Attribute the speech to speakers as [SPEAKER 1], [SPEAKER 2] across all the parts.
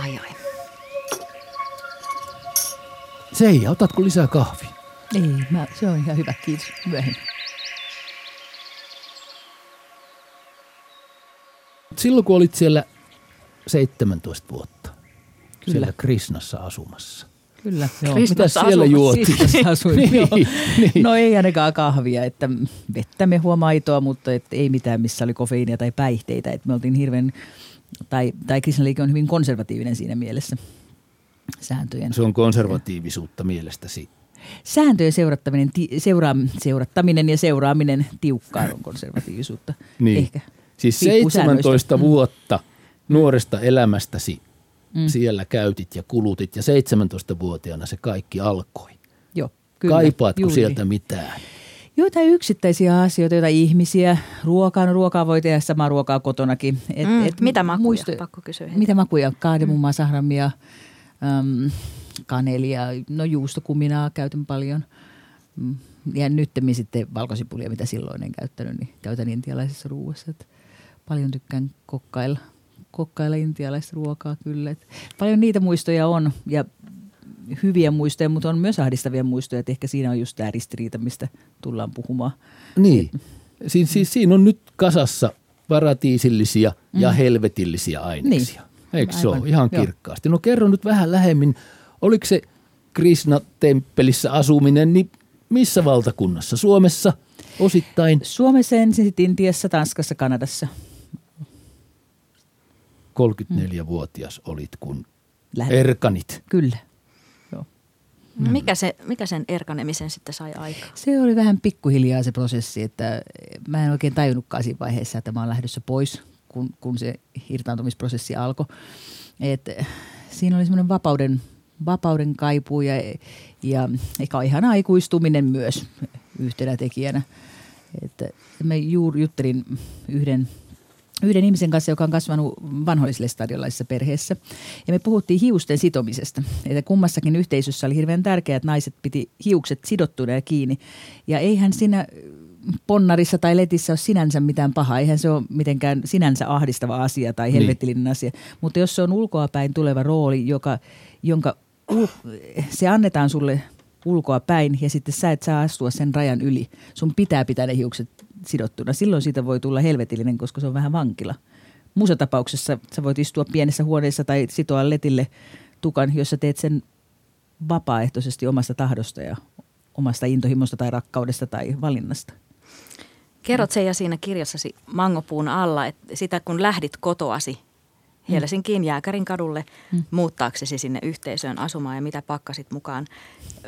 [SPEAKER 1] Ai ai.
[SPEAKER 2] Seija, otatko lisää kahvia?
[SPEAKER 3] Ei, mä, se on ihan hyvä, kiitos. Myöhemmin.
[SPEAKER 2] Silloin kun olit siellä 17 vuotta,
[SPEAKER 3] Kyllä.
[SPEAKER 2] siellä Krisnassa asumassa.
[SPEAKER 3] Kyllä, joo.
[SPEAKER 2] Mitä siellä juotiin?
[SPEAKER 3] Krisnassa asuin,
[SPEAKER 2] niin,
[SPEAKER 3] joo.
[SPEAKER 2] niin.
[SPEAKER 3] No ei ainakaan kahvia, että vettä mehua maitoa, mutta et ei mitään, missä oli kofeiinia tai päihteitä. Et me oltiin hirveän, tai, tai Krisnaliike on hyvin konservatiivinen siinä mielessä sääntöjen.
[SPEAKER 2] Se on konservatiivisuutta mielestäsi.
[SPEAKER 3] Sääntöjen seurattaminen, ti, seura, seurattaminen ja seuraaminen tiukkaan on konservatiivisuutta.
[SPEAKER 2] Niin.
[SPEAKER 3] Ehkä.
[SPEAKER 2] Siis
[SPEAKER 3] Riippuu
[SPEAKER 2] 17
[SPEAKER 3] säännöistä. Mm.
[SPEAKER 2] vuotta nuoresta elämästäsi mm. siellä käytit ja kulutit ja 17-vuotiaana se kaikki alkoi.
[SPEAKER 3] Joo, kyllä.
[SPEAKER 2] Kaipaatko
[SPEAKER 3] juuri.
[SPEAKER 2] sieltä mitään?
[SPEAKER 3] Joitain yksittäisiä asioita, joita ihmisiä, ruokaa, no ruokaa voi tehdä samaa ruokaa kotonakin. Et,
[SPEAKER 1] Mm, mitä makuja?
[SPEAKER 3] muisto-
[SPEAKER 1] Pakko kysyä heti.
[SPEAKER 3] Mitä makuja? Kaademummaa, sahramia, äm, kanelia, no juustokuminaa käytän paljon. Mm, Ja nyt sitten valkosipulia, mitä silloin en käyttänyt, niin käytän intialaisessa ruuassa. Et paljon tykkään kokkailla, kokkailla intialaista ruokaa kyllä. Et paljon niitä muistoja on ja hyviä muistoja, mutta on myös ahdistavia muistoja. Et ehkä siinä on just tämä ristiriita, mistä tullaan puhumaan.
[SPEAKER 2] Niin. Siis, siis siinä on nyt kasassa paratiisillisia mm. ja helvetillisiä aineksia.
[SPEAKER 3] Niin.
[SPEAKER 2] Eikö se ole ihan
[SPEAKER 3] joo.
[SPEAKER 2] kirkkaasti? No kerro nyt vähän lähemmin, oliko se Krishna-temppelissä asuminen, niin missä valtakunnassa? Suomessa osittain
[SPEAKER 3] Suomessa ensin, Intiassa, Tanskassa, Kanadassa.
[SPEAKER 2] 34-vuotias olit, kun
[SPEAKER 3] Lähdin.
[SPEAKER 2] erkanit.
[SPEAKER 3] Kyllä. Joo.
[SPEAKER 1] Mikä, se, mikä sen erkanemisen sitten sai aikaan?
[SPEAKER 3] Se oli vähän pikkuhiljaa se prosessi, että mä en oikein tajunnutkaan siinä vaiheessa, että mä oon lähdössä pois, kun, kun se irtaantumisprosessi alkoi. Et siinä oli semmoinen vapauden, vapauden kaipuu ja, ja ehkä ihan aikuistuminen myös yhtenä tekijänä. Että mä juuri juttelin yhden yhden ihmisen kanssa, joka on kasvanut vanhoillislestadiolaisessa perheessä. Ja me puhuttiin hiusten sitomisesta. Että kummassakin yhteisössä oli hirveän tärkeää, että naiset piti hiukset sidottuna ja kiinni. Ja eihän siinä ponnarissa tai letissä ole sinänsä mitään pahaa. Eihän se ole mitenkään sinänsä ahdistava asia tai helvetillinen asia. Mutta jos se on ulkoapäin tuleva rooli, joka, jonka ul- se annetaan sulle ulkoa päin ja sitten sä et saa astua sen rajan yli. Sun pitää pitää ne hiukset sidottuna. Silloin siitä voi tulla helvetillinen, koska se on vähän vankila. Muussa tapauksessa sä voit istua pienessä huoneessa tai sitoa letille tukan, jos sä teet sen vapaaehtoisesti omasta tahdosta ja omasta intohimosta tai rakkaudesta tai valinnasta.
[SPEAKER 1] Kerrot Seija siinä kirjassasi Mangopuun alla, että sitä kun lähdit kotoasi Helsinkiin Jääkärin kadulle
[SPEAKER 3] Mm.
[SPEAKER 1] muuttaaksesi sinne yhteisöön asumaan ja mitä pakkasit mukaan?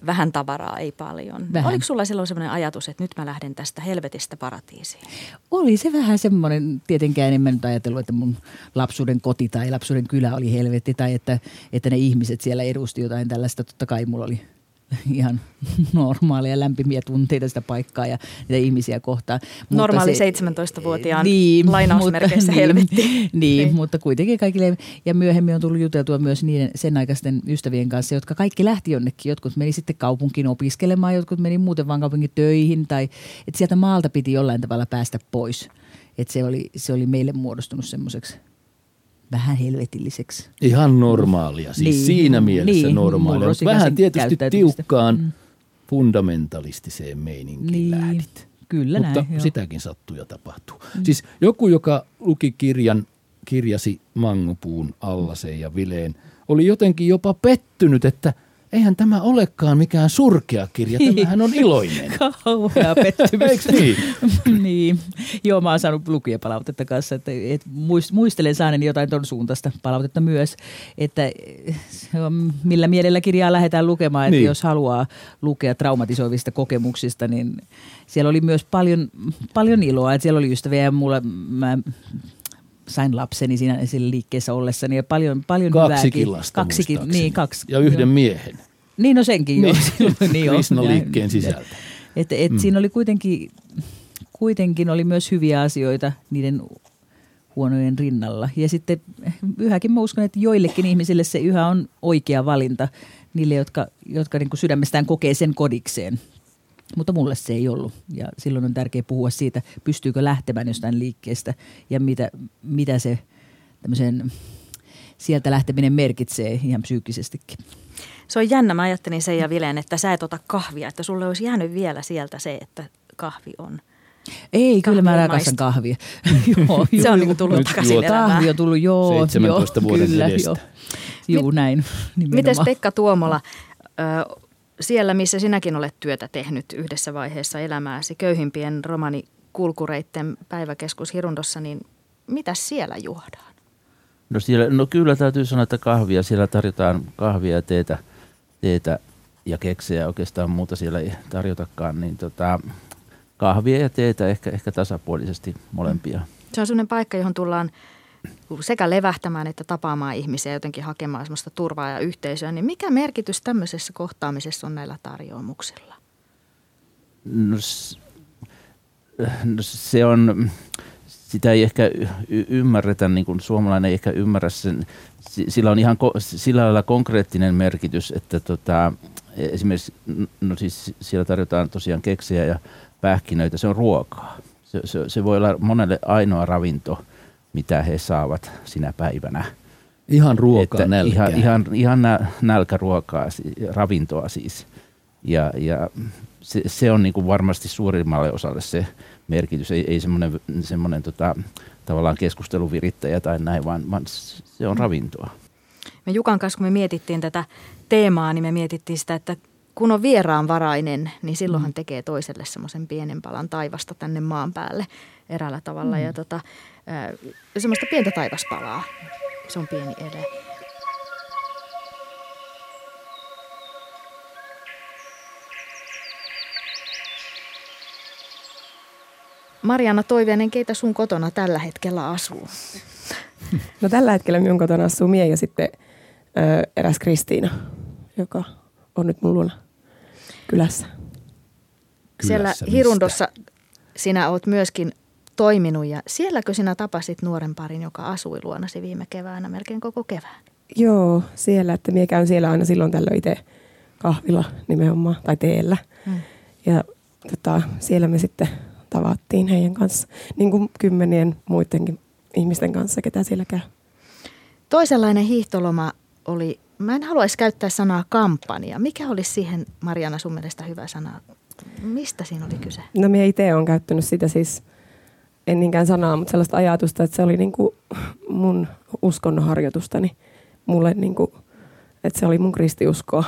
[SPEAKER 1] Vähän tavaraa, ei paljon.
[SPEAKER 3] Vähän.
[SPEAKER 1] Oliko sulla silloin sellainen ajatus, että nyt mä lähden tästä helvetistä paratiisiin?
[SPEAKER 3] Oli se vähän semmoinen, tietenkään en mä nyt ajatellut, että mun lapsuuden koti tai lapsuuden kylä oli helvetti tai että, että ne ihmiset siellä edusti jotain tällaista. Totta kai mulla oli ihan normaalia lämpimiä tunteita sitä paikkaa ja niitä ihmisiä kohtaan. Mutta
[SPEAKER 1] Normaali 17-vuotiaan lainausmerkeissä helvetti.
[SPEAKER 3] Niin, niin,
[SPEAKER 1] Niin.
[SPEAKER 3] mutta kuitenkin kaikille. Ja myöhemmin on tullut juteltua myös niiden sen aikaisten ystävien kanssa, jotka kaikki lähti jonnekin. Jotkut meni sitten kaupunkiin opiskelemaan, jotkut meni muuten vaan kaupungin töihin. Tai, että sieltä maalta piti jollain tavalla päästä pois. Että se oli, se oli meille muodostunut semmoiseksi vähän helvetilliseksi.
[SPEAKER 2] Ihan normaalia, siis
[SPEAKER 3] Niin,
[SPEAKER 2] siinä mielessä
[SPEAKER 3] niin,
[SPEAKER 2] normaalia. Mutta vähän tietysti tiukkaan
[SPEAKER 3] Mm.
[SPEAKER 2] fundamentalistiseen meininkiin
[SPEAKER 3] Niin,
[SPEAKER 2] lähdit.
[SPEAKER 3] kyllä
[SPEAKER 2] Mutta
[SPEAKER 3] näin,
[SPEAKER 2] sitäkin sattuu ja tapahtuu. Mm. Siis joku, joka luki kirjan, kirjasi Mangopuun Allaseen ja Vileen, oli jotenkin jopa pettynyt, että eihän tämä olekaan mikään surkea kirja, tämähän on iloinen.
[SPEAKER 3] Kauhea pettymys.
[SPEAKER 2] Eikö niin?
[SPEAKER 3] niin. Joo, mä oon saanut lukijapalautetta kanssa, että, muist- muistelen saaneeni jotain ton suuntaista palautetta myös, että on, millä mielellä kirjaa lähdetään lukemaan, että
[SPEAKER 2] Niin.
[SPEAKER 3] niin. jos haluaa lukea traumatisoivista kokemuksista, niin siellä oli myös paljon, paljon iloa, että siellä oli ystäviä ja mulla, mä sain lapseni siinä liikkeessä ollessani ja paljon, paljon
[SPEAKER 2] Kaksikin
[SPEAKER 3] hyvääkin.
[SPEAKER 2] lasta
[SPEAKER 3] Kaksikin, niin kaksi.
[SPEAKER 2] Ja yhden
[SPEAKER 3] joo.
[SPEAKER 2] miehen.
[SPEAKER 3] Niin, no senkin.
[SPEAKER 2] Niin.
[SPEAKER 3] niin, joo.
[SPEAKER 2] Krishna-liikkeen
[SPEAKER 3] Ja-
[SPEAKER 2] sisältä.
[SPEAKER 3] Et, et
[SPEAKER 2] mm.
[SPEAKER 3] Siinä oli kuitenkin, kuitenkin oli myös hyviä asioita niiden huonojen rinnalla. Ja sitten yhäkin mä uskon, että joillekin ihmisille se yhä on oikea valinta. Niille, jotka, jotka niin kuin sydämestään kokee sen kodikseen. Mutta mulle se ei ollut. Ja silloin on tärkeää puhua siitä, pystyykö lähtemään jostain liikkeestä ja mitä, mitä se tämmöisen sieltä lähteminen merkitsee ihan psyykkisestikin.
[SPEAKER 1] Se on jännä. Mä ajattelin sen ja Vileen, että sä et ota kahvia, että sulle olisi jäänyt vielä sieltä se, että kahvi on.
[SPEAKER 3] Ei, kyllä mä
[SPEAKER 1] Kahvia
[SPEAKER 3] rakastan kahvia. joo,
[SPEAKER 1] Se on
[SPEAKER 3] joo,
[SPEAKER 1] niinku tullut
[SPEAKER 2] Nyt
[SPEAKER 1] takaisin
[SPEAKER 2] juot
[SPEAKER 1] elämään.
[SPEAKER 3] Kahvi on tullut, joo.
[SPEAKER 2] 17
[SPEAKER 3] joo,
[SPEAKER 2] vuoden
[SPEAKER 3] kyllä,
[SPEAKER 2] edestä.
[SPEAKER 3] Joo, joo näin.
[SPEAKER 1] Mites
[SPEAKER 3] nimenomaan.
[SPEAKER 1] Pekka Tuomola, ö, siellä missä sinäkin olet työtä tehnyt yhdessä vaiheessa elämääsi, köyhimpien romanikulkureitten päiväkeskus Hirundossa, niin mitä siellä juodaan?
[SPEAKER 4] No, siellä, no kyllä täytyy sanoa, että kahvia. Siellä tarjotaan kahvia ja teetä, teetä ja keksejä. Oikeastaan muuta siellä ei tarjotakaan. Niin tota, kahvia ja teetä ehkä, ehkä tasapuolisesti molempia.
[SPEAKER 1] Se on sellainen paikka, johon tullaan sekä levähtämään että tapaamaan ihmisiä, jotenkin hakemaan sellaista turvaa ja yhteisöä. Niin mikä merkitys tämmöisessä kohtaamisessa on näillä tarjoamuksilla?
[SPEAKER 4] No, no se on, sitä ei ehkä y- ymmärretä, niin kuin suomalainen ei ehkä ymmärrä sen. Si- Sillä on ihan ko- sillä lailla konkreettinen merkitys, että tota, esimerkiksi no siis siellä tarjotaan tosiaan keksejä ja pähkinöitä, se on ruokaa. Se, se, se voi olla monelle ainoa ravinto, mitä he saavat sinä päivänä.
[SPEAKER 2] Ihan ruokaa
[SPEAKER 4] Että
[SPEAKER 2] nälkää.
[SPEAKER 4] Ihan, ihan, ihan nä, nälkäruokaa, ravintoa siis. Ja, ja se, se on niin kuin varmasti suurimmalle osalle se merkitys. Ei, ei semmoinen, semmoinen tota, tavallaan keskusteluvirittäjä tai näin, vaan, vaan se on ravintoa.
[SPEAKER 1] Me Jukan kanssa, kun me mietittiin tätä teemaa, niin me mietittiin sitä, että kun on vieraanvarainen, niin silloinhan tekee toiselle semmoisen pienen palan taivasta tänne maan päälle eräällä tavalla. Mm. Ja tota, ää, semmoista pientä taivaspalaa. Se on pieni ele. Marianna Toiviainen, keitä sun kotona tällä hetkellä asuu?
[SPEAKER 5] No tällä hetkellä minun kotona asuu mie ja sitten ö, eräs Kristiina, joka on nyt mun luona kylässä.
[SPEAKER 1] Siellä
[SPEAKER 2] Kylässä mistä?
[SPEAKER 1] Hirundossa sinä oot myöskin toiminut ja sielläkö sinä tapasit nuoren parin, joka asui luonasi viime keväänä melkein koko kevään?
[SPEAKER 5] Joo, siellä, että mie käyn siellä aina silloin tällöin itse kahvilla nimenomaan, tai teellä.
[SPEAKER 1] Hmm.
[SPEAKER 5] Ja tota, siellä me sitten tavattiin heidän kanssa, niin kuin kymmenien muidenkin ihmisten kanssa, ketä siellä käy.
[SPEAKER 1] Toisenlainen hiihtoloma oli, mä en haluaisi käyttää sanaa kampanja. Mikä olisi siihen, Mariana, sun mielestä hyvä sana? Mistä siinä oli kyse?
[SPEAKER 5] No minä itse olen käyttänyt sitä siis, en niinkään sanaa, mutta sellaista ajatusta, että se oli niinku mun uskonnon harjoitustani. Mulle niinku, että se oli mun kristiuskoa.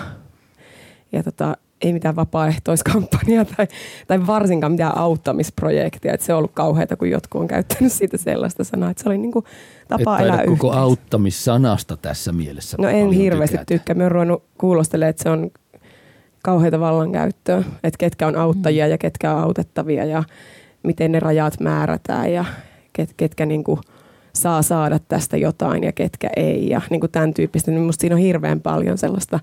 [SPEAKER 5] Ja tota, ei mitään vapaaehtoiskampanjaa tai, tai varsinkaan mitään auttamisprojektia. Että se on ollut kauheata, kun jotkut on käyttänyt siitä sellaista sanaa. Että se oli niinku tapa
[SPEAKER 2] Et
[SPEAKER 5] elää
[SPEAKER 2] koko
[SPEAKER 5] yhteen.
[SPEAKER 2] auttamissanasta tässä mielessä
[SPEAKER 5] No en hirveästi
[SPEAKER 2] tykätä.
[SPEAKER 5] tykkää. Mä oon ruvennut kuulostelemaan, että se on kauheita vallankäyttöä. Että ketkä on auttajia ja ketkä on autettavia ja miten ne rajat määrätään ja ket, ketkä niinku saa saada tästä jotain ja ketkä ei. Ja niinku tämän tyyppistä. Niin musta siinä on hirveän paljon sellaista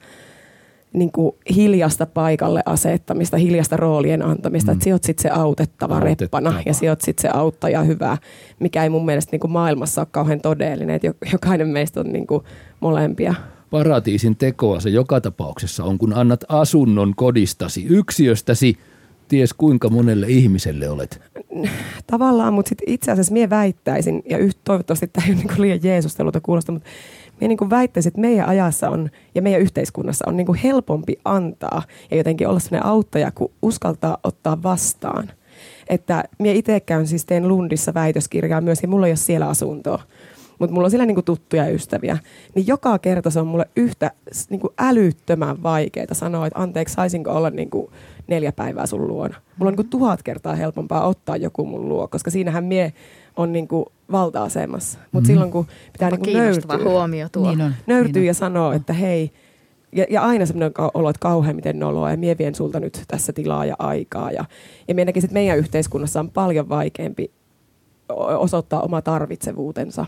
[SPEAKER 5] niinku hiljasta paikalle asettamista, hiljasta roolien antamista.
[SPEAKER 2] Mm.
[SPEAKER 5] Että sä oot sit se autettava,
[SPEAKER 2] Autettava.
[SPEAKER 5] reppana ja sä oot sit se auttaja hyvä, mikä ei mun mielestä niinku maailmassa ole kauhean todellinen. Että jokainen meistä on niinku molempia.
[SPEAKER 2] Paratiisin tekoa se joka tapauksessa on, kun annat asunnon kodistasi, yksiöstäsi, ties kuinka monelle ihmiselle olet.
[SPEAKER 5] Tavallaan, mutta sit itse asiassa mie väittäisin, ja yht, toivottavasti tämä ei ole niinku liian jeesustelulta kuulosta, mutta mie niinku väittäisin, että meidän ajassa on ja meidän yhteiskunnassa on niinku helpompi antaa ja jotenkin olla sellainen auttaja, kun uskaltaa ottaa vastaan. Että mie itse käyn siis teen Lundissa väitöskirjaa myös, ja mulla ei ole siellä asuntoa. Mutta mulla on siellä niinku tuttuja ja ystäviä. Niin joka kerta se on mulle yhtä niinku älyttömän vaikeaa sanoa, että anteeksi, saisinko olla niinku neljä päivää sun luona. Mulla on niinku tuhat kertaa helpompaa ottaa joku mun luo, koska siinähän mie on niinku valta-asemassa. Mutta
[SPEAKER 2] Mhm.
[SPEAKER 5] silloin kun pitää niinku
[SPEAKER 1] kiinnostava
[SPEAKER 5] nöyrtyä,
[SPEAKER 1] huomio tuo.
[SPEAKER 3] Niin on.
[SPEAKER 5] nöyrtyy
[SPEAKER 3] niin
[SPEAKER 5] ja
[SPEAKER 3] on.
[SPEAKER 5] sanoo, että hei, ja, ja aina semmoinen olo, että kauhean miten noloa ja mie vien sulta nyt tässä tilaa ja aikaa. Ja, ja mie näkisin, että meidän yhteiskunnassa on paljon vaikeampi osoittaa oma tarvitsevuutensa,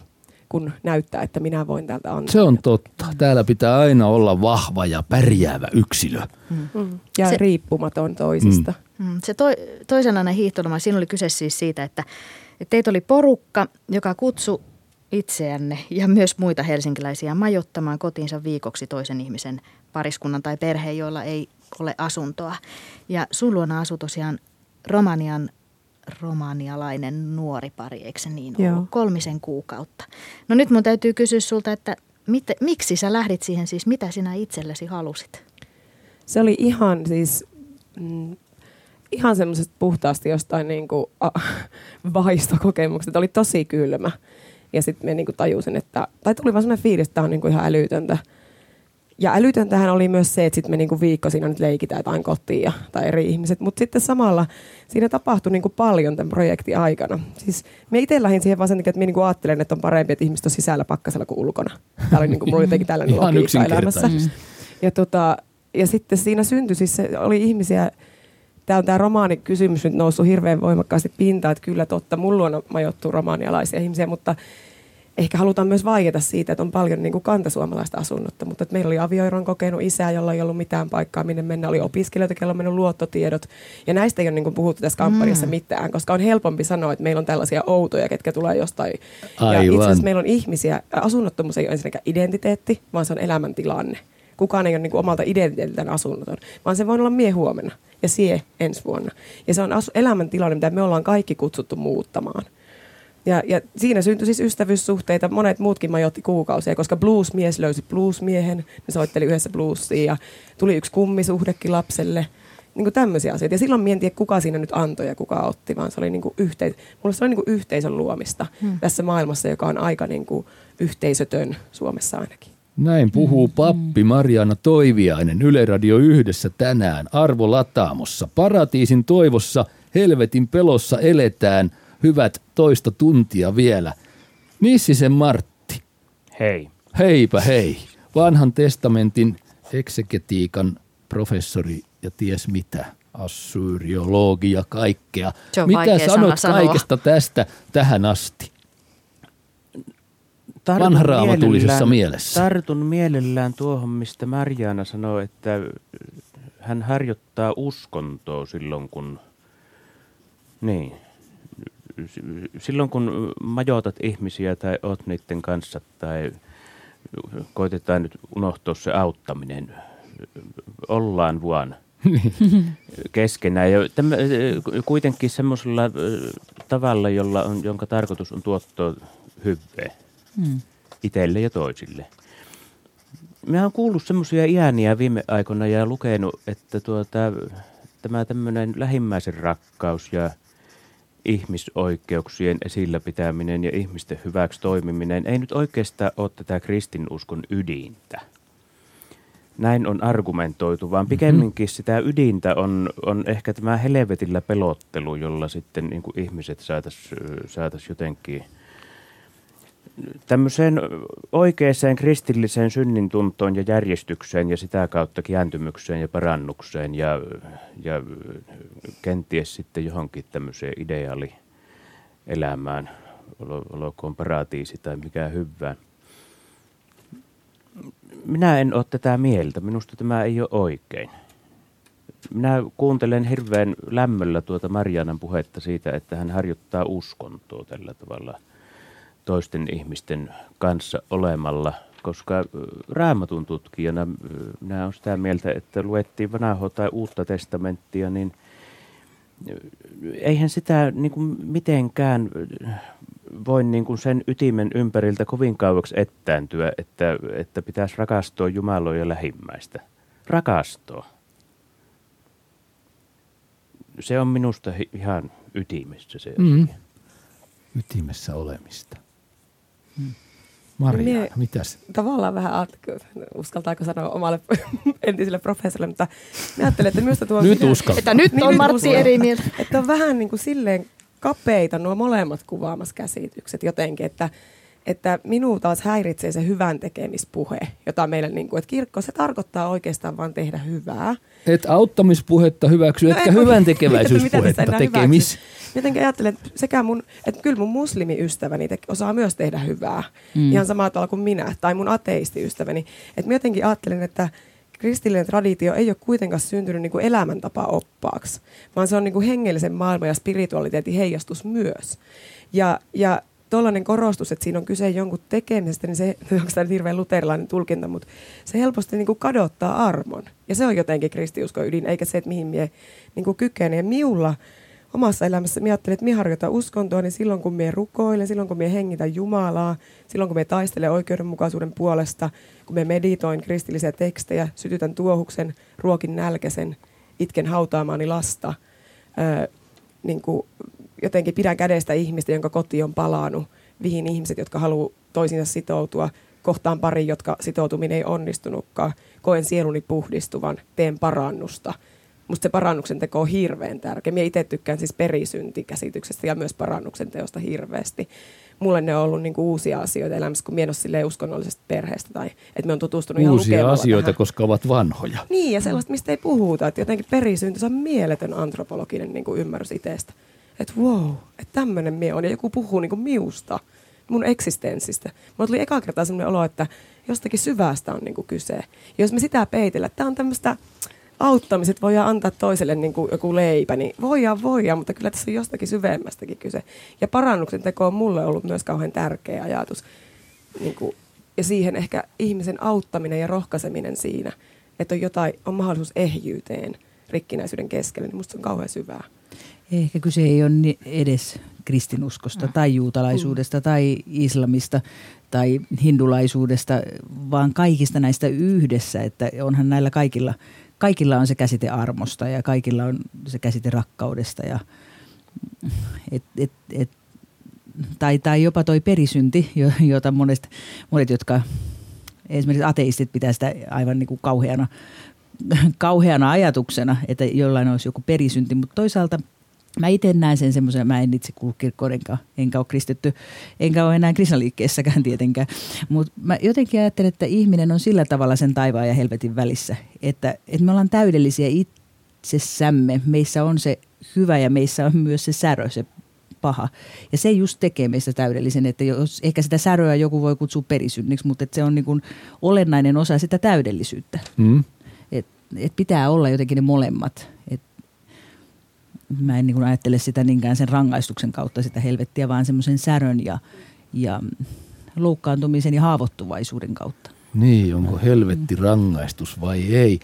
[SPEAKER 5] kun näyttää, että minä voin täältä antaa.
[SPEAKER 2] Se on totta. Täällä pitää aina olla vahva ja pärjäävä yksilö.
[SPEAKER 5] Mm. Ja
[SPEAKER 1] Se-
[SPEAKER 5] riippumaton toisista. Mm.
[SPEAKER 1] Mm, Se toi, toisenlainen hiihtoloma, siinä oli kyse siis siitä, että, että teitä oli porukka, joka kutsui itseänne ja myös muita helsinkiläisiä majottamaan kotiinsa viikoksi toisen ihmisen pariskunnan tai perheen, joilla ei ole asuntoa. Ja sun luona asui tosiaan Romanian romanialainen nuori pari, eikö se niin ollut?
[SPEAKER 5] Joo.
[SPEAKER 1] Kolmisen kuukautta. No nyt mun täytyy kysyä sulta, että mit, miksi sä lähdit siihen siis, mitä sinä itsellesi halusit?
[SPEAKER 5] Se oli ihan siis, mm, ihan semmoisesta puhtaasti jostain niin kuin, a, vaistokokemuksesta. Oli tosi kylmä. Ja sitten me niin kuin tajusin, että, tai tuli vaan semmoinen fiilis, että tämä on niin kuin ihan älytöntä. Ja älytöntähän oli myös se, että sitten me niinku viikko siinä nyt leikitään jotain kotiin ja, tai eri ihmiset. Mutta sitten samalla siinä tapahtui niinku paljon tämän projektin aikana. Siis me itse lähdin siihen vaan sen takia, että me niinku ajattelen, että on parempi, että ihmiset on sisällä pakkasella kuin ulkona. Tämä oli niinku, mulla jotenkin tällainen logiikka elämässä.
[SPEAKER 2] yksinkertaisesti.
[SPEAKER 5] Ja, tota, ja sitten siinä syntyi, siis se oli ihmisiä, tämä on tämä romaanikysymys nyt noussut hirveän voimakkaasti pintaan, että kyllä totta, mulla on majoittuu romaanialaisia ihmisiä, mutta ehkä halutaan myös vaieta siitä, että on paljon niin kuin kantasuomalaista asunnotta, mutta että meillä oli avioeron kokenut isä, jolla ei ollut mitään paikkaa, minne mennä, oli opiskelijoita, kello on mennyt luottotiedot, ja näistä ei ole niin kuin puhuttu tässä kampanjassa mm. mitään, koska on helpompi sanoa, että meillä on tällaisia outoja, ketkä tulee jostain, ja
[SPEAKER 2] Aivan.
[SPEAKER 5] itse asiassa meillä on ihmisiä, asunnottomuus ei ole ensinnäkään identiteetti, vaan se on elämäntilanne. Kukaan ei ole niin kuin omalta identiteetiltään asunnoton, vaan se voi olla mie huomenna ja sie ensi vuonna. Ja se on asu- elämäntilanne, mitä me ollaan kaikki kutsuttu muuttamaan. Ja, ja siinä syntyi siis ystävyyssuhteita. Monet muutkin majoitti kuukausia, koska bluesmies löysi bluesmiehen. Ne soitteli yhdessä bluesia ja tuli yksi kummisuhdekin lapselle. Niin kuin tämmöisiä asioita. Ja silloin mietin, että kuka siinä nyt antoi ja kuka otti, vaan se oli, niin kuin yhteis- mulle se oli niin kuin yhteisön luomista hmm. tässä maailmassa, joka on aika niin kuin yhteisötön Suomessa ainakin.
[SPEAKER 2] Näin puhuu pappi Mariana Toiviainen Yle Radio yhdessä tänään Arvo Lataamossa. Paratiisin toivossa, helvetin pelossa eletään hyvät toista tuntia vielä. Nissisen Martti,
[SPEAKER 6] Hei.
[SPEAKER 2] heipä hei. Vanhan testamentin eksegetiikan professori ja ties mitä, assyriologi ja kaikkea.
[SPEAKER 1] Se on
[SPEAKER 2] mitä sanot
[SPEAKER 1] sanoa.
[SPEAKER 2] kaikesta tästä tähän asti?
[SPEAKER 6] Tartun
[SPEAKER 2] Vanharaamatulisessa
[SPEAKER 6] mielellään-
[SPEAKER 2] mielessä.
[SPEAKER 6] Tartun mielellään tuohon, mistä Marjaana sanoi, että hän harjoittaa uskontoa silloin, kun... Niin. Silloin, kun majoitat ihmisiä tai oot niiden kanssa tai koitetaan nyt unohtaa se auttaminen. Ollaan vaan keskenään. Ja tämä, kuitenkin semmoisella tavalla, jolla on, jonka tarkoitus on tuottaa hyvää
[SPEAKER 3] Mm.
[SPEAKER 6] itselle ja toisille. Mä oon kuullut semmoisia ääniä viime aikoina ja lukenut, että tuota, tämä tämmöinen lähimmäisen rakkaus ja ihmisoikeuksien esillä pitäminen ja ihmisten hyväksi toimiminen ei nyt oikeastaan ole tätä kristinuskon ydintä. Näin on argumentoitu, vaan pikemminkin sitä ydintä on, on ehkä tämä helvetillä pelottelu, jolla sitten niin kuin ihmiset saataisiin saatais jotenkin tämmöiseen oikeaan kristilliseen synnintuntoon ja järjestykseen ja sitä kautta kääntymykseen ja parannukseen ja, ja kenties sitten johonkin tämmöiseen ideaalielämään, olkoon paratiisi tai mikä hyvää. Minä en ole tätä mieltä. Minusta tämä ei ole oikein. Minä kuuntelen hirveän lämmöllä tuota Marianan puhetta siitä, että hän harjoittaa uskontoa tällä tavalla toisten ihmisten kanssa olemalla, koska raamatun tutkijana minä olen sitä mieltä, että luettiin vanhaa tai uutta testamenttia, niin eihän sitä niin kuin mitenkään voi niin kuin sen ytimen ympäriltä kovin kauaksi ettääntyä, että, että pitäisi rakastua Jumalaa ja lähimmäistä. Rakastua. Se on minusta ihan ytimessä se
[SPEAKER 2] Mm. Ytimessä olemista. Maria,
[SPEAKER 5] Mie-
[SPEAKER 2] mitäs?
[SPEAKER 5] tavallaan vähän ajattelin, uskaltaako sanoa omalle entiselle professorille, mutta mä ajattelen, että minusta tuo...
[SPEAKER 2] Nyt uskaltaa.
[SPEAKER 1] Että nyt
[SPEAKER 5] Niin,
[SPEAKER 1] on Martti eri mieltä.
[SPEAKER 5] Että on vähän niin kuin silleen kapeita nuo molemmat kuvaamassa käsitykset jotenkin, että, että minua taas häiritsee se hyvän tekemispuhe, jota meillä, niin kuin, että kirkko, se tarkoittaa oikeastaan vaan tehdä hyvää.
[SPEAKER 2] Et auttamispuhetta hyväksy,
[SPEAKER 5] No
[SPEAKER 2] etkä
[SPEAKER 5] en-
[SPEAKER 2] hyvän tekeväisyyspuhetta tekemis.
[SPEAKER 5] hyväksy? Jotenkin ajattelen, että sekä mun, että kyllä mun muslimiystäväni te- osaa myös tehdä hyvää. Mm. Ihan samalla tavalla kuin minä, tai mun ateistiystäväni. Että mä jotenkin ajattelen, että kristillinen traditio ei ole kuitenkaan syntynyt niin kuin elämäntapa oppaaksi, vaan se on niin kuin hengellisen maailman ja spiritualiteetin heijastus myös. Ja, ja tuollainen korostus, että siinä on kyse jonkun tekemisestä, niin se, onko tämä nyt hirveän luterilainen tulkinta, mutta se helposti niin kuin kadottaa armon. Ja se on jotenkin kristiuskon ydin, eikä se, että mihin mie niin kuin kykene. Ja miulla omassa elämässä, minä ajattelin, että minä harjoitan uskontoa, niin silloin kun minä rukoilen, silloin kun minä hengitän Jumalaa, silloin kun minä taistelen oikeudenmukaisuuden puolesta, kun minä meditoin kristillisiä tekstejä, sytytän tuohuksen, ruokin nälkäisen, itken hautaamaani lasta, öö, niin kuin jotenkin pidän kädestä ihmistä, jonka koti on palannut, vihin ihmiset, jotka haluaa toisinsa sitoutua, kohtaan pari, jotka sitoutuminen ei onnistunutkaan, koen sieluni puhdistuvan, teen parannusta – musta se parannuksen teko on hirveän tärkeä. Minä itse tykkään siis perisyntikäsityksestä ja myös parannuksen teosta hirveästi. Mulle ne on ollut niinku uusia asioita elämässä, kun minä en uskonnollisesta perheestä tai että me on tutustunut
[SPEAKER 2] Uusia asioita,
[SPEAKER 5] tähän.
[SPEAKER 2] koska ovat vanhoja.
[SPEAKER 5] Niin, ja sellaista, mistä ei puhuta. Että jotenkin perisynti, se on mieletön antropologinen niinku ymmärrys itsestä. Että wow, että tämmöinen mie on. Ja joku puhuu niinku miusta, mun eksistenssistä. Mulla tuli eka kertaa sellainen olo, että jostakin syvästä on niinku kyse. Ja jos me sitä peitellä, tämä on tämmöistä auttamiset voidaan antaa toiselle niin kuin joku leipä, niin voidaan, voidaan, mutta kyllä tässä on jostakin syvemmästäkin kyse. Ja parannuksen teko on mulle ollut myös kauhean tärkeä ajatus. Niin kuin, ja siihen ehkä ihmisen auttaminen ja rohkaiseminen siinä, että on jotain, on mahdollisuus ehjyyteen rikkinäisyyden keskellä, niin musta se on kauhean syvää.
[SPEAKER 3] Ehkä kyse ei ole edes kristinuskosta mm. tai juutalaisuudesta mm. tai islamista tai hindulaisuudesta, vaan kaikista näistä yhdessä, että onhan näillä kaikilla – kaikilla on se käsite armosta ja kaikilla on se käsite rakkaudesta. Ja, et, et, et, tai, tai jopa toi perisynti, jota monet, monet jotka esimerkiksi ateistit pitää sitä aivan niin kuin kauheana, kauheana ajatuksena, että jollain olisi joku perisynti, mutta toisaalta – Mä itse näen sen semmoisen, mä en itse kuulu kirkkoon, enkä, enkä ole kristitty, enkä ole enää krisnaliikkeessäkään tietenkään. Mutta mä jotenkin ajattelen, että ihminen on sillä tavalla sen taivaan ja helvetin välissä, että, että me ollaan täydellisiä itsessämme. Meissä on se hyvä ja meissä on myös se särö, se paha. Ja se just tekee meistä täydellisen, että jos, ehkä sitä säröä joku voi kutsua perisynniksi, mutta että se on niin kuin olennainen osa sitä täydellisyyttä. Mm. Et, et pitää olla jotenkin ne molemmat. Mä en niin ajattele sitä niinkään sen rangaistuksen kautta sitä helvettiä, vaan semmoisen särön ja, ja loukkaantumisen ja haavoittuvaisuuden kautta.
[SPEAKER 2] Niin, onko helvetti rangaistus vai ei?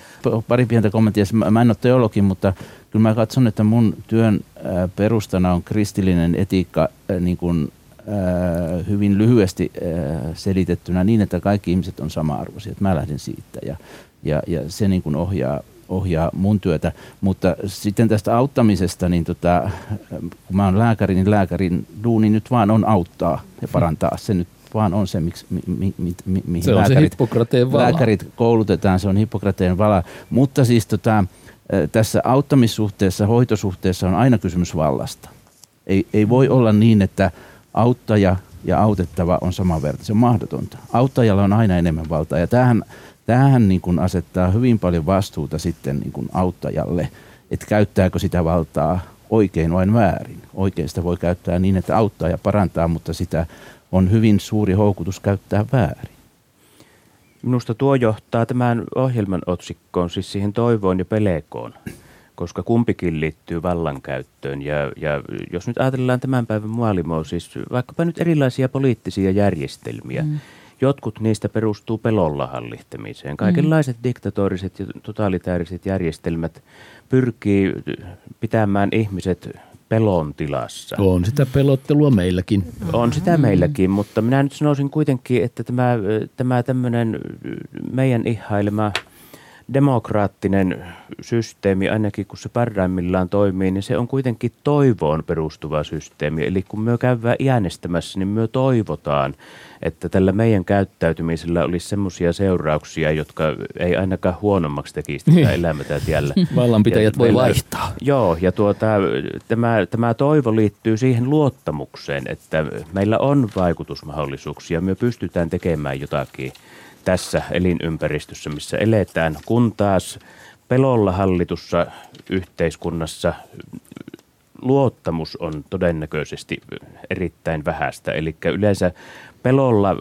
[SPEAKER 4] Pari pientä kommenttia. Mä en ole teologi, mutta kyllä mä katson, että mun työn perustana on kristillinen etiikka niin kuin, hyvin lyhyesti selitettynä niin, että kaikki ihmiset on sama-arvoisia. Mä lähden siitä ja, ja, ja se niin kuin ohjaa ohjaa mun työtä. Mutta sitten tästä auttamisesta, niin tota, kun mä oon lääkäri, niin lääkärin duuni nyt vaan on auttaa ja parantaa. Se nyt vaan on se, miksi, mi, mi, mi, mi, mihin
[SPEAKER 2] se on lääkärit, se vala.
[SPEAKER 4] lääkärit koulutetaan, se on Hippokrateen vala. Mutta siis tota, tässä auttamissuhteessa, hoitosuhteessa on aina kysymys vallasta. Ei, ei voi olla niin, että auttaja ja autettava on samanverta. Se on mahdotonta. Auttajalla on aina enemmän valtaa ja tämähän tämähän niin kuin asettaa hyvin paljon vastuuta sitten niin kuin auttajalle, että käyttääkö sitä valtaa oikein vai väärin. Oikein sitä voi käyttää niin, että auttaa ja parantaa, mutta sitä on hyvin suuri houkutus käyttää väärin.
[SPEAKER 6] Minusta tuo johtaa tämän ohjelman otsikkoon, siis siihen toivoon ja pelekoon, koska kumpikin liittyy vallankäyttöön. Ja, ja jos nyt ajatellaan tämän päivän maailmaa, siis vaikkapa nyt erilaisia poliittisia järjestelmiä, mm Jotkut niistä perustuu pelolla hallihtamiseen. Kaikenlaiset mm. diktatoriset ja totalitääriset järjestelmät pyrkii pitämään ihmiset pelon tilassa.
[SPEAKER 2] On sitä pelottelua meilläkin.
[SPEAKER 6] On sitä meilläkin, mutta minä nyt sanoisin kuitenkin, että tämä, tämä tämmöinen meidän ihailema – demokraattinen systeemi, ainakin kun se parhaimmillaan toimii, niin se on kuitenkin toivoon perustuva systeemi. Eli kun me käydään äänestämässä, niin me toivotaan, että tällä meidän käyttäytymisellä olisi semmoisia seurauksia, jotka ei ainakaan huonommaksi tekisi tätä niin. elämätä tiellä.
[SPEAKER 2] Vallanpitäjät voi vaihtaa.
[SPEAKER 6] Joo, ja tuota, tämä, tämä toivo liittyy siihen luottamukseen, että meillä on vaikutusmahdollisuuksia, me pystytään tekemään jotakin – tässä elinympäristössä, missä eletään, kun taas pelolla hallitussa yhteiskunnassa luottamus on todennäköisesti erittäin vähäistä. Eli yleensä pelolla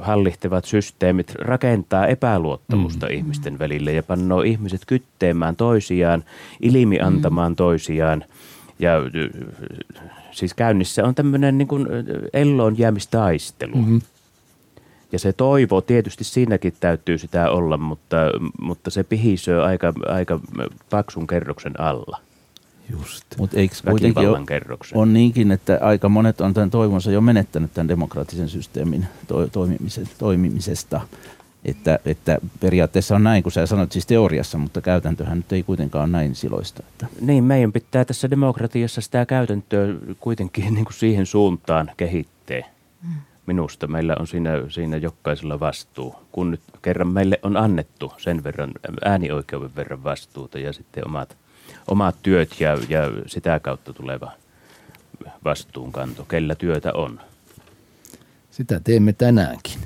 [SPEAKER 6] hallitsevat systeemit rakentaa epäluottamusta mm. ihmisten välille ja pannoo ihmiset kytteemään toisiaan, ilmiantamaan mm. toisiaan. Ja siis käynnissä on tämmöinen niin kuin elloon jäämistaistelu. Mm-hmm. Ja se toivo, tietysti siinäkin täytyy sitä olla, mutta, mutta se pihisöö aika, aika paksun kerroksen alla.
[SPEAKER 2] Just.
[SPEAKER 4] Mutta eikö kuitenkin ole,
[SPEAKER 6] kerroksen.
[SPEAKER 4] on niinkin, että aika monet on tämän toivonsa jo menettänyt tämän demokraattisen systeemin to, toimimisesta. Että, että periaatteessa on näin, kun sä sanoit siis teoriassa, mutta käytäntöhän nyt ei kuitenkaan ole näin siloista. Että.
[SPEAKER 6] Niin, meidän pitää tässä demokratiassa sitä käytäntöä kuitenkin niin kuin siihen suuntaan kehittää. Minusta meillä on siinä, siinä jokaisella vastuu, kun nyt kerran meille on annettu sen verran äänioikeuden verran vastuuta ja sitten omat, omat työt ja, ja sitä kautta tuleva vastuunkanto, kellä työtä on.
[SPEAKER 2] Sitä teemme tänäänkin.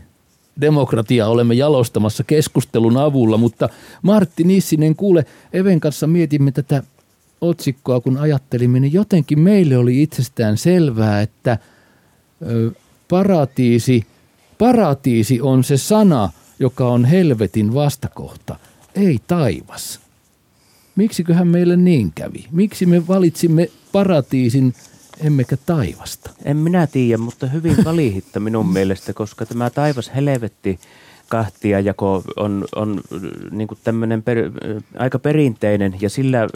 [SPEAKER 2] Demokratia olemme jalostamassa keskustelun avulla, mutta Martti Nissinen, kuule, Even kanssa mietimme tätä otsikkoa, kun ajattelimme, niin jotenkin meille oli itsestään selvää, että paratiisi, paratiisi on se sana, joka on helvetin vastakohta, ei taivas. Miksiköhän meille niin kävi? Miksi me valitsimme paratiisin emmekä taivasta?
[SPEAKER 6] En minä tiedä, mutta hyvin valihitta minun mielestä, koska tämä taivas helvetti kahtia jako on, on niin tämmöinen per, aika perinteinen ja sillä äh,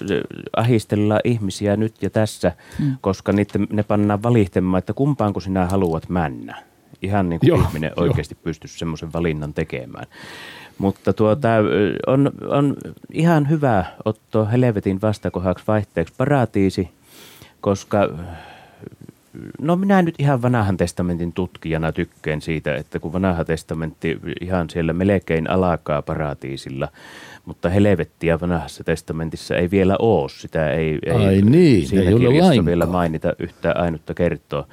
[SPEAKER 6] ahistellaan ihmisiä nyt ja tässä, mm. koska niitä, ne pannaan valihtamaan, että kumpaanko sinä haluat mennä. Ihan niin kuin
[SPEAKER 2] Joo,
[SPEAKER 6] ihminen oikeasti pystyisi semmoisen valinnan tekemään. Mutta tuota, on, on ihan hyvä ottaa helvetin vastakohaksi vaihteeksi paratiisi, koska No minä nyt ihan vanhan testamentin tutkijana tykkään siitä, että kun vanha testamentti ihan siellä melkein alkaa paratiisilla, mutta helvettiä vanhassa testamentissa ei vielä ole. Sitä ei, ei
[SPEAKER 2] Ai niin,
[SPEAKER 6] siinä
[SPEAKER 2] ei ole
[SPEAKER 6] kirjassa
[SPEAKER 2] lainkaan.
[SPEAKER 6] vielä mainita yhtään ainutta kertoa.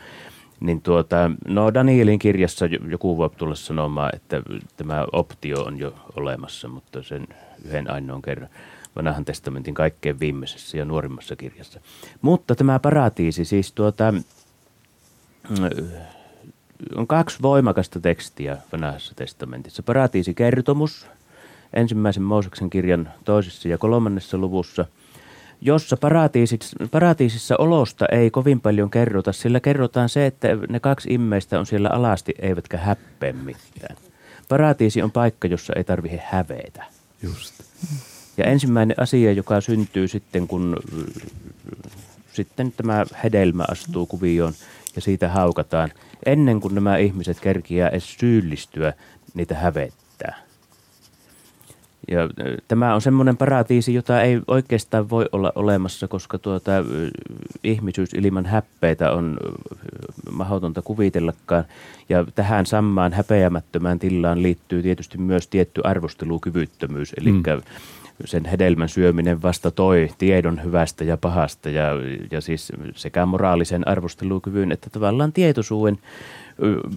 [SPEAKER 6] Niin tuota, no Danielin kirjassa jo- joku voi tulla sanomaan, että tämä optio on jo olemassa, mutta sen yhden ainoan kerran vanhan testamentin kaikkein viimeisessä ja nuorimmassa kirjassa. Mutta tämä paratiisi siis tuota, on kaksi voimakasta tekstiä vanhassa testamentissa. Paratiisikertomus ensimmäisen Mooseksen kirjan toisessa ja kolmannessa luvussa, jossa paratiisissa, paratiisissa olosta ei kovin paljon kerrota, sillä kerrotaan se, että ne kaksi immeistä on siellä alasti eivätkä häppee mitään. Paratiisi on paikka, jossa ei tarvitse hävetä.
[SPEAKER 2] Just.
[SPEAKER 6] Ja ensimmäinen asia, joka syntyy sitten, kun sitten tämä hedelmä astuu kuvioon ja siitä haukataan, ennen kuin nämä ihmiset kerkiää edes syyllistyä, niitä hävettää. Ja tämä on semmoinen paratiisi, jota ei oikeastaan voi olla olemassa, koska tuota, ihmisyys ilman häppeitä on mahdotonta kuvitellakaan. Ja tähän samaan häpeämättömään tilaan liittyy tietysti myös tietty arvostelukyvyttömyys, eli mm. Sen hedelmän syöminen vasta toi tiedon hyvästä ja pahasta ja, ja siis sekä moraalisen arvostelukyvyn että tavallaan tietoisuuden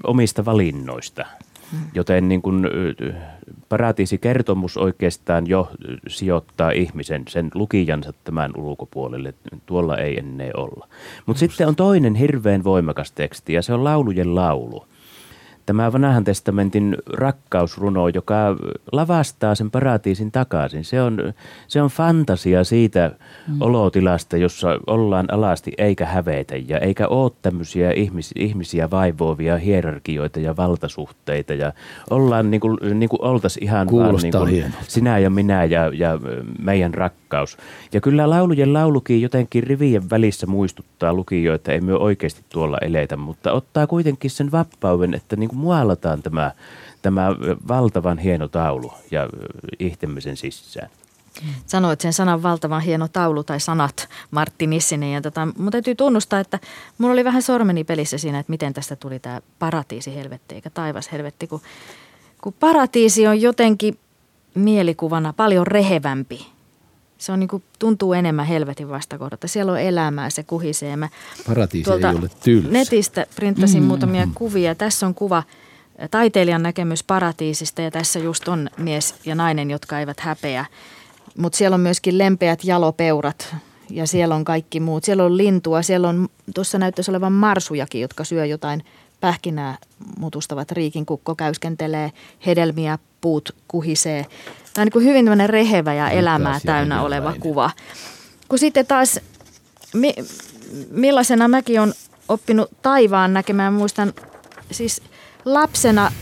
[SPEAKER 6] omista valinnoista. Joten niin kuin, paratiisikertomus oikeastaan jo sijoittaa ihmisen, sen lukijansa tämän ulkopuolelle. Tuolla ei ennen olla. Mutta sitten on toinen hirveän voimakas teksti ja se on laulujen laulu. Tämä vanhan testamentin rakkausruno, joka lavastaa sen paratiisin takaisin. Se on, se on fantasia siitä mm. olotilasta, jossa ollaan alasti eikä hävetä ja eikä ole tämmöisiä ihmis, ihmisiä vaivoavia hierarkioita ja valtasuhteita. Ja ollaan niin kuin, niin kuin oltaisiin ihan vaan
[SPEAKER 2] Kuulostaa
[SPEAKER 6] niin kuin sinä ja minä ja, ja meidän rakkaus. Ja kyllä laulujen laulukin jotenkin rivien välissä muistuttaa lukijoita, ei me oikeasti tuolla eletä, mutta ottaa kuitenkin sen vapauden, että niin kuin muollataan tämä, tämä valtavan hieno taulu ja ihtemisen sisään.
[SPEAKER 1] Sanoit sen sanan valtavan hieno taulu tai sanat Martti Nissinen. Ja tota, mun täytyy tunnustaa, että mulla oli vähän sormeni pelissä siinä, että miten tästä tuli tämä paratiisi helvetti eikä taivas helvetti. Kun, kun paratiisi on jotenkin mielikuvana paljon rehevämpi. Se on niin kuin, tuntuu enemmän helvetin vastakohdalta. Siellä on elämää, se kuhisee. Mä
[SPEAKER 2] Paratiisi ei ole tylsä.
[SPEAKER 1] Netistä printtasin mm. muutamia kuvia. Tässä on kuva taiteilijan näkemys paratiisista ja tässä just on mies ja nainen, jotka eivät häpeä. Mutta siellä on myöskin lempeät jalopeurat ja siellä on kaikki muut. Siellä on lintua, siellä on, tuossa näyttäisi olevan marsujakin, jotka syö jotain pähkinää mutustavat riikin kukko käyskentelee, hedelmiä, puut kuhisee. Tämä on niin kuin hyvin tämmöinen rehevä ja elämää täynnä oleva kuva. Kun sitten taas, mi, millaisena mäkin on oppinut taivaan näkemään, muistan siis lapsena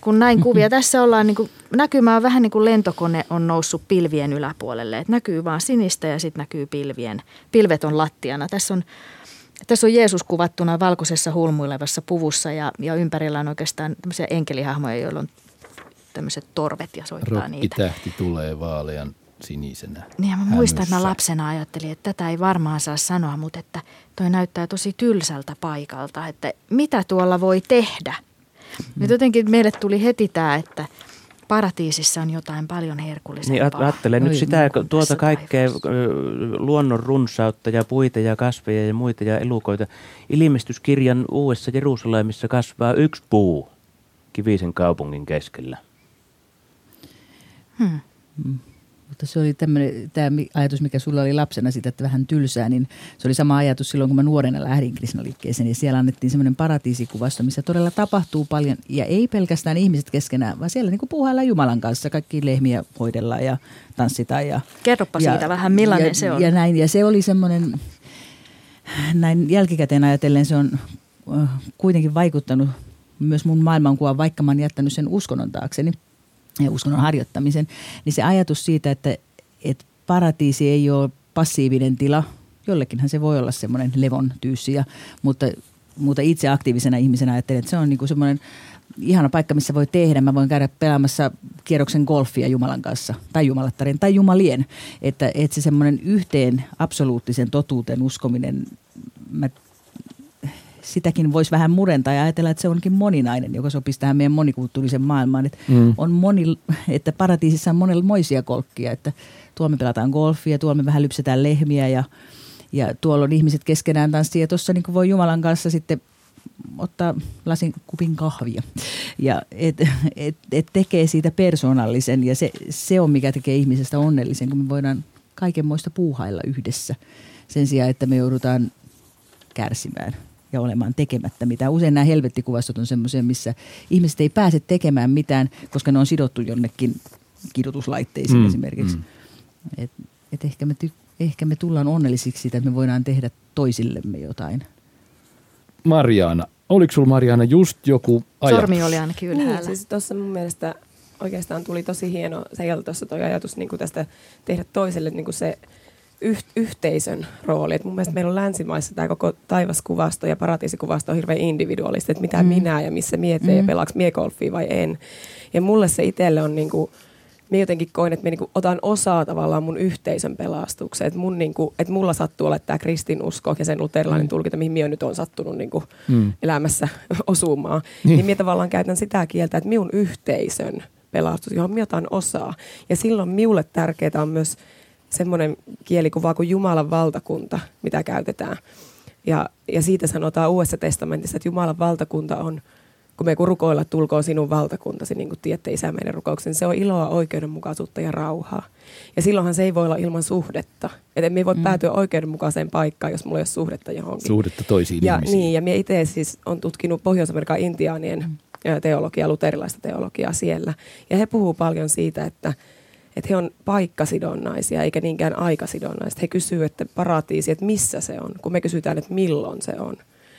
[SPEAKER 1] kun näin kuvia. Tässä ollaan niin kuin, näkymä on vähän niin kuin lentokone on noussut pilvien yläpuolelle. Et näkyy vaan sinistä ja sitten näkyy pilvien. Pilvet on lattiana. Tässä on, tässä on Jeesus kuvattuna valkoisessa hulmuilevassa puvussa ja, ja ympärillä on oikeastaan tämmöisiä enkelihahmoja, joilla on tämmöiset torvet ja soittaa niitä.
[SPEAKER 2] Rokkitähti tulee vaalean sinisenä.
[SPEAKER 1] Niin ja mä muistan, että mä lapsena ajattelin, että tätä ei varmaan saa sanoa, mutta että toi näyttää tosi tylsältä paikalta, että mitä tuolla voi tehdä. Nyt jotenkin meille tuli heti tämä, että paratiisissa on jotain paljon herkullisempaa.
[SPEAKER 6] Niin aj- ajattelen nyt sitä,
[SPEAKER 1] niin
[SPEAKER 6] tuota kaikkea
[SPEAKER 1] taivaassa.
[SPEAKER 6] luonnon runsautta ja puita ja kasveja ja muita ja elukoita. Ilmestyskirjan uudessa Jerusalemissa kasvaa yksi puu kivisen kaupungin keskellä.
[SPEAKER 1] Hmm.
[SPEAKER 3] Mutta se oli tämmöinen, tämä ajatus, mikä sulla oli lapsena siitä, että vähän tylsää, niin se oli sama ajatus silloin, kun mä nuorena lähdin Krishnaliikkeeseen. Ja siellä annettiin semmoinen paratiisikuvasto, missä todella tapahtuu paljon. Ja ei pelkästään ihmiset keskenään, vaan siellä niin puhaillaan Jumalan kanssa. Kaikki lehmiä hoidellaan ja tanssitaan. Ja,
[SPEAKER 1] Kerropa siitä vähän, millainen
[SPEAKER 3] ja,
[SPEAKER 1] se on.
[SPEAKER 3] Ja, näin, ja se oli semmoinen, näin jälkikäteen ajatellen se on äh, kuitenkin vaikuttanut myös mun maailmankuvaan, vaikka mä oon jättänyt sen uskonnon taakseni ja uskonnon harjoittamisen, niin se ajatus siitä, että, että paratiisi ei ole passiivinen tila, jollekinhan se voi olla semmoinen levon tyyssi, ja, mutta, mutta itse aktiivisena ihmisenä ajattelen, että se on niinku semmoinen ihana paikka, missä voi tehdä. Mä voin käydä pelaamassa kierroksen golfia Jumalan kanssa tai Jumalattaren tai Jumalien. Että, että se semmoinen yhteen absoluuttisen totuuteen uskominen, mä sitäkin voisi vähän murentaa ja ajatella, että se onkin moninainen, joka sopisi tähän meidän monikulttuurisen maailmaan. Että
[SPEAKER 2] Mm.
[SPEAKER 3] on moni, että paratiisissa on monenmoisia kolkkia, että tuolla me pelataan golfia, tuolla me vähän lypsetään lehmiä ja, ja tuolla on ihmiset keskenään tanssia ja tuossa niin voi Jumalan kanssa sitten ottaa lasin kupin kahvia. Ja et, et, et tekee siitä persoonallisen ja se, se on mikä tekee ihmisestä onnellisen, kun me voidaan kaikenmoista puuhailla yhdessä sen sijaan, että me joudutaan kärsimään ja olemaan tekemättä mitään. Usein nämä helvettikuvastot on semmoisia, missä ihmiset ei pääse tekemään mitään, koska ne on sidottu jonnekin kidutuslaitteisiin
[SPEAKER 2] Mm,
[SPEAKER 3] esimerkiksi.
[SPEAKER 2] mm.
[SPEAKER 3] Et, et ehkä, me ty- ehkä me tullaan onnellisiksi siitä, että me voidaan tehdä toisillemme jotain.
[SPEAKER 2] Marjaana, oliko sulla Marjaana just joku ajatus?
[SPEAKER 1] Sormi oli ainakin ylhäällä.
[SPEAKER 5] Niin, siis tuossa mun mielestä oikeastaan tuli tosi hieno se tuossa toi ajatus niin kuin tästä tehdä toiselle niin kuin se yh- yhteisön rooli. Et mun mielestä meillä on länsimaissa tämä koko taivaskuvasto ja paratiisikuvasto on hirveän individualisti, että mitä mm. minä ja missä mie teen mm. ja pelaaks mie golfia vai en. Ja mulle se itselle on niinku, mä jotenkin koin, että mä niinku otan osaa tavallaan mun yhteisön pelastukseen. Että mun niinku, et mulla sattuu olla tämä kristinusko ja sen luterilainen tulkinta, mihin minä nyt on sattunut niinku
[SPEAKER 2] Mm.
[SPEAKER 5] elämässä osumaan.
[SPEAKER 2] Niin.
[SPEAKER 5] Niin. niin minä tavallaan käytän sitä kieltä, että minun yhteisön pelastus, johon minä otan osaa. Ja silloin minulle tärkeää on myös semmoinen kielikuva kuin Jumalan valtakunta, mitä käytetään. Ja, ja siitä sanotaan Uudessa testamentissa, että Jumalan valtakunta on, kun me kun rukoilla, tulkoon sinun valtakuntasi, niin kuin tiedätte isä meidän rukouksen, se on iloa, oikeudenmukaisuutta ja rauhaa. Ja silloinhan se ei voi olla ilman suhdetta. Että me ei voi mm. päätyä oikeudenmukaiseen paikkaan, jos mulla ei ole suhdetta johonkin.
[SPEAKER 2] Suhdetta toisiin
[SPEAKER 5] Ja,
[SPEAKER 2] ihmisiin.
[SPEAKER 5] niin, ja minä itse siis on tutkinut Pohjois-Amerikan intiaanien mm. teologiaa, luterilaista teologiaa siellä. Ja he puhuu paljon siitä, että, että he on paikkasidonnaisia eikä niinkään aikasidonnaisia. He kysyvät, että paratiisi, että missä se on, kun me kysytään, että milloin se on.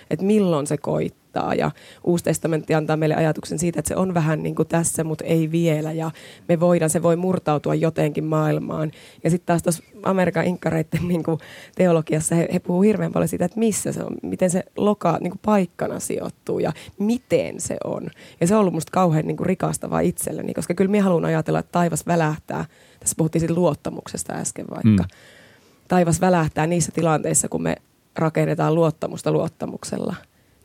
[SPEAKER 5] Että milloin se koittaa. Ja Uusi testamentti antaa meille ajatuksen siitä, että se on vähän niin kuin tässä, mutta ei vielä. Ja me voidaan, se voi murtautua jotenkin maailmaan. Ja sitten taas tuossa Amerikan inkkareiden niin kuin teologiassa he, he puhuu hirveän paljon siitä, että missä se on, miten se loka niin kuin paikkana sijoittuu ja miten se on. Ja se on ollut musta kauhean niin kuin rikastavaa itselleni, koska kyllä minä haluan ajatella, että taivas välähtää. Tässä puhuttiin siitä luottamuksesta äsken vaikka.
[SPEAKER 2] Mm.
[SPEAKER 5] Taivas välähtää niissä tilanteissa, kun me rakennetaan luottamusta luottamuksella.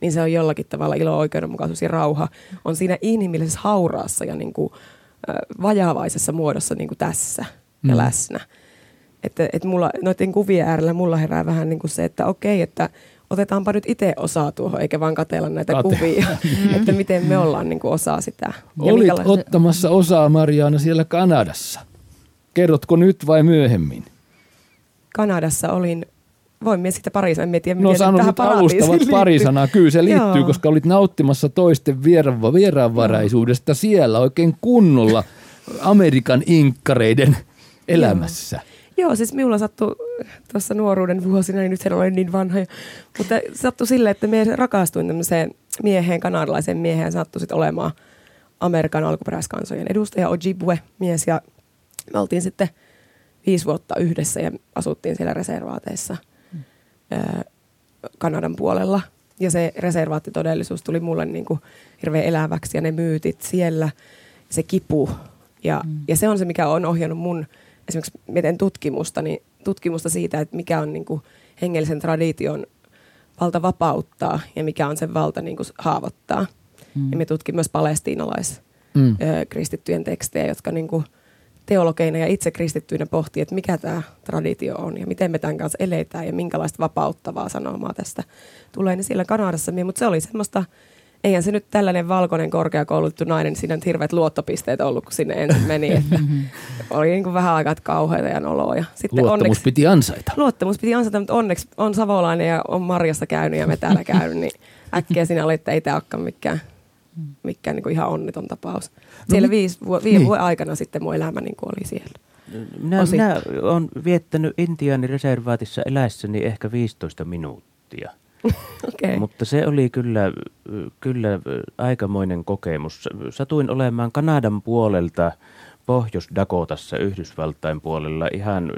[SPEAKER 5] Niin se on jollakin tavalla ilo, oikeudenmukaisuus ja rauha. On siinä inhimillisessä hauraassa ja niin kuin, äh, vajaavaisessa muodossa niin kuin tässä ja
[SPEAKER 2] Mm.
[SPEAKER 5] läsnä. Että et mulla, noiden kuvien äärellä mulla herää vähän niin kuin se, että okei, että otetaanpa nyt itse osaa tuohon, eikä vaan katella näitä
[SPEAKER 2] Kate.
[SPEAKER 5] kuvia, että miten me ollaan niin kuin osa sitä. Ja
[SPEAKER 2] Olit
[SPEAKER 5] minkälaista-
[SPEAKER 2] ottamassa osaa Marjaana siellä Kanadassa. Kerrotko nyt vai myöhemmin?
[SPEAKER 5] Kanadassa olin, voin minä siitä pari sanaa, en tiedä,
[SPEAKER 2] No
[SPEAKER 5] miten se
[SPEAKER 2] sano
[SPEAKER 5] tähän
[SPEAKER 2] alustavat pari sanaa. Kyllä se liittyy,
[SPEAKER 5] Joo.
[SPEAKER 2] koska olit nauttimassa toisten vieran, vieraanvaraisuudesta siellä oikein kunnolla Amerikan inkkareiden elämässä.
[SPEAKER 5] Joo, siis minulla sattui tuossa nuoruuden vuosina, niin nyt en ole niin vanha, mutta sattui silleen, että minä rakastuin tämmöiseen mieheen, kanadalaiseen mieheen, sattui sitten olemaan Amerikan alkuperäiskansojen edustaja Ojibwe mies ja me oltiin sitten viisi vuotta yhdessä ja asuttiin siellä reservaateissa. Kanadan puolella. Ja se reservaattitodellisuus tuli mulle niin kuin hirveän eläväksi ja ne myytit siellä, se kipu. Ja, mm. ja se on se, mikä on ohjannut mun esimerkiksi miten tutkimusta, niin tutkimusta siitä, että mikä on niin kuin hengellisen tradition valta vapauttaa ja mikä on sen valta niin kuin haavoittaa. Mm. Ja me tutkimme myös palestiinalais mm. kristittyjen tekstejä, jotka niin kuin teologeina ja itse kristittyinä pohtii, että mikä tämä traditio on ja miten me tämän kanssa eletään ja minkälaista vapauttavaa sanomaa tästä tulee. Niin siellä Kanadassa, mutta se oli semmoista, eihän se nyt tällainen valkoinen korkeakoulutettu nainen, siinä on hirveät luottopisteet ollut, kun sinne ensin meni. Että oli niin kuin vähän aikaa kauheita ja noloja.
[SPEAKER 2] Sitten luottamus onneksi, piti ansaita.
[SPEAKER 5] Luottamus piti ansaita, mutta onneksi on savolainen ja on Marjassa käynyt ja me täällä käynyt, niin äkkiä sinä olit, että ei tämä olekaan mikään mikä niin kuin ihan onneton tapaus. No, siellä no, viisi, vu- viiden niin. vuoden aikana sitten mun elämä niin kuin oli siellä.
[SPEAKER 6] Minä, minä olen viettänyt reservaatissa eläessäni ehkä 15 minuuttia. okay. Mutta se oli kyllä, kyllä aikamoinen kokemus. Satuin olemaan Kanadan puolelta Pohjois-Dakotassa Yhdysvaltain puolella. Ihan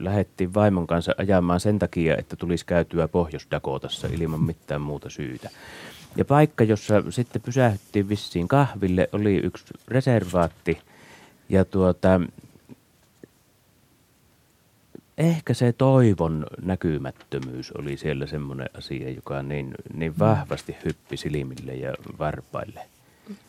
[SPEAKER 6] lähettiin vaimon kanssa ajamaan sen takia, että tulisi käytyä Pohjois-Dakotassa ilman mitään muuta syytä. Ja paikka, jossa sitten pysähdyttiin vissiin kahville, oli yksi reservaatti. Ja tuota, ehkä se toivon näkymättömyys oli siellä semmoinen asia, joka niin, niin mm. vahvasti hyppi silmille ja varpaille.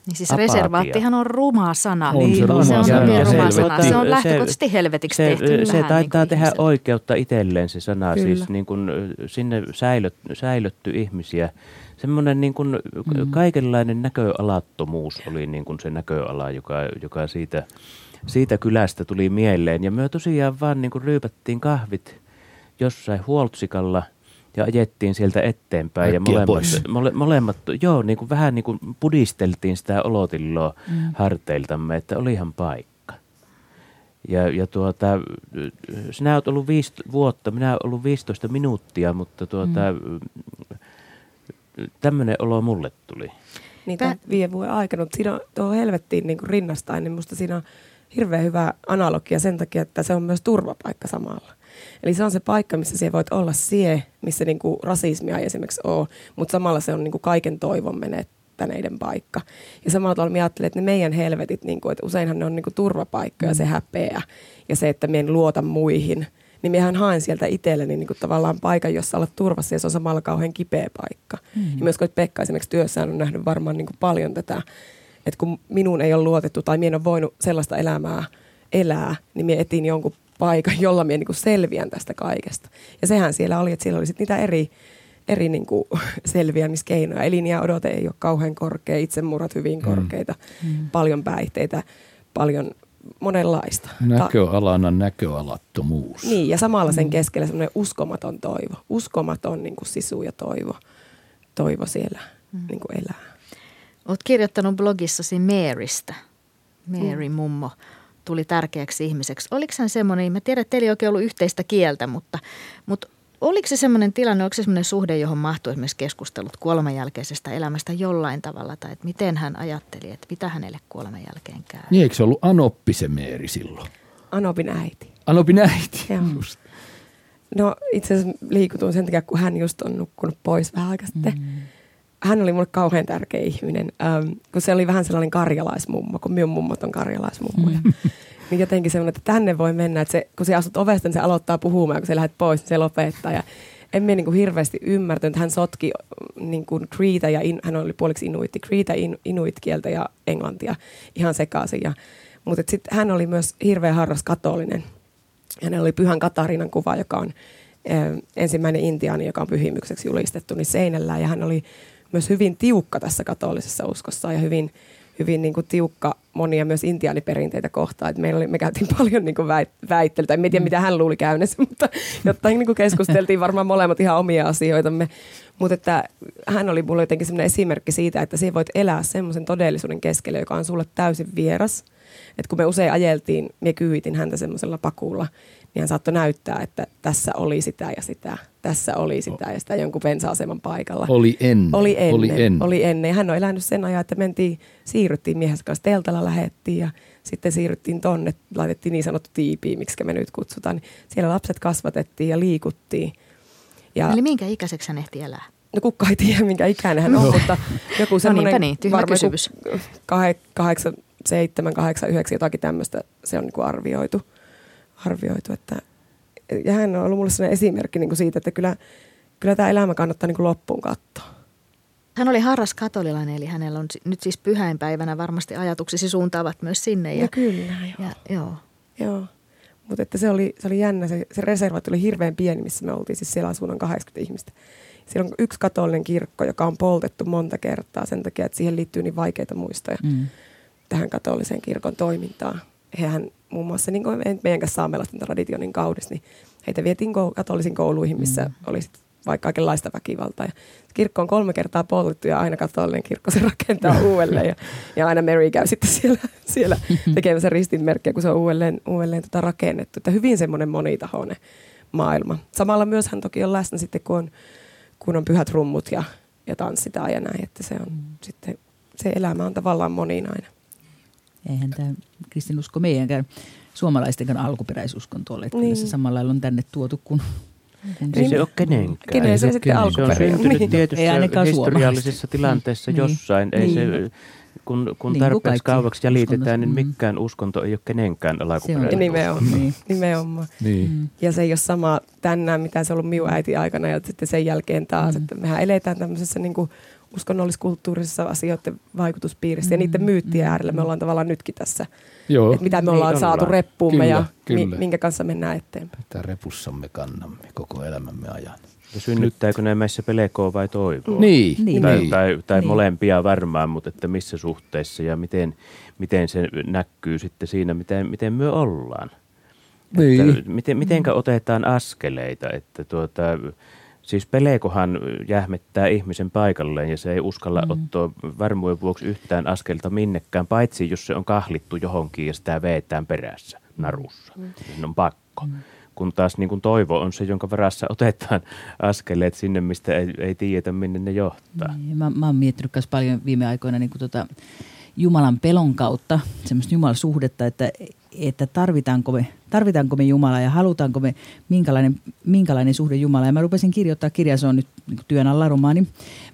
[SPEAKER 1] Niin siis Apatia. reservaattihan on ruma sana.
[SPEAKER 2] On se, ruma
[SPEAKER 1] se on
[SPEAKER 2] sana.
[SPEAKER 1] hyvin ruma sana. Se on lähtökohtaisesti helvetiksi
[SPEAKER 6] se,
[SPEAKER 1] tehty.
[SPEAKER 6] Se taitaa niin tehdä ihmiset. oikeutta itselleen se sana. Kyllä. Siis niin kun, sinne säilöt, säilötty ihmisiä semmoinen niin kuin mm. kaikenlainen näköalattomuus oli niin kuin se näköala, joka, joka siitä, siitä kylästä tuli mieleen. Ja me tosiaan vaan niin kuin ryypättiin kahvit jossain huoltsikalla ja ajettiin sieltä eteenpäin.
[SPEAKER 2] Äkkiä
[SPEAKER 6] ja molemmat, mole, molemmat joo, niin kuin vähän niin kuin pudisteltiin sitä olotilloa mm. harteiltamme, että olihan paikka. Ja, ja tuota, sinä olet ollut viisi vuotta, minä olen ollut 15 minuuttia, mutta tuota, mm tämmöinen olo mulle tuli.
[SPEAKER 5] Niin tämän viiden vuoden aikana, mutta siinä on tuohon helvettiin niin kuin rinnastain, niin musta siinä on hirveän hyvä analogia sen takia, että se on myös turvapaikka samalla. Eli se on se paikka, missä sinä voit olla sie, missä niin kuin rasismia ei esimerkiksi ole, mutta samalla se on niin kuin kaiken toivon menettäneiden paikka. Ja samalla tavalla mä ajattelen, että ne meidän helvetit, niin kuin, että useinhan ne on niin kuin turvapaikka ja se häpeä ja se, että me en luota muihin – niin mehän haen sieltä itselleni niin kuin tavallaan paikan, jossa olla turvassa ja se on samalla kauhean kipeä paikka. Mm-hmm. Ja myös kun Pekka esimerkiksi työssään on nähnyt varmaan niin kuin paljon tätä, että kun minun ei ole luotettu tai minä en ole voinut sellaista elämää elää, niin minä etin jonkun paikan, jolla minä niin kuin selviän tästä kaikesta. Ja sehän siellä oli, että siellä oli sit niitä eri, eri niin kuin selviämiskeinoja. Elinia odote ei ole kauhean korkea, itsemurrat hyvin mm. korkeita, mm. paljon päihteitä, paljon monenlaista.
[SPEAKER 2] Näköalana näköalattomuus.
[SPEAKER 5] Niin, ja samalla sen keskellä semmoinen uskomaton toivo. Uskomaton niin kuin sisu ja toivo, toivo siellä mm. niin kuin elää.
[SPEAKER 1] Olet kirjoittanut blogissasi Marystä. Mary mm. mummo tuli tärkeäksi ihmiseksi. Oliko hän semmoinen, mä tiedän, että teillä ei oikein ollut yhteistä kieltä, mutta, mutta Oliko se semmoinen tilanne, onko se semmoinen suhde, johon mahtui esimerkiksi keskustelut kuoleman jälkeisestä elämästä jollain tavalla, tai että miten hän ajatteli, että mitä hänelle kuoleman jälkeen käy?
[SPEAKER 2] Niin, eikö se ollut Anoppi se Meeri silloin?
[SPEAKER 5] Anopin äiti.
[SPEAKER 2] Anopin äiti,
[SPEAKER 5] Joo. just. No itse asiassa liikutuin sen takia, kun hän just on nukkunut pois vähän aikaa sitten. Mm. Hän oli mulle kauhean tärkeä ihminen, ähm, kun se oli vähän sellainen karjalaismummo, kun minun mummot on karjalaismummoja. Mm. niin jotenkin semmoinen, että tänne voi mennä, että se, kun se asut ovesta, niin se aloittaa puhumaan, kun se lähdet pois, niin se lopettaa. Ja en minä niin hirveästi ymmärtänyt, hän sotki niin kuin Kreeta ja in, hän oli puoliksi inuitti, Kreeta, in, inuit-kieltä ja englantia ihan sekaisin. Ja, mutta sitten hän oli myös hirveän harras katolinen. Hänellä oli Pyhän Katarinan kuva, joka on ö, ensimmäinen intiaani, joka on pyhimykseksi julistettu, niin seinällä. Ja hän oli myös hyvin tiukka tässä katolisessa uskossa ja hyvin hyvin niin kuin tiukka monia myös intiaaniperinteitä kohtaan. Et meillä oli, me käytiin paljon niin kuin väit, väittelyä, en tiedä mitä hän luuli käynnissä, mutta jotain niin kuin keskusteltiin varmaan molemmat ihan omia asioitamme. Mutta että hän oli mulle jotenkin sellainen esimerkki siitä, että sinä voit elää semmoisen todellisuuden keskellä, joka on sulle täysin vieras. Että kun me usein ajeltiin, minä kyyhitin häntä semmoisella pakulla, niin hän saattoi näyttää, että tässä oli sitä ja sitä. Tässä oli sitä ja sitä jonkun bensa-aseman paikalla.
[SPEAKER 2] Oli ennen.
[SPEAKER 5] Oli ennen.
[SPEAKER 2] Oli ennen.
[SPEAKER 5] Oli ennen. Hän on elänyt sen ajan, että mentiin, siirryttiin miehensä kanssa teltalla lähettiin ja sitten siirryttiin tonne, laitettiin niin sanottu tiipi, miksi me nyt kutsutaan. Niin siellä lapset kasvatettiin ja liikuttiin. Ja,
[SPEAKER 1] Eli minkä ikäiseksi hän ehti elää?
[SPEAKER 5] no kukaan ei tiedä, minkä ikäinen hän on,
[SPEAKER 1] No.
[SPEAKER 5] mutta joku semmoinen...
[SPEAKER 1] niinpä niin, tyhmä
[SPEAKER 5] varmaan
[SPEAKER 1] kysymys.
[SPEAKER 5] kahe- kahdeksan, seitsemän, kahdeksan, yhdeksän, jotakin tämmöistä se on niin kuin arvioitu. arvioitu että, ja hän on ollut mulle sellainen esimerkki niin kuin siitä, että kyllä, kyllä tämä elämä kannattaa niin kuin loppuun katsoa.
[SPEAKER 1] Hän oli harras katolilainen, eli hänellä on nyt siis pyhäinpäivänä varmasti ajatuksesi suuntaavat myös sinne.
[SPEAKER 5] Ja,
[SPEAKER 1] Ja,
[SPEAKER 5] ja kyllä, joo.
[SPEAKER 1] ja, joo.
[SPEAKER 5] joo. Mutta että se oli, se oli jännä, se, se reservaatti oli hirveän pieni, missä me oltiin, siis siellä asuu noin 80 ihmistä. Siellä on yksi katolinen kirkko, joka on poltettu monta kertaa sen takia, että siihen liittyy niin vaikeita muistoja
[SPEAKER 3] Mm.
[SPEAKER 5] tähän katoliseen kirkon toimintaan. Hehän muun muassa, niin kuin meidän kanssa saamelaisten traditio niin kaunis, niin heitä vietiin katolisiin kouluihin, missä mm. oli sit vaikka kaikenlaista väkivaltaa. Ja kirkko on kolme kertaa poltettu ja aina katolinen kirkko se rakentaa uudelleen. Ja, ja aina Mary käy sitten siellä, siellä tekemässä ristinmerkkiä, kun se on uudelleen, uudelleen tota rakennettu. Että hyvin semmoinen monitahoinen maailma. Samalla myös hän toki on läsnä sitten, kun on, kun on pyhät rummut ja, ja tanssitaan ja näin. Että se on mm. sitten, se elämä on tavallaan moninainen.
[SPEAKER 3] Eihän tämä kristinusko meidänkään suomalaistenkään alkuperäisuskonto ole. Että
[SPEAKER 5] Niin.
[SPEAKER 3] niin. se samalla lailla on tänne tuotu kuin,
[SPEAKER 6] Ei se ole kenenkään.
[SPEAKER 5] Kenen
[SPEAKER 2] Ei
[SPEAKER 5] se
[SPEAKER 2] se
[SPEAKER 5] sitten
[SPEAKER 2] ole
[SPEAKER 6] Se on
[SPEAKER 5] alkuperäinen?
[SPEAKER 6] syntynyt
[SPEAKER 5] Niin.
[SPEAKER 6] tietyssä
[SPEAKER 3] Ei
[SPEAKER 6] historiallisessa tilanteessa
[SPEAKER 3] Niin.
[SPEAKER 6] jossain. Ei se,
[SPEAKER 5] Niin.
[SPEAKER 6] kun, kun
[SPEAKER 3] Niin
[SPEAKER 6] tarpeeksi kauaksi jäljitetään, niin.
[SPEAKER 3] Mm.
[SPEAKER 6] mikään uskonto ei ole kenenkään
[SPEAKER 3] Se on
[SPEAKER 6] alkuperäinen
[SPEAKER 5] Nimenomaan.
[SPEAKER 3] Niin.
[SPEAKER 5] Nimenomaan.
[SPEAKER 2] Niin.
[SPEAKER 3] Mm.
[SPEAKER 5] Ja se ei ole sama tänään, mitä se on ollut minun äiti aikana ja sitten sen jälkeen taas.
[SPEAKER 3] Mm.
[SPEAKER 5] Että mehän eletään tämmöisessä niin kuin uskonnolliskulttuurisessa asioiden vaikutuspiirissä ja niiden myyttien äärellä me ollaan tavallaan nytkin tässä.
[SPEAKER 2] Joo,
[SPEAKER 5] Että mitä me
[SPEAKER 6] Niin
[SPEAKER 5] ollaan
[SPEAKER 6] ollaan.
[SPEAKER 5] saatu reppuumme
[SPEAKER 2] Kyllä,
[SPEAKER 5] ja mi-
[SPEAKER 2] kyllä.
[SPEAKER 5] minkä kanssa mennään eteenpäin.
[SPEAKER 2] mitä repussamme kannamme koko elämämme ajan.
[SPEAKER 6] Ja synnyttääkö ne meissä pelkoa vai toivoa?
[SPEAKER 2] Niin,
[SPEAKER 3] Niin.
[SPEAKER 6] Tai,
[SPEAKER 2] niin.
[SPEAKER 6] tai, tai
[SPEAKER 3] Niin.
[SPEAKER 6] molempia varmaan, mutta että missä suhteessa ja miten, miten se näkyy sitten siinä, miten, miten me ollaan.
[SPEAKER 2] Niin.
[SPEAKER 6] Että miten, mitenkä otetaan askeleita, että tuota, siis pelekohan jähmettää ihmisen paikalleen ja se ei uskalla mm. ottaa varmuuden vuoksi yhtään askelta minnekään, paitsi jos se on kahlittu johonkin ja sitä veetään perässä narussa. Mm. Niin on pakko. Mm. Kun taas niin kuin toivo on se, jonka varassa otetaan askeleet sinne, mistä ei, ei tiedetä, minne ne johtaa.
[SPEAKER 3] Niin, mä, mä oon miettinyt myös paljon viime aikoina niin kuin tota, Jumalan pelon kautta semmoista Jumalasuhdetta, että, että tarvitaanko, me, tarvitaanko me Jumalaa ja halutaanko me minkälainen, minkälainen suhde Jumalaa. Ja mä rupesin kirjoittaa kirjaa, se on nyt niin työn alla romaani,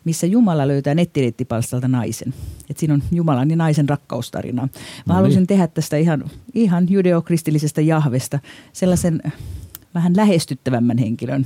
[SPEAKER 3] missä Jumala löytää nettireittipalstalta naisen. Et siinä on Jumalan ja naisen rakkaustarina. Mä
[SPEAKER 2] No
[SPEAKER 3] halusin
[SPEAKER 2] niin.
[SPEAKER 3] tehdä tästä ihan, ihan judeokristillisestä Jahvesta sellaisen vähän lähestyttävämmän henkilön,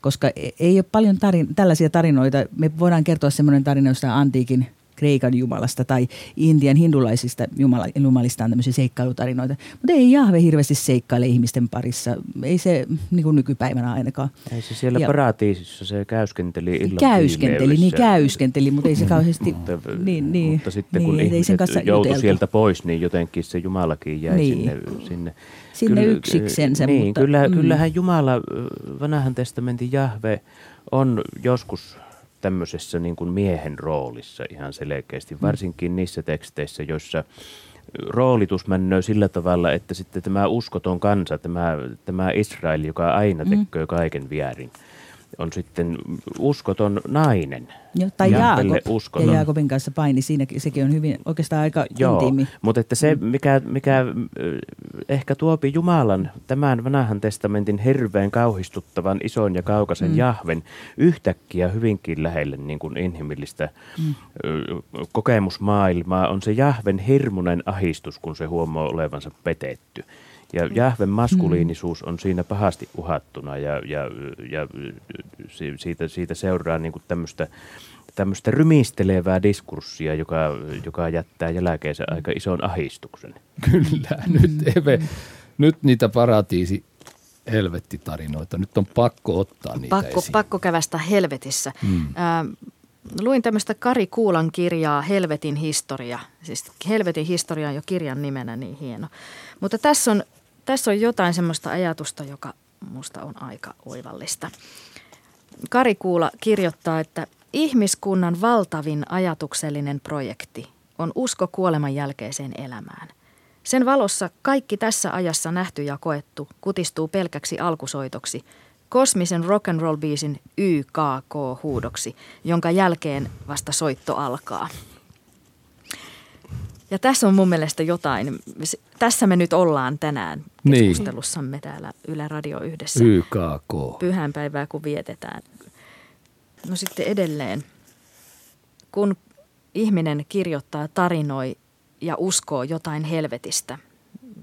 [SPEAKER 3] koska e- ei ole paljon tarin, tällaisia tarinoita. Me voidaan kertoa semmoinen tarina jostain antiikin Kreikan jumalasta tai Intian hindulaisista jumala, jumalista on tämmöisiä seikkailutarinoita. Mutta ei Jahve hirveästi seikkaile ihmisten parissa. Ei se niin kuin nykypäivänä ainakaan.
[SPEAKER 6] Ei se siellä
[SPEAKER 3] Ja-
[SPEAKER 6] paratiisissa, se käyskenteli illan
[SPEAKER 3] Käyskenteli, niin käyskenteli, mutta ei se kauheasti...
[SPEAKER 6] Mutta,
[SPEAKER 3] niin, niin,
[SPEAKER 6] mutta sitten
[SPEAKER 3] niin,
[SPEAKER 6] kun
[SPEAKER 3] sen
[SPEAKER 6] ihmiset joutui
[SPEAKER 3] juteltu.
[SPEAKER 6] sieltä pois, niin jotenkin se Jumalakin jäi
[SPEAKER 3] Niin.
[SPEAKER 6] sinne, sinne.
[SPEAKER 3] Sinne yksiksensä,
[SPEAKER 6] Niin,
[SPEAKER 3] mutta-
[SPEAKER 6] kyllä,
[SPEAKER 3] mm.
[SPEAKER 6] kyllähän Jumala, vanhan testamentin Jahve, on joskus tämmöisessä niin kuin miehen roolissa ihan selkeästi, varsinkin niissä teksteissä, joissa roolitus männöö sillä tavalla, että sitten tämä uskoton kansa, tämä, tämä Israel, joka aina tekee kaiken väärin, on sitten uskoton nainen.
[SPEAKER 3] Jo, tai
[SPEAKER 6] Jahvelle
[SPEAKER 3] Jaakob,
[SPEAKER 6] uskoton.
[SPEAKER 3] ja Jaakobin kanssa paini, siinäkin, sekin on hyvin oikeastaan aika
[SPEAKER 6] Joo,
[SPEAKER 3] intiimi.
[SPEAKER 6] mutta että se, mikä, mikä ehkä tuopi Jumalan tämän vanhan testamentin hirveän kauhistuttavan ison ja kaukaisen mm. Jahven yhtäkkiä hyvinkin lähelle niin kuin inhimillistä mm. kokemusmaailmaa, on se Jahven hirmuinen ahistus, kun se huomaa olevansa petetty. Ja Jahven maskuliinisuus on siinä pahasti uhattuna ja, ja, ja si- siitä, siitä seuraa niin kuin tämmöistä tämmöistä rymistelevää diskurssia, joka, joka jättää jälkeensä aika ison ahistuksen.
[SPEAKER 2] Kyllä, nyt Eve, nyt niitä paratiisi helvettitarinoita. Nyt on pakko ottaa niitä
[SPEAKER 1] Pakko,
[SPEAKER 2] esiin.
[SPEAKER 1] pakko kävästä helvetissä.
[SPEAKER 2] Mm.
[SPEAKER 1] Ää, luin tämmöistä Kari Kuulan kirjaa Helvetin historia. Siis Helvetin historia on jo kirjan nimenä niin hieno. Mutta tässä on, tässä on jotain semmoista ajatusta, joka musta on aika oivallista. Kari Kuula kirjoittaa, että ihmiskunnan valtavin ajatuksellinen projekti on usko kuoleman jälkeiseen elämään. Sen valossa kaikki tässä ajassa nähty ja koettu kutistuu pelkäksi alkusoitoksi, kosmisen rock and roll biisin YKK-huudoksi, jonka jälkeen vasta soitto alkaa. Ja tässä on mun mielestä jotain, tässä me nyt ollaan tänään
[SPEAKER 2] Niin.
[SPEAKER 1] keskustelussamme täällä Yle Radio yhdessä.
[SPEAKER 2] YKK.
[SPEAKER 1] pyhänpäivää, kun vietetään. No sitten edelleen, kun ihminen kirjoittaa, tarinoi ja uskoo jotain helvetistä,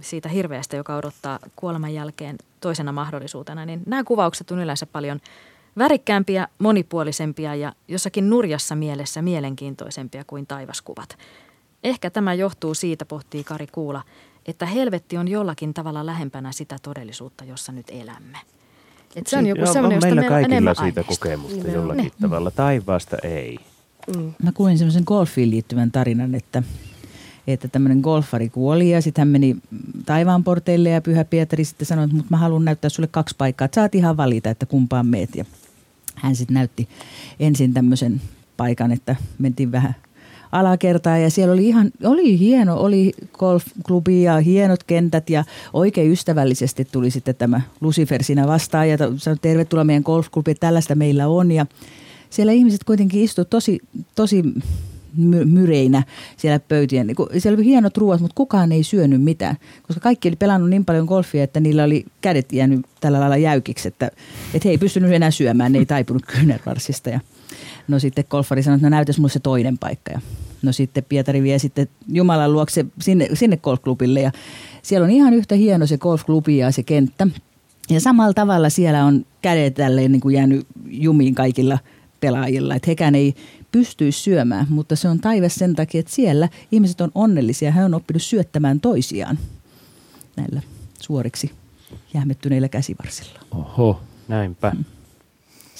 [SPEAKER 1] siitä hirveästä, joka odottaa kuoleman jälkeen toisena mahdollisuutena, niin nämä kuvaukset on yleensä paljon värikkäämpiä, monipuolisempia ja jossakin nurjassa mielessä mielenkiintoisempia kuin taivaskuvat. Ehkä tämä johtuu siitä, pohtii Kari Kuula, että helvetti on jollakin tavalla lähempänä sitä todellisuutta, jossa nyt elämme. Et se on joku
[SPEAKER 6] Joo,
[SPEAKER 1] semmoinen,
[SPEAKER 6] on
[SPEAKER 1] josta
[SPEAKER 6] meillä
[SPEAKER 1] meillä on
[SPEAKER 6] kaikilla siitä
[SPEAKER 1] aineistoa.
[SPEAKER 6] kokemusta
[SPEAKER 5] Joo.
[SPEAKER 6] jollakin
[SPEAKER 1] Ne.
[SPEAKER 6] tavalla. Taivaasta ei.
[SPEAKER 3] Mä kuulin semmoisen golfiin liittyvän tarinan, että, että tämmöinen golfari kuoli ja sitten hän meni taivaan porteille ja Pyhä Pietari sitten sanoi, että "Mut mä haluan näyttää sulle kaksi paikkaa, että saat ihan valita, että kumpaan meet. Ja hän sitten näytti ensin tämmöisen paikan, että mentiin vähän alakertaa ja siellä oli ihan, oli hieno, oli golfklubi ja hienot kentät ja oikein ystävällisesti tuli sitten tämä Lucifer siinä vastaan ja sanoi, tervetuloa meidän golfklubiin, tällaista meillä on ja siellä ihmiset kuitenkin istuivat tosi, tosi my- myreinä siellä pöytien. Niin Siellä oli hienot ruoat, mutta kukaan ei syönyt mitään, koska kaikki oli pelannut niin paljon golfia, että niillä oli kädet jäänyt tällä lailla jäykiksi, että, että he ei pystynyt enää syömään, ne ei taipunut kyynärvarsista. Ja no sitten golfari sanoi, että no näytäs mulle se toinen paikka. Ja no sitten Pietari vie sitten Jumalan luokse sinne, sinne golfklubille ja siellä on ihan yhtä hieno se golfklubi ja se kenttä. Ja samalla tavalla siellä on kädet tälleen niin kuin jäänyt jumiin kaikilla pelaajilla, että hekään ei pystyisi syömään, mutta se on taivas sen takia, että siellä ihmiset on onnellisia, he on oppinut syöttämään toisiaan näillä suoriksi jähmettyneillä käsivarsilla.
[SPEAKER 2] Oho.
[SPEAKER 6] Näinpä.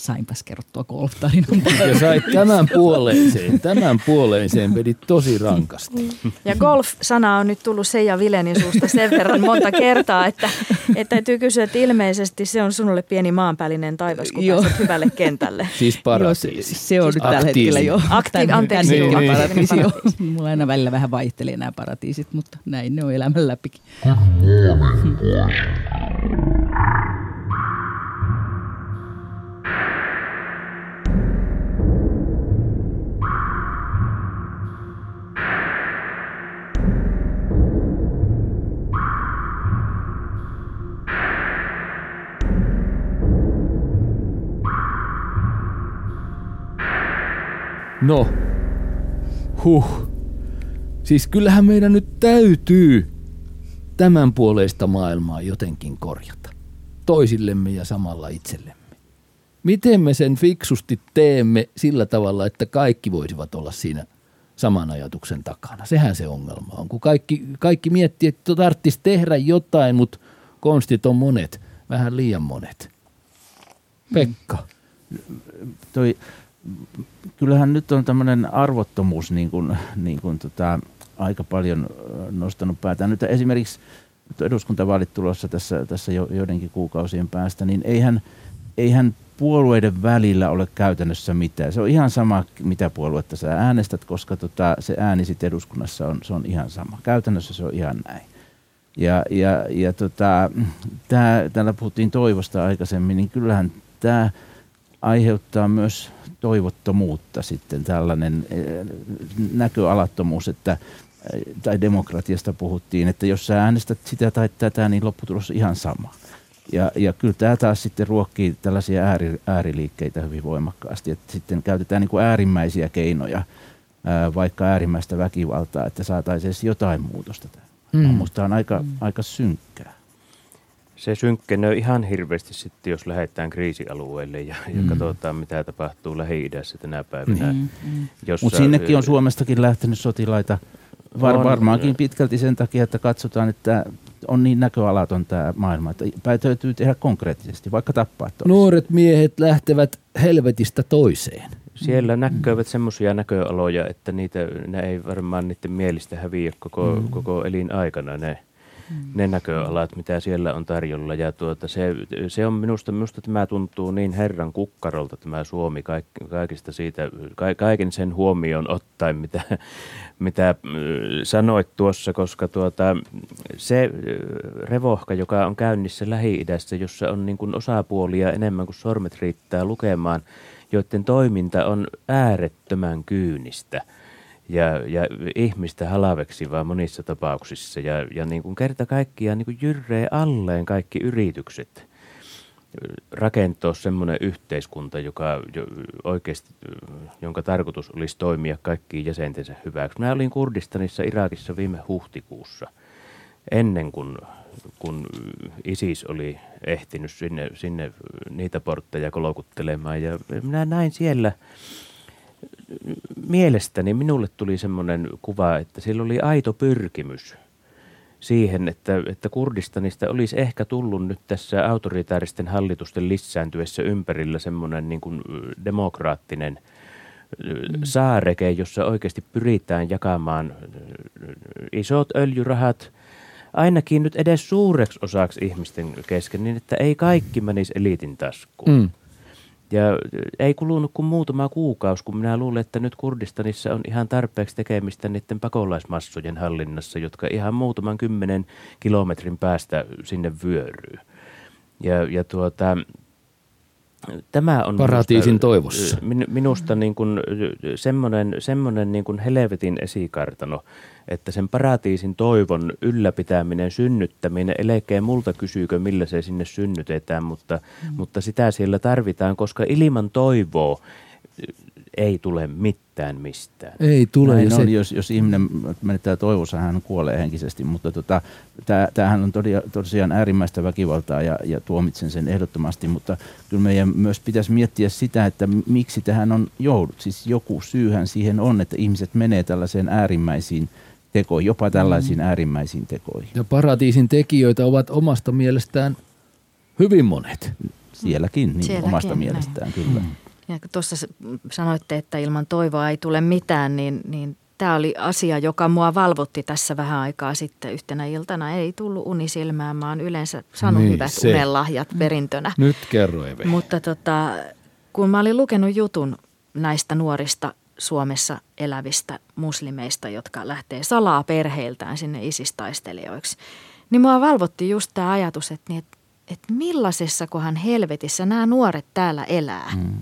[SPEAKER 3] Sainpas kerrottua golf-tarinan.
[SPEAKER 2] Ja sait tämän puoleiseen, tämän puoleiseen vedit tosi rankasti.
[SPEAKER 1] Ja golf-sana on nyt tullut Seija Vilenin suusta sen verran monta kertaa, että, että täytyy kysyä, että ilmeisesti se on sinulle pieni maanpäällinen taivas, kun
[SPEAKER 3] Joo.
[SPEAKER 1] pääset hyvälle kentälle.
[SPEAKER 2] Siis
[SPEAKER 3] Joo, se,
[SPEAKER 2] paratiisi.
[SPEAKER 3] se on nyt tällä hetkellä jo. Tän-
[SPEAKER 1] anteeksi,
[SPEAKER 2] niin, niin.
[SPEAKER 3] paratiisi.
[SPEAKER 1] Paratiisi.
[SPEAKER 3] Mulla aina välillä vähän vaihtelee nämä paratiisit, mutta näin ne on elämän läpikin.
[SPEAKER 2] No, huh. Siis kyllähän meidän nyt täytyy tämän puoleista maailmaa jotenkin korjata. Toisillemme ja samalla itsellemme. Miten me sen fiksusti teemme sillä tavalla, että kaikki voisivat olla siinä saman ajatuksen takana? Sehän se ongelma on, kun kaikki, kaikki miettii, että tarvitsisi tehdä jotain, mutta konstit on monet, vähän liian monet. Pekka.
[SPEAKER 4] toi, kyllähän nyt on tämmöinen arvottomuus niin kuin, niin kuin tota, aika paljon nostanut päätään. Nyt esimerkiksi nyt eduskuntavaalit tulossa tässä, tässä jo, joidenkin kuukausien päästä, niin eihän, eihän puolueiden välillä ole käytännössä mitään. Se on ihan sama, mitä puoluetta sä äänestät, koska tota, se ääni sitten eduskunnassa on, se on ihan sama. Käytännössä se on ihan näin. Ja, ja, ja tota, tää, täällä puhuttiin toivosta aikaisemmin, niin kyllähän tämä aiheuttaa myös toivottomuutta sitten tällainen eh, näköalattomuus, että eh, tai demokratiasta puhuttiin, että jos sä äänestät sitä tai tätä, niin lopputulos on ihan sama. Ja, ja kyllä tämä taas sitten ruokkii tällaisia ääri, ääriliikkeitä hyvin voimakkaasti, että sitten käytetään niin kuin äärimmäisiä keinoja, ää, vaikka äärimmäistä väkivaltaa, että saataisiin jotain muutosta tähän. Mm. Minusta on aika, mm. aika synkkää.
[SPEAKER 6] Se synkkenee ihan hirveästi sitten, jos lähdetään kriisialueelle ja, mm. ja katsotaan, mitä tapahtuu Lähi-idässä tänä päivänä.
[SPEAKER 3] Mm,
[SPEAKER 6] Jossa,
[SPEAKER 4] Mutta sinnekin on Suomestakin lähtenyt sotilaita var,
[SPEAKER 6] On.
[SPEAKER 4] varmaankin pitkälti sen takia, että katsotaan, että on niin näköalaton tämä maailma, että pää- täytyy tehdä konkreettisesti, vaikka tappaa toista.
[SPEAKER 2] Nuoret miehet lähtevät helvetistä toiseen.
[SPEAKER 6] Siellä näkövät semmoisia näköaloja, että niitä, ne ei varmaan niiden mielistä häviä koko, mm. koko elinaikana ne. Ne näköalat, mitä siellä on tarjolla. Ja tuota, se, se on minusta, minusta tämä tuntuu niin herran kukkarolta tämä Suomi kaik, kaikista siitä, ka, kaiken sen huomioon ottaen, mitä, mitä äh, sanoit tuossa, koska tuota, se äh, revohka, joka on käynnissä Lähi-idässä, jossa on niin kuin osapuolia enemmän kuin sormet riittää lukemaan, joiden toiminta on äärettömän kyynistä – ja, ja ihmistä halaveksivaa monissa tapauksissa ja, ja niin kuin kerta kaikkiaan niin kuin jyrree alleen kaikki yritykset rakentaa semmoinen yhteiskunta, joka jo, oikeasti, jonka tarkoitus olisi toimia kaikkiin jäsentensä hyväksi. Mä olin Kurdistanissa Irakissa viime huhtikuussa, ennen kuin kun ISIS oli ehtinyt sinne, sinne niitä portteja kolokuttelemaan. Ja minä näin siellä mielestäni minulle tuli semmoinen kuva, että sillä oli aito pyrkimys siihen, että, että Kurdistanista olisi ehkä tullut nyt tässä autoritaaristen hallitusten lisääntyessä ympärillä semmoinen niin kuin demokraattinen mm. saareke, jossa oikeasti pyritään jakamaan isot öljyrahat ainakin nyt edes suureksi osaksi ihmisten kesken, niin että ei kaikki menisi eliitin taskuun. Mm. Ja ei kulunut kuin muutama kuukausi, kun minä luulen, että nyt Kurdistanissa on ihan tarpeeksi tekemistä niiden pakolaismassojen hallinnassa, jotka ihan muutaman kymmenen kilometrin päästä sinne vyöryy. Ja, ja tuota, tämä on
[SPEAKER 2] Paratiisin minusta, toivossa.
[SPEAKER 6] Minusta niin kuin semmoinen, semmoinen niin kuin helvetin esikartano, että sen paratiisin toivon ylläpitäminen, synnyttäminen, ellei multa kysyykö, millä se sinne synnytetään, mutta, mm. mutta sitä siellä tarvitaan, koska ilman toivoa ei tule mitään mistään.
[SPEAKER 2] Ei tule.
[SPEAKER 4] Näin se... on, jos, jos ihminen menettää toivossa, hän kuolee henkisesti, mutta tota, tämähän on todia, tosiaan äärimmäistä väkivaltaa ja, ja tuomitsen sen ehdottomasti, mutta kyllä meidän myös pitäisi miettiä sitä, että miksi tähän on joudut. Siis joku syyhän siihen on, että ihmiset menee tällaiseen äärimmäisiin tekoihin, jopa tällaisiin mm. äärimmäisiin tekoihin.
[SPEAKER 2] Ja paratiisin tekijöitä ovat omasta mielestään hyvin monet.
[SPEAKER 4] Sielläkin, niin Sielläkin, omasta näin. mielestään kyllä. Mm.
[SPEAKER 1] Ja kun tuossa sanoitte, että ilman toivoa ei tule mitään, niin, niin tämä oli asia, joka mua valvotti tässä vähän aikaa sitten yhtenä iltana. Ei tullut unisilmään, mä oon yleensä saanut niin, hyvät se. unelahjat perintönä.
[SPEAKER 2] Nyt kerro Eve.
[SPEAKER 1] Mutta tota, kun mä olin lukenut jutun näistä nuorista Suomessa elävistä muslimeista, jotka lähtee salaa perheiltään sinne isistaistelijoiksi, niin mua valvotti just tämä ajatus, että, niin, että, että millaisessa kohan helvetissä nämä nuoret täällä elää. Mm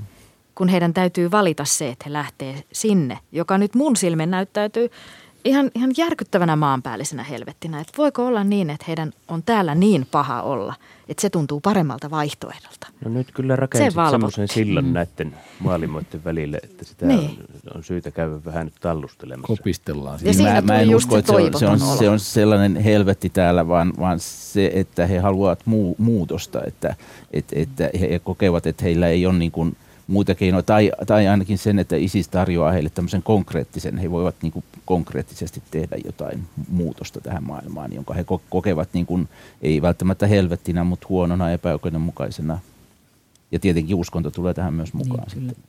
[SPEAKER 1] kun heidän täytyy valita se, että he lähtee sinne, joka nyt mun silmin näyttäytyy ihan, ihan järkyttävänä maanpäällisenä helvettinä. Että voiko olla niin, että heidän on täällä niin paha olla, että se tuntuu paremmalta vaihtoehdolta.
[SPEAKER 6] No nyt kyllä rakensit se semmoisen sillan mm. näiden maailmoiden välille, että sitä niin. on syytä käydä vähän nyt tallustelemassa.
[SPEAKER 2] Kopistellaan.
[SPEAKER 1] Ja siinä mä, mä en usko, että se on,
[SPEAKER 4] se, on, se on sellainen helvetti täällä, vaan, vaan se, että he haluavat muu, muutosta, että, että, että he kokevat, että heillä ei ole niin kuin – muita keinoja, tai, tai ainakin sen, että ISIS tarjoaa heille tämmöisen konkreettisen, he voivat niin kuin konkreettisesti tehdä jotain muutosta tähän maailmaan, jonka he kokevat niin kuin, ei välttämättä helvettinä, mutta huonona, epäoikeudenmukaisena. Ja tietenkin uskonto tulee tähän myös mukaan. Niin, sitten.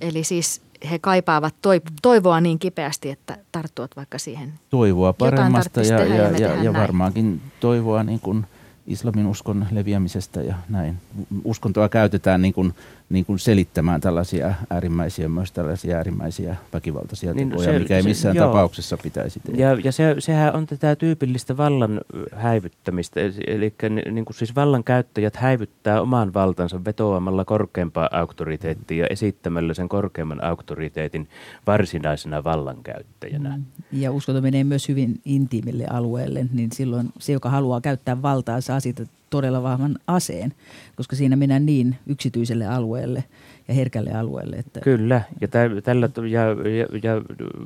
[SPEAKER 1] Eli siis he kaipaavat toivoa niin kipeästi, että tarttuvat vaikka siihen.
[SPEAKER 4] Toivoa paremmasta ja, ja, ja, ja, ja varmaankin toivoa niin kuin – islamin uskon leviämisestä ja näin. Uskontoa käytetään niin kuin, niin kuin selittämään tällaisia äärimmäisiä, myös tällaisia äärimmäisiä väkivaltaisia niin, tekoja, se, mikä ei missään se, tapauksessa pitäisi tehdä.
[SPEAKER 6] Ja, ja se, sehän on tätä tyypillistä vallan häivyttämistä, eli niin kuin siis vallan käyttäjät häivyttää oman valtansa vetoamalla korkeampaa auktoriteettia ja esittämällä sen korkeamman auktoriteetin varsinaisena vallankäyttäjänä. Mm.
[SPEAKER 3] Ja uskonto menee myös hyvin intiimille alueelle, niin silloin se, joka haluaa käyttää valtaa, saa siitä todella vahvan aseen, koska siinä mennään niin yksityiselle alueelle ja herkälle alueelle. Että
[SPEAKER 6] Kyllä, ja, tällä, ja, ja, ja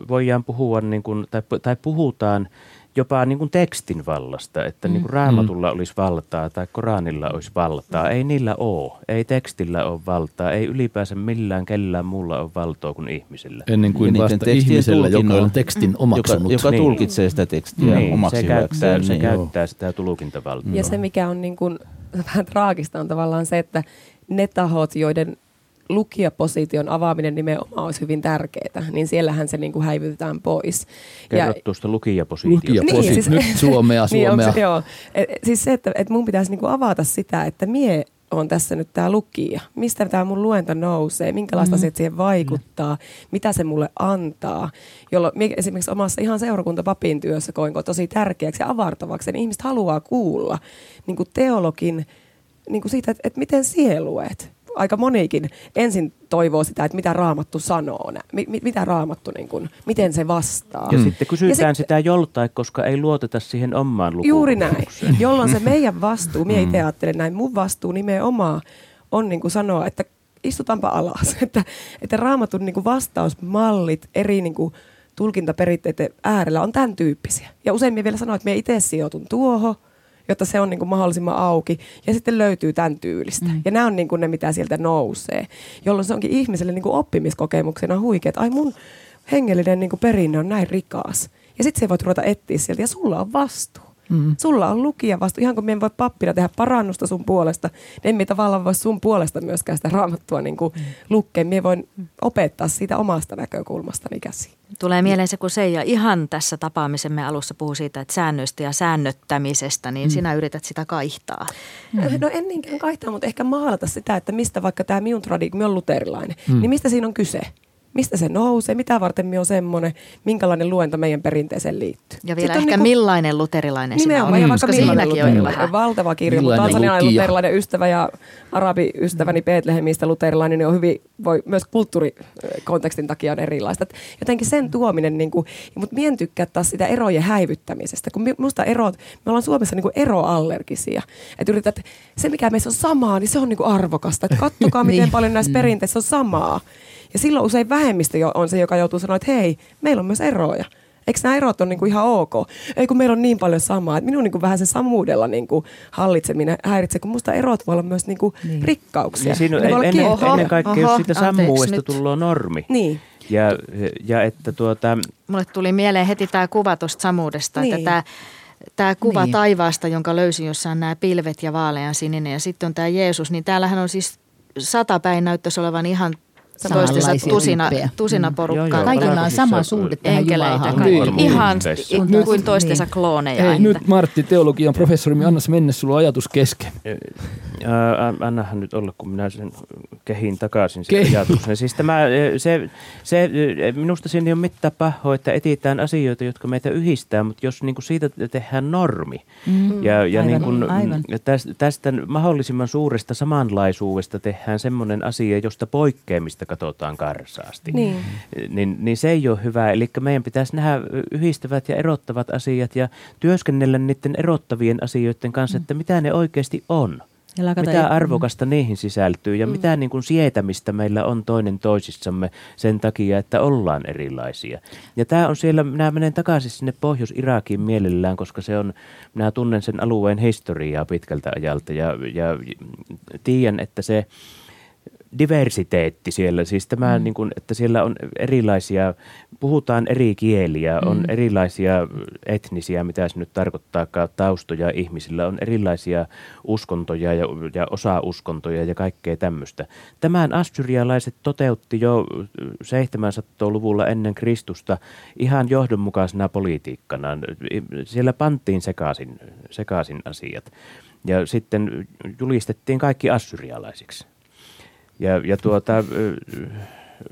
[SPEAKER 6] voidaan puhua, niin kuin, tai, tai puhutaan jopa niin kuin tekstin vallasta, että mm. niin kuin raamatulla mm. olisi valtaa tai Koranilla olisi valtaa. Ei niillä ole. Ei tekstillä ole valtaa. Ei ylipäänsä millään kellään muulla ole valtaa kuin ihmisellä.
[SPEAKER 2] Ennen kuin ja vasta ihmisellä, joka on tekstin omaksunut.
[SPEAKER 4] Joka, joka niin. tulkitsee sitä tekstiä niin, omaksi
[SPEAKER 6] se
[SPEAKER 4] käyttää,
[SPEAKER 6] niin, se käyttää sitä tulkintavaltaa.
[SPEAKER 5] Ja se, mikä on niin kuin, vähän traagista, on tavallaan se, että ne tahot, joiden lukijaposition avaaminen nimenomaan olisi hyvin tärkeää, niin siellähän se niin kuin häivytetään pois.
[SPEAKER 6] Kerrot ja, tuosta lukijapositiosta.
[SPEAKER 2] Lukijaposi-
[SPEAKER 5] Niin, siis-
[SPEAKER 2] nyt suomea,
[SPEAKER 5] Niin,
[SPEAKER 2] suomea.
[SPEAKER 5] se, joo. Et, siis se, että et mun pitäisi niinku avata sitä, että mie on tässä nyt tämä lukija. Mistä tämä mun luento nousee, minkälaista mm. asiat siihen vaikuttaa, mitä se mulle antaa. Jolloin mie esimerkiksi omassa ihan seurakuntapapin työssä koin tosi tärkeäksi ja avartavaksi. Niin ihmiset haluaa kuulla niin kuin teologin niin kuin siitä, että, että miten sie luet. Aika monikin ensin toivoo sitä, että mitä raamattu sanoo, nä- mi, mi- mitä raamattu, niin kuin, miten se vastaa.
[SPEAKER 6] Ja sitten kysytään
[SPEAKER 5] Ja
[SPEAKER 6] sitä joltain, koska ei luoteta siihen omaan lukuun.
[SPEAKER 5] Juuri näin, jolloin se meidän vastuu, minä itse ajattelen näin, mun vastuu nimenomaan on niin kuin sanoa, että istutaanpa alas, että, että raamatun niin kuin vastausmallit eri niin kuin tulkintaperinteiden äärellä on tämän tyyppisiä. Ja usein minä vielä sanon, että minä itse sijoitun tuohon, jotta se on niin kuin mahdollisimman auki. Ja sitten löytyy tämän tyylistä. Mm. Ja nämä on niin kuin ne, mitä sieltä nousee. Jolloin se onkin ihmiselle niin kuin oppimiskokemuksena huikea, että ai mun hengellinen niin kuin perinne on näin rikas. Ja sitten se voit ruveta etsiä sieltä ja sulla on vastuu. Mm. Sulla on lukija vastuu. Ihan kun me voi pappina tehdä parannusta sun puolesta, niin emme tavallaan voi sun puolesta myöskään sitä raamattua niin kuin lukkeen. Mie voin opettaa siitä omasta näkökulmastani käsin.
[SPEAKER 1] Tulee mieleen se, kun Seija ihan tässä tapaamisemme alussa puhui siitä, että säännöistä ja säännöttämisestä, niin mm. sinä yrität sitä kaihtaa.
[SPEAKER 5] Mm. No en niinkään kaihtaa, mutta ehkä maalata sitä, että mistä vaikka tämä minun tradi, minä olen luterilainen, mm. niin mistä siinä on kyse? Mistä se nousee? Mitä varten minä on semmoinen? Minkälainen luento meidän perinteeseen liittyy?
[SPEAKER 1] Ja vielä
[SPEAKER 5] Sitten
[SPEAKER 1] ehkä
[SPEAKER 5] on
[SPEAKER 1] niinku, millainen luterilainen sinä
[SPEAKER 5] Nimenomaan,
[SPEAKER 1] olet,
[SPEAKER 5] ja
[SPEAKER 1] koska
[SPEAKER 5] vaikka millainen
[SPEAKER 1] siinäkin on jo
[SPEAKER 5] luterilainen.
[SPEAKER 1] vähän.
[SPEAKER 5] Valtava kirja, mutta
[SPEAKER 2] lukija?
[SPEAKER 5] luterilainen ystävä ja arabiystäväni Betlehemistä luterilainen niin on hyvin, voi myös kulttuurikontekstin takia on erilaista. Et jotenkin sen tuominen, niin kuin, mutta mien tykkää taas sitä erojen häivyttämisestä, kun mi- musta erot, me ollaan Suomessa niin kuin eroallergisia. Että yritetään, että se mikä meissä on samaa, niin se on niin kuin arvokasta. Että kattokaa miten
[SPEAKER 3] Niin.
[SPEAKER 5] paljon näissä perinteissä on samaa. Ja silloin usein vähemmistö jo on se, joka joutuu sanoa, että hei, meillä on myös eroja. Eikö nämä erot ole niinku ihan ok? Ei kun meillä on niin paljon samaa. Et minun niinku vähän se samuudella niinku hallitseminen häiritsee, kun musta erot voi olla myös niinku
[SPEAKER 3] Niin.
[SPEAKER 5] rikkauksia.
[SPEAKER 6] Niin siinä
[SPEAKER 5] olla
[SPEAKER 6] ennen,
[SPEAKER 5] kiehtovia.
[SPEAKER 6] ennen kaikkea,
[SPEAKER 1] Oho,
[SPEAKER 6] jos siitä sammuudesta tulee normi.
[SPEAKER 5] Niin.
[SPEAKER 6] Ja, ja että tuota,
[SPEAKER 1] Mulle tuli mieleen heti tämä kuva tuosta samuudesta,
[SPEAKER 5] Niin.
[SPEAKER 1] että tämä Tämä kuva
[SPEAKER 3] niin.
[SPEAKER 1] taivaasta, jonka löysin, jossa on nämä pilvet ja vaalean sininen ja sitten on tämä Jeesus, niin täällähän on siis satapäin näyttäisi olevan ihan toistensa
[SPEAKER 3] Samanlaisia
[SPEAKER 1] tusina, tusina
[SPEAKER 3] Mm.
[SPEAKER 1] porukkaa.
[SPEAKER 6] Joo, joo.
[SPEAKER 3] Kaikilla on sama suhde tähän
[SPEAKER 1] enkeleitä.
[SPEAKER 3] Jumalaan.
[SPEAKER 1] Kaikki.
[SPEAKER 2] Niin.
[SPEAKER 1] Ihan i- kuin
[SPEAKER 3] Niin.
[SPEAKER 1] toistensa klooneja.
[SPEAKER 2] Ei, nyt Martti, teologian professori, anna se mennä, sulla ajatus kesken.
[SPEAKER 6] Ää, annahan nyt olla, kun minä sen kehin takaisin sen
[SPEAKER 2] Kehi.
[SPEAKER 6] ajatuksen. Siis tämä, se, se, minusta siinä ei ole mitään pahoa, että etsitään asioita, jotka meitä yhdistää, mutta jos niin kuin siitä tehdään normi
[SPEAKER 3] Mm.
[SPEAKER 6] ja, ja
[SPEAKER 3] Aivan,
[SPEAKER 6] niin kuin,
[SPEAKER 3] aivan.
[SPEAKER 6] tästä, tästä mahdollisimman suuresta samanlaisuudesta tehdään semmoinen asia, josta poikkeamista katsotaan karsaasti,
[SPEAKER 5] Niin.
[SPEAKER 6] niin, niin se ei ole hyvä. Eli meidän pitäisi nähdä yhdistävät ja erottavat asiat ja työskennellä niiden erottavien asioiden kanssa, että mitä ne oikeasti on. Mitä arvokasta niihin sisältyy ja mitä niin kuin sietämistä meillä on toinen toisissamme sen takia, että ollaan erilaisia. Ja tämä on siellä, minä menen takaisin sinne Pohjois-Irakiin mielellään, koska se on, minä tunnen sen alueen historiaa pitkältä ajalta ja, ja tiedän, että se diversiteetti siellä, siis tämä, mm. niin kuin, että siellä on erilaisia, puhutaan eri kieliä, on
[SPEAKER 3] Mm.
[SPEAKER 6] erilaisia etnisiä, mitä se nyt tarkoittaa, taustoja ihmisillä, on erilaisia uskontoja ja, ja osa-uskontoja ja kaikkea tämmöistä. Tämän assyrialaiset toteutti jo 700-luvulla ennen Kristusta ihan johdonmukaisena politiikkana. Siellä panttiin sekaisin, sekaisin asiat ja sitten julistettiin kaikki assyrialaisiksi. Ja, ja tuota,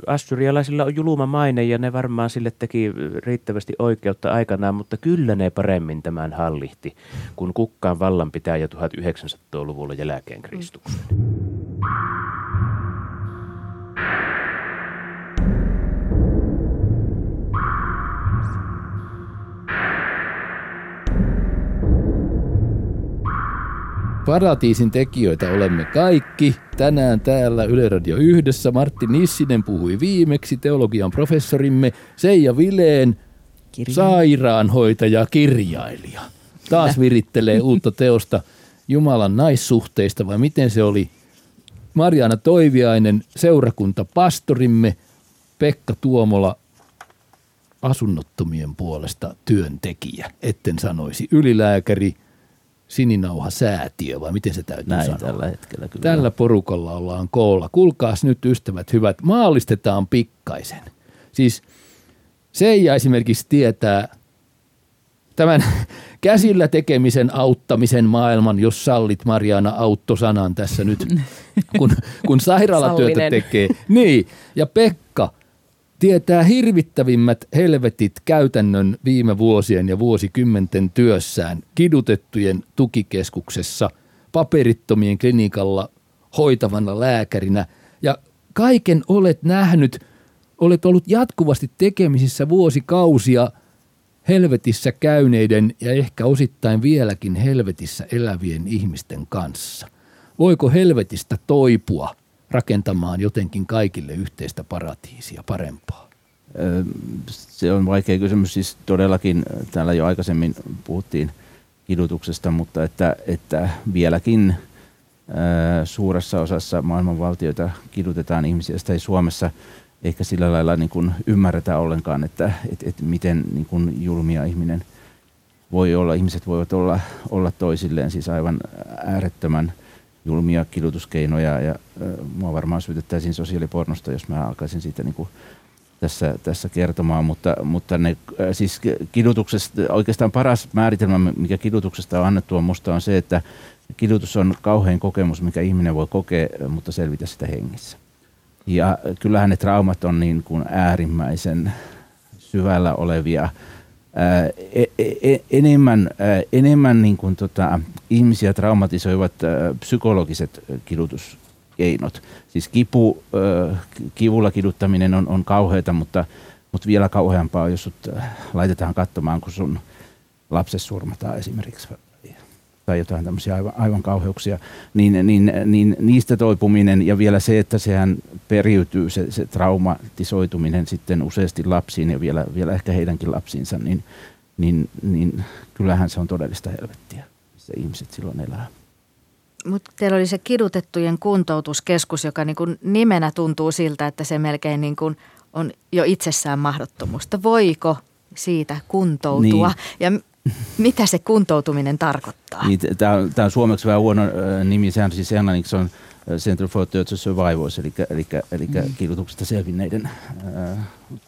[SPEAKER 6] assyrialaisilla on juluma maine ja ne varmaan sille teki riittävästi oikeutta aikanaan, mutta kyllä ne paremmin tämän hallihti kuin kukkaan vallanpitäjä 1900-luvulla jälkeen Kristuksen.
[SPEAKER 2] Paratiisin tekijöitä olemme kaikki. Tänään täällä Yle Radio yhdessä. Martti Nissinen puhui viimeksi, teologian professorimme Seija Vileen,
[SPEAKER 3] Kirja.
[SPEAKER 2] sairaanhoitaja, kirjailija. Taas virittelee uutta teosta Jumalan naissuhteista, vai miten se oli? Mariana Toiviainen, seurakuntapastorimme, Pekka Tuomola, asunnottomien puolesta työntekijä, etten sanoisi ylilääkäri, sininauha-säätiö, vai miten se täytyy
[SPEAKER 4] Näin
[SPEAKER 2] sanoa?
[SPEAKER 4] tällä hetkellä kyllä.
[SPEAKER 2] Tällä porukalla ollaan koolla. Kuulkaas nyt ystävät hyvät, maallistetaan pikkaisen. Siis Seija esimerkiksi tietää tämän käsillä tekemisen auttamisen maailman, jos sallit Mariana auttosanan tässä nyt, kun, kun sairaalatyötä
[SPEAKER 5] Sallinen.
[SPEAKER 2] tekee. Niin, ja Pekka tietää hirvittävimmät helvetit käytännön viime vuosien ja vuosikymmenten työssään kidutettujen tukikeskuksessa, paperittomien klinikalla hoitavana lääkärinä ja kaiken olet nähnyt, olet ollut jatkuvasti tekemisissä vuosikausia helvetissä käyneiden ja ehkä osittain vieläkin helvetissä elävien ihmisten kanssa. Voiko helvetistä toipua rakentamaan jotenkin kaikille yhteistä paratiisia parempaa?
[SPEAKER 4] Se on vaikea kysymys. Siis todellakin täällä jo aikaisemmin puhuttiin kidutuksesta, mutta että, että vieläkin suuressa osassa maailman valtioita kidutetaan ihmisiä. Sitä ei Suomessa ehkä sillä lailla niin kuin ymmärretä ollenkaan, että, että, että miten niin kuin julmia ihminen voi olla. Ihmiset voivat olla, olla toisilleen siis aivan äärettömän julmia kidutuskeinoja ja ö, mua varmaan syytettäisiin sosiaalipornosta, jos mä alkaisin siitä niin kuin tässä, tässä kertomaan, mutta, mutta ne, äh, siis kidutuksesta, oikeastaan paras määritelmä, mikä kidutuksesta on annettu, on musta on se, että kidutus on kauhein kokemus, mikä ihminen voi kokea, mutta selvitä sitä hengissä. Ja kyllähän ne traumat on niin kuin äärimmäisen syvällä olevia, ää, e- e- e- enemmän, ää, enemmän niin kuin tota, ihmisiä traumatisoivat ää, psykologiset kidutuskeinot. Siis kipu, kivulla kiduttaminen on, on kauheata, mutta, mutta vielä kauheampaa jos sut laitetaan katsomaan, kun sun lapses surmataan esimerkiksi tai jotain tämmöisiä aivan, aivan kauheuksia, niin, niin, niin niistä toipuminen ja vielä se, että sehän periytyy, se, se traumatisoituminen sitten useasti lapsiin ja vielä, vielä ehkä heidänkin lapsiinsa, niin, niin, niin kyllähän se on todellista helvettiä, missä ihmiset silloin elää.
[SPEAKER 1] Mutta teillä oli se kidutettujen kuntoutuskeskus, joka niin kuin nimenä tuntuu siltä, että se melkein niin kuin on jo itsessään mahdottomuutta. Voiko siitä kuntoutua?
[SPEAKER 4] Niin.
[SPEAKER 1] Ja mitä se kuntoutuminen tarkoittaa?
[SPEAKER 4] Niin, Tämä on, suomeksi vähän huono nimi, sehän siis englanniksi on Center for Torture Survivors, eli, eli, eli mm. kidutuksesta selvinneiden ö,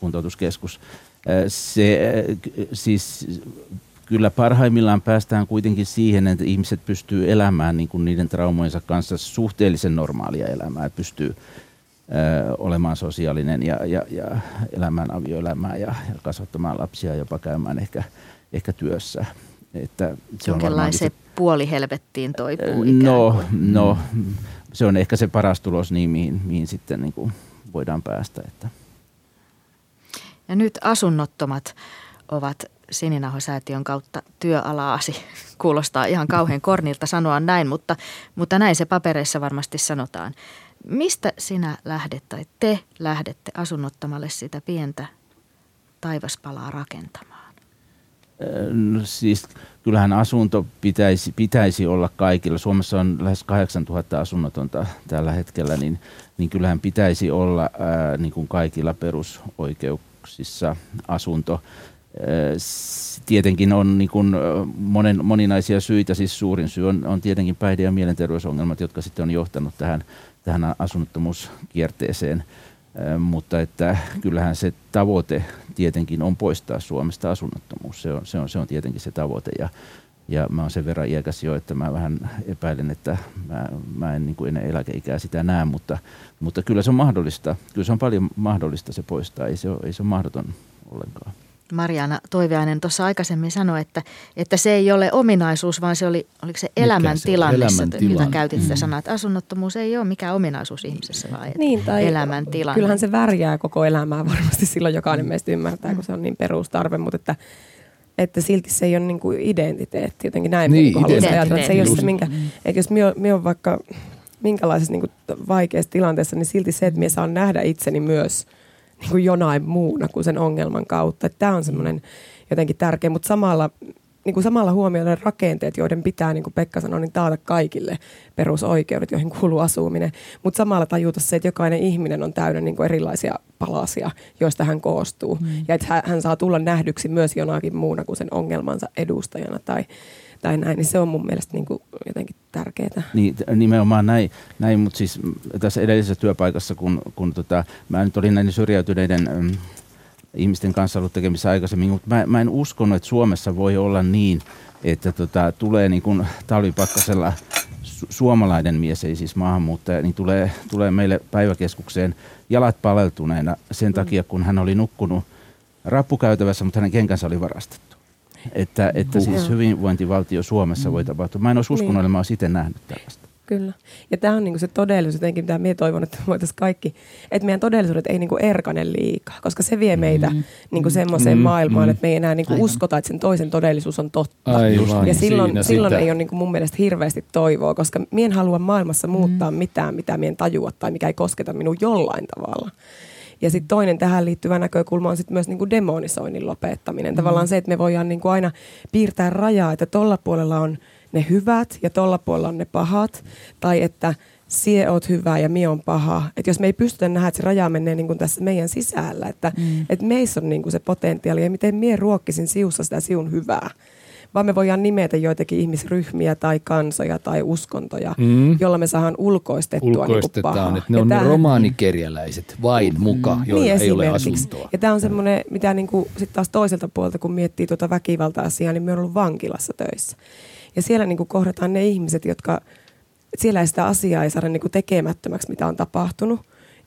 [SPEAKER 4] kuntoutuskeskus. Ö, Se k- siis kyllä parhaimmillaan päästään kuitenkin siihen, että ihmiset pystyy elämään niin kuin niiden traumojensa kanssa suhteellisen normaalia elämää, pystyy ö, olemaan sosiaalinen ja, ja, ja elämään avioelämää ja, ja kasvattamaan lapsia, jopa käymään ehkä, ehkä työssä. Että se on
[SPEAKER 1] Jonkinlaiseen
[SPEAKER 4] se
[SPEAKER 1] puolihelvettiin toipuu ikään
[SPEAKER 4] No,
[SPEAKER 1] kuin.
[SPEAKER 4] no, se on ehkä se paras tulos, niin mihin, mihin sitten niin kuin voidaan päästä. Että.
[SPEAKER 1] Ja nyt asunnottomat ovat Sininaho-säätiön kautta työalaasi. Kuulostaa ihan kauhean kornilta sanoa näin, mutta, mutta näin se papereissa varmasti sanotaan. Mistä sinä lähdet tai te lähdette asunnottomalle sitä pientä taivaspalaa rakentamaan?
[SPEAKER 4] No, siis kyllähän asunto pitäisi, pitäisi olla kaikilla. Suomessa on lähes 8000 asunnotonta tällä hetkellä, niin, niin kyllähän pitäisi olla ää, niin kuin kaikilla perusoikeuksissa asunto. S- Tietenkin on niin kuin monen, moninaisia syitä, siis suurin syy on, on tietenkin päihde- ja mielenterveysongelmat, jotka sitten on johtanut tähän, tähän asunnottomuuskierteeseen. Mutta että kyllähän se tavoite tietenkin on poistaa Suomesta asunnottomuus. Se on, se on, se on tietenkin se tavoite ja, ja mä oon sen verran iäkäs jo, että mä vähän epäilen, että mä, mä en niin kuin ennen eläkeikää sitä näe, mutta, mutta kyllä se on mahdollista. Kyllä se on paljon mahdollista se poistaa, ei se ole, ei se ole mahdoton ollenkaan.
[SPEAKER 1] Mariana Toiveainen tuossa aikaisemmin sanoi, että, että se ei ole ominaisuus, vaan se oli, oliko se elämäntilanne,
[SPEAKER 2] Elämäntilanne.
[SPEAKER 1] mitä käytit sitä
[SPEAKER 2] Mm.
[SPEAKER 1] sanaa, että asunnottomuus ei ole mikään ominaisuus ihmisessä, vaan että
[SPEAKER 5] Niin, tai
[SPEAKER 1] elämäntilanne.
[SPEAKER 5] Kyllähän se värjää koko elämää varmasti silloin jokainen meistä ymmärtää, kun se on niin perustarve, mutta että, että silti se ei ole niin kuin identiteetti. Jotenkin näin
[SPEAKER 2] Niin,
[SPEAKER 5] niin, haluaisin ajatella, että se ei ole se, minkä, eikä jos minä, minä olen vaikka minkälaisessa niin kuin vaikeassa tilanteessa, niin silti se, että minä saan nähdä itseni myös niin kuin jonain muuna kuin sen ongelman kautta. Että tämä on semmoinen jotenkin tärkeä, mutta samalla niin kuin samalla huomioida ne rakenteet, joiden pitää, niin kuin Pekka sanoi, niin taata kaikille perusoikeudet, joihin kuuluu asuminen. Mutta samalla tajuta se, että jokainen ihminen on täynnä niin kuin erilaisia palasia, joista hän koostuu. Mm. Ja että hän, hän saa tulla nähdyksi myös jonakin muuna kuin sen ongelmansa edustajana tai, tai näin, niin se on mun mielestä niin kuin jotenkin tärkeää.
[SPEAKER 4] Niin, nimenomaan näin, näin mutta siis tässä edellisessä työpaikassa, kun, kun tota, mä nyt olin näiden syrjäytyneiden mm, ihmisten kanssa ollut tekemissä aikaisemmin, mutta mä, mä en uskonut, että Suomessa voi olla niin, että tota, tulee niin kuin talvipakkasella su- suomalainen mies, ei siis maahanmuuttaja, niin tulee, tulee meille päiväkeskukseen jalat paleltuneena sen takia, kun hän oli nukkunut rappukäytävässä, mutta hänen kenkänsä oli varastettu. Että, että siis hyvinvointivaltio Suomessa voi tapahtua. Mä en olisi uskonut,
[SPEAKER 5] Niin.
[SPEAKER 4] että mä olisin itse nähnyt tällaista.
[SPEAKER 5] Kyllä. Ja tämä on niinku se todellisuus jotenkin, mitä minä toivon, että voitaisiin kaikki, että meidän todellisuudet ei niinku erkane liikaa, koska se vie meitä mm. niinku semmoiseen
[SPEAKER 2] Mm,
[SPEAKER 5] mm. maailmaan,
[SPEAKER 2] mm.
[SPEAKER 5] että me ei enää niinku
[SPEAKER 3] Aivan.
[SPEAKER 5] uskota, että sen toisen todellisuus on totta.
[SPEAKER 2] Aivan,
[SPEAKER 5] ja silloin,
[SPEAKER 2] siinä
[SPEAKER 5] silloin
[SPEAKER 2] sitä.
[SPEAKER 5] ei ole niinku mun mielestä hirveästi toivoa, koska minä en halua maailmassa muuttaa mm. mitään, mitä minä en tajua tai mikä ei kosketa minua jollain tavalla. Ja sitten toinen tähän liittyvä näkökulma on sitten myös niinku demonisoinnin lopettaminen. Tavallaan se, että me voidaan niinku aina piirtää rajaa, että tuolla puolella on ne hyvät ja tuolla puolella on ne pahat. Tai että sie oot hyvä ja mie on paha. Että jos me ei pystytä nähdä, että se raja menee niinku tässä meidän sisällä, että mm. et meissä on niinku se potentiaali ja miten mie ruokkisin siussa sitä siun hyvää. Vaan me voidaan nimetä joitakin ihmisryhmiä tai kansoja tai uskontoja,
[SPEAKER 2] Mm.
[SPEAKER 5] jolla me saadaan ulkoistettua niinku
[SPEAKER 2] Ulkoistetaan,
[SPEAKER 5] pahaa.
[SPEAKER 2] että ne
[SPEAKER 5] Ja
[SPEAKER 2] on ne
[SPEAKER 5] tämähän-
[SPEAKER 2] romaanikerjäläiset vain muka, joilla
[SPEAKER 5] niin
[SPEAKER 2] ei ole asuntoa.
[SPEAKER 5] Ja tämä on semmoinen, mitä niinku sit taas toiselta puolelta, kun miettii tuota väkivalta-asiaa, niin me on ollut vankilassa töissä. Ja siellä niinku kohdataan ne ihmiset, jotka, siellä ei sitä asiaa ei saada niinku tekemättömäksi, mitä on tapahtunut.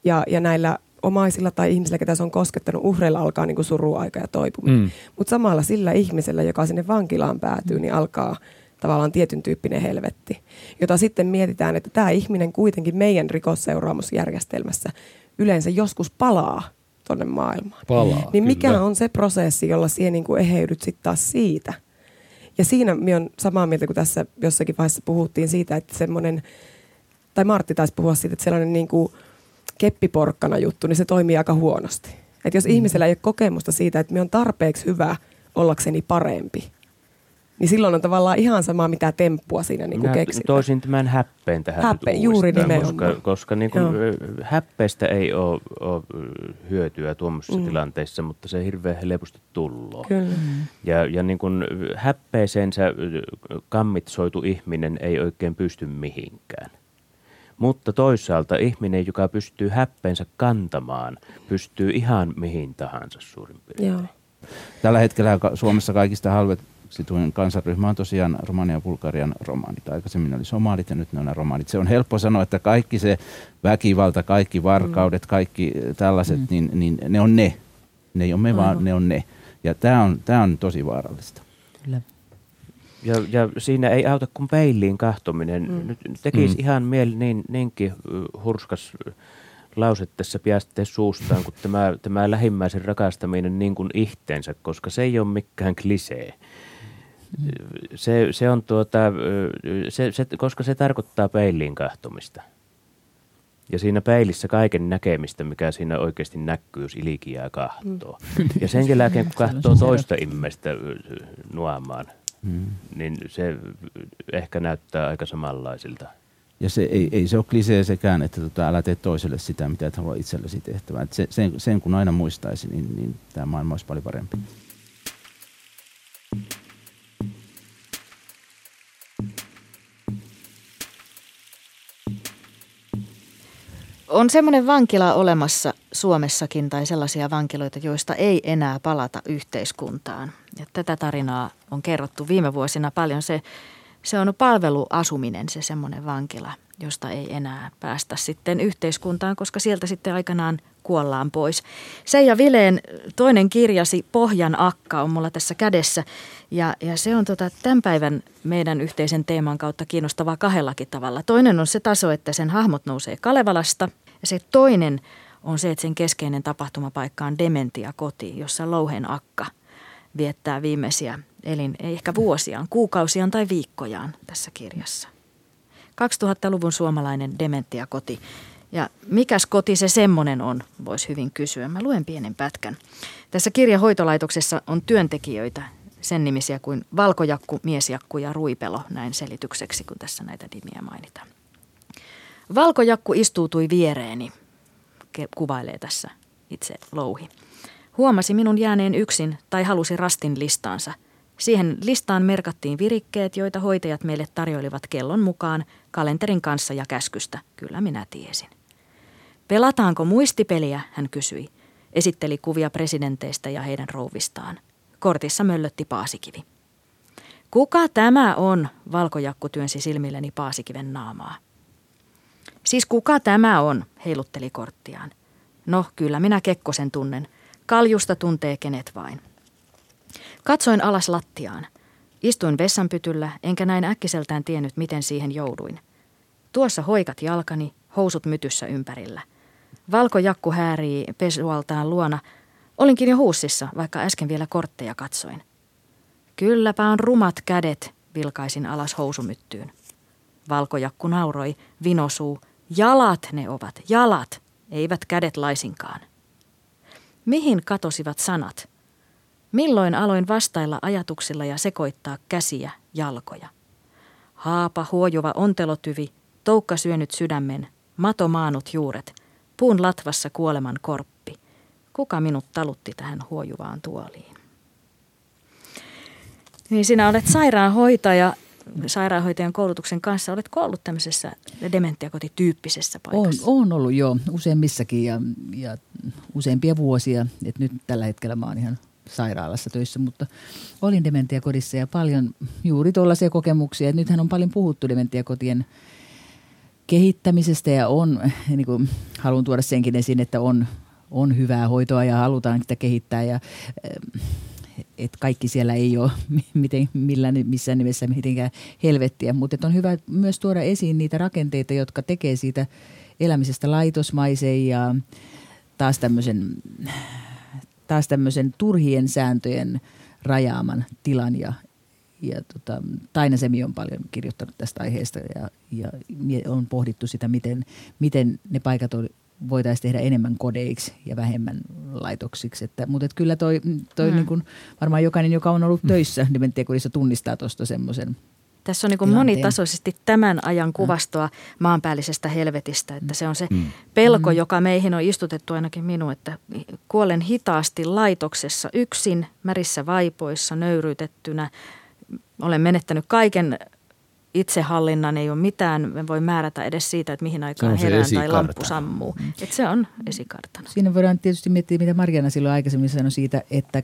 [SPEAKER 5] Ja, ja näillä omaisilla tai ihmisillä, ketä se on koskettanut, uhreilla alkaa niinku suruaika ja toipuminen.
[SPEAKER 2] Mm.
[SPEAKER 5] Mutta samalla sillä ihmisellä, joka sinne vankilaan päätyy, niin alkaa tavallaan tietyn tyyppinen helvetti, jota sitten mietitään, että tämä ihminen kuitenkin meidän rikosseuraamusjärjestelmässä yleensä joskus palaa tonne maailmaan.
[SPEAKER 2] Palaa,
[SPEAKER 5] Niin mikä
[SPEAKER 2] kyllä.
[SPEAKER 5] on se prosessi, jolla siihen niin kuin eheydyt sitten taas siitä? Ja siinä minä on samaa mieltä, kun tässä jossakin vaiheessa puhuttiin siitä, että semmoinen, tai Martti taisi puhua siitä, että sellainen niin kuin keppiporkkana juttu, niin se toimii aika huonosti. Että jos mm. ihmisellä ei ole kokemusta siitä, että minä on tarpeeksi hyvä ollakseni parempi, niin silloin on tavallaan ihan sama, mitä temppua siinä niin
[SPEAKER 6] Minä
[SPEAKER 5] keksitään.
[SPEAKER 6] toisin tämän häppeen tähän
[SPEAKER 5] Häppe,
[SPEAKER 6] nyt
[SPEAKER 5] juuri nimenomaan.
[SPEAKER 6] koska, koska niin kuin, häppeestä ei ole, ole hyötyä tuommoisissa mm. tilanteissa, mutta se hirveän helposti tulloo.
[SPEAKER 5] Kyllä.
[SPEAKER 6] Ja, ja niin kuin häppeeseensä kammitsoitu ihminen ei oikein pysty mihinkään. Mutta toisaalta ihminen, joka pystyy häppeensä kantamaan, pystyy ihan mihin tahansa suurin piirtein.
[SPEAKER 5] Joo.
[SPEAKER 4] Tällä hetkellä Suomessa kaikista halveksituin kansanryhmä on tosiaan Romania ja Bulgarian romaanit. Aikaisemmin oli somalit ja nyt ne on nämä romaanit. Se on helppo sanoa, että kaikki se väkivalta, kaikki varkaudet, kaikki eh, tällaiset, mm. niin, niin ne on ne. Ne ei ole me, vaan
[SPEAKER 5] Aivan.
[SPEAKER 4] ne on ne. Ja tämä on, tää on tosi vaarallista.
[SPEAKER 6] Ja, ja siinä ei auta kuin peiliin kahtominen. Mm. Nyt tekisi
[SPEAKER 4] Mm.
[SPEAKER 6] mm. ihan mieli niin, niinkin hurskas lause tässä piästee suustaan, kuin tämä, tämä lähimmäisen rakastaminen niin kuin ihteensä, koska se ei ole mikään klisee. Se, se on tuota, se, se, koska se tarkoittaa peiliin kahtomista. Ja siinä peilissä kaiken näkemistä, mikä siinä oikeasti näkyy, jos ilikiää kahtoo. Ja sen jälkeen, kun kahtoo toista ihmistä nuomaan,
[SPEAKER 4] Mm.
[SPEAKER 6] niin se ehkä näyttää aika samanlaisilta.
[SPEAKER 4] Ja se, ei, ei se ole klisee sekään, että tota, älä tee toiselle sitä, mitä et halua itsellesi tehtävää. Et se, sen, sen kun aina muistaisi, niin, niin tämä maailma olisi paljon parempi.
[SPEAKER 1] On semmoinen vankila olemassa Suomessakin tai sellaisia vankiloita, joista ei enää palata yhteiskuntaan. Ja tätä tarinaa on kerrottu viime vuosina paljon. Se, se on palveluasuminen, se semmoinen vankila, josta ei enää päästä sitten yhteiskuntaan, koska sieltä sitten aikanaan kuollaan pois. Seija Vileen toinen kirjasi Pohjan akka on mulla tässä kädessä ja, ja se on tota, tämän päivän meidän yhteisen teeman kautta kiinnostavaa kahdellakin tavalla. Toinen on se taso, että sen hahmot nousee Kalevalasta ja se toinen on se, että sen keskeinen tapahtumapaikka on Dementia koti, jossa Louhen akka viettää viimeisiä elin, ei ehkä vuosiaan, kuukausiaan tai viikkojaan tässä kirjassa. 2000-luvun suomalainen dementiakoti. Ja mikäs koti se semmonen on, voisi hyvin kysyä. Mä luen pienen pätkän. Tässä kirjahoitolaitoksessa on työntekijöitä, sen nimisiä kuin valkojakku, miesjakku ja ruipelo, näin selitykseksi, kun tässä näitä nimiä mainitaan. Valkojakku istuutui viereeni, kuvailee tässä itse louhi. Huomasi minun jääneen yksin tai halusi rastin listaansa. Siihen listaan merkattiin virikkeet, joita hoitajat meille tarjoilivat kellon mukaan kalenterin kanssa ja käskystä. Kyllä minä tiesin. Pelataanko muistipeliä, hän kysyi. Esitteli kuvia presidenteistä ja heidän rouvistaan. Kortissa möllötti Paasikivi. Kuka tämä on, valkojakku työnsi silmilleni Paasikiven naamaa. Siis kuka tämä on, heilutteli korttiaan. No, kyllä minä Kekkosen tunnen. Kaljusta tuntee kenet vain. Katsoin alas lattiaan. Istuin vessanpytyllä, enkä näin äkkiseltään tiennyt, miten siihen jouduin. Tuossa hoikat jalkani, housut mytyssä ympärillä. Valkojakku häärii pesualtaan luona. Olinkin jo huussissa, vaikka äsken vielä kortteja katsoin. Kylläpä on rumat kädet, vilkaisin alas housumyttyyn. Valkojakku nauroi, vinosuu. Jalat ne ovat, jalat, eivät kädet laisinkaan. Mihin katosivat sanat? Milloin aloin vastailla ajatuksilla ja sekoittaa käsiä, jalkoja? Haapa, huojuva ontelotyvi, toukka syönyt sydämen, mato maanut juuret, puun latvassa kuoleman korppi. Kuka minut talutti tähän huojuvaan tuoliin? Niin sinä olet sairaanhoitaja, sairaanhoitajan koulutuksen kanssa. Oletko ollut tämmöisessä dementiakotityyppisessä paikassa?
[SPEAKER 3] On, on ollut jo useammissakin ja, ja useampia vuosia. Et nyt tällä hetkellä mä oon ihan sairaalassa töissä, mutta olin dementiakodissa ja paljon juuri tuollaisia kokemuksia. Et nythän on paljon puhuttu dementiakotien kehittämisestä ja on, niin kuin haluan tuoda senkin esiin, että on, on hyvää hoitoa ja halutaan sitä kehittää ja että kaikki siellä ei ole miten, millään, missään nimessä mitenkään helvettiä, mutta on hyvä myös tuoda esiin niitä rakenteita, jotka tekee siitä elämisestä laitosmaisen ja taas tämmöisen, taas tämmöisen turhien sääntöjen rajaaman tilan. Ja, ja tota, Taina Semi on paljon kirjoittanut tästä aiheesta ja, ja on pohdittu sitä, miten, miten ne paikat voitaisiin tehdä enemmän kodeiksi ja vähemmän laitoksiksi. Että, mutta että kyllä toi, toi mm. niin kuin, varmaan jokainen, joka on ollut mm. töissä dementiakodissa, tunnistaa tuosta semmoisen
[SPEAKER 1] tässä on niin monitasoisesti tämän ajan mm. kuvastoa maanpäällisestä helvetistä, että se on se mm. pelko, mm. joka meihin on istutettu ainakin minun, että kuolen hitaasti laitoksessa yksin, märissä vaipoissa, nöyryytettynä. Olen menettänyt kaiken itsehallinnan ei ole mitään, me voi määrätä edes siitä, että mihin aikaan herään tai lamppu sammuu. Mm. Et se on esikartana.
[SPEAKER 3] Siinä voidaan tietysti miettiä, mitä Marjana silloin aikaisemmin sanoi siitä, että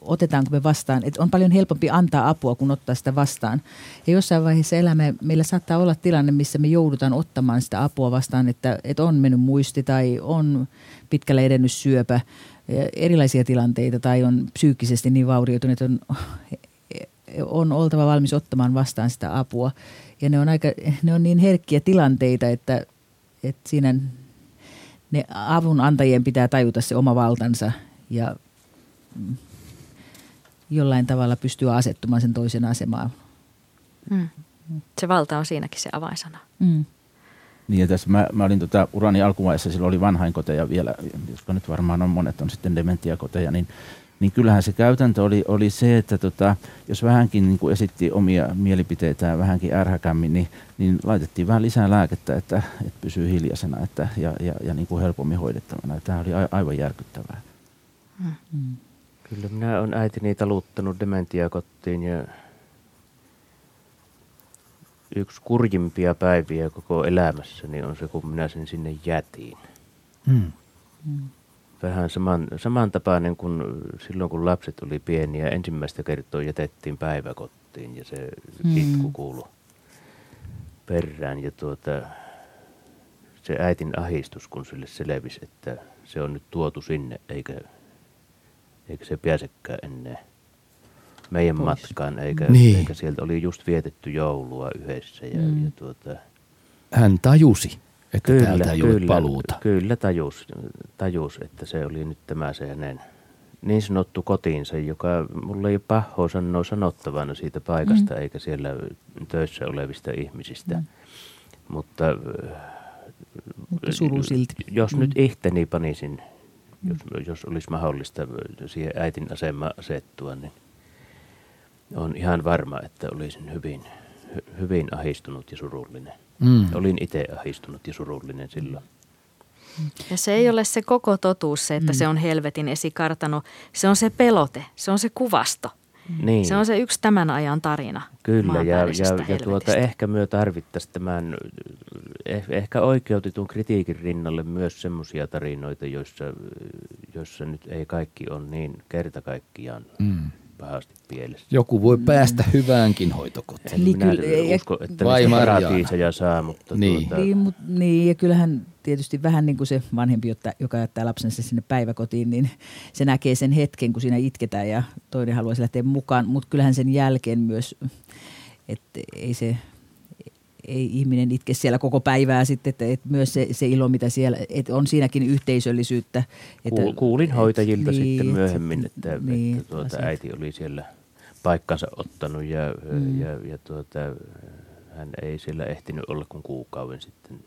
[SPEAKER 3] otetaanko me vastaan. Että on paljon helpompi antaa apua kuin ottaa sitä vastaan. Ja jossain vaiheessa elämä, meillä saattaa olla tilanne, missä me joudutaan ottamaan sitä apua vastaan, että, että on mennyt muisti tai on pitkälle edennyt syöpä, erilaisia tilanteita tai on psyykkisesti niin vaurioitunut, että on on oltava valmis ottamaan vastaan sitä apua. Ja ne on, aika, ne on niin herkkiä tilanteita, että, että siinä ne avunantajien pitää tajuta se oma valtansa ja jollain tavalla pystyä asettumaan sen toisen asemaan.
[SPEAKER 1] Mm. Se valta on siinäkin se avainsana. Mm.
[SPEAKER 4] Niin ja tässä mä, mä olin tota, urani alkuvaiheessa, silloin oli vanhainkoteja vielä, jotka nyt varmaan on monet on sitten dementiakoteja, niin niin kyllähän se käytäntö oli, oli se, että tota, jos vähänkin niin kuin esitti omia mielipiteitään vähänkin ärhäkämmin, niin, niin laitettiin vähän lisää lääkettä, että, että pysyy hiljaisena että, ja, ja, ja niin kuin helpommin hoidettavana. Tämä oli a, aivan järkyttävää.
[SPEAKER 6] Hmm. Kyllä minä olen äitini taluttanut dementiakottiin ja yksi kurjimpia päiviä koko elämässäni on se, kun minä sen sinne jätin. Hmm. Hmm vähän saman, samantapainen kuin silloin, kun lapset oli pieniä. Ensimmäistä kertaa jätettiin päiväkottiin ja se mm. itku kuului perään. Ja tuota, se äitin ahistus, kun sille selvisi, että se on nyt tuotu sinne, eikä, eikä se pääsekään ennen meidän Pois. matkaan, eikä, niin. eikä sieltä oli just vietetty joulua yhdessä. Ja, mm. ja tuota,
[SPEAKER 2] Hän tajusi että kyllä, täältä ei kyllä, ole paluuta.
[SPEAKER 6] Kyllä tajus, tajus, että se oli nyt tämä se hänen niin sanottu kotiinsa, joka mulla ei pahoa sanoa sanottavana siitä paikasta mm. eikä siellä töissä olevista ihmisistä. Mm. Mutta,
[SPEAKER 3] Mutta suru silti.
[SPEAKER 6] jos mm. nyt ihteni panisin, mm. jos, jos olisi mahdollista siihen äitin asema asettua, niin on ihan varma, että olisin hyvin, hyvin ahistunut ja surullinen. Mm. Olin itse ahistunut ja surullinen silloin.
[SPEAKER 1] Ja se ei ole se koko totuus se, että mm. se on helvetin esikartano. Se on se pelote, se on se kuvasto.
[SPEAKER 6] Niin.
[SPEAKER 1] Se on se yksi tämän ajan tarina.
[SPEAKER 6] Kyllä, ja, ja, ja tuota, ehkä myö tarvittaisiin tämän eh, ehkä oikeutetun kritiikin rinnalle myös semmoisia tarinoita, joissa, joissa nyt ei kaikki ole niin kerta kaikkiaan
[SPEAKER 2] Mm.
[SPEAKER 6] Pahasti pielessä.
[SPEAKER 2] Joku voi päästä hyväänkin hoitokotiin.
[SPEAKER 6] En
[SPEAKER 3] Niin
[SPEAKER 6] minä
[SPEAKER 3] kyllä, ja-
[SPEAKER 6] usko, että
[SPEAKER 2] Vai
[SPEAKER 6] paratiiseja saa, mutta
[SPEAKER 2] Niin.
[SPEAKER 6] tuota,
[SPEAKER 3] Niin, mut, niin, ja kyllähän tietysti vähän niin kuin se vanhempi, joka jättää lapsensa sinne päiväkotiin, niin se näkee sen hetken, kun siinä itketään ja toinen haluaisi lähteä mukaan. Mutta kyllähän sen jälkeen myös, että ei se ei ihminen itke siellä koko päivää sitten, että, että myös se, se ilo, mitä siellä, että on siinäkin yhteisöllisyyttä. Että,
[SPEAKER 6] Kuul- Kuulin hoitajilta
[SPEAKER 3] niin,
[SPEAKER 6] sitten
[SPEAKER 3] että-
[SPEAKER 6] myöhemmin, että,
[SPEAKER 3] niin,
[SPEAKER 6] että tuota,
[SPEAKER 3] asiat.
[SPEAKER 6] äiti oli siellä paikkansa ottanut ja,
[SPEAKER 3] Mm.
[SPEAKER 6] ja, ja tuota, hän ei siellä ehtinyt olla kuin kuukauden sitten.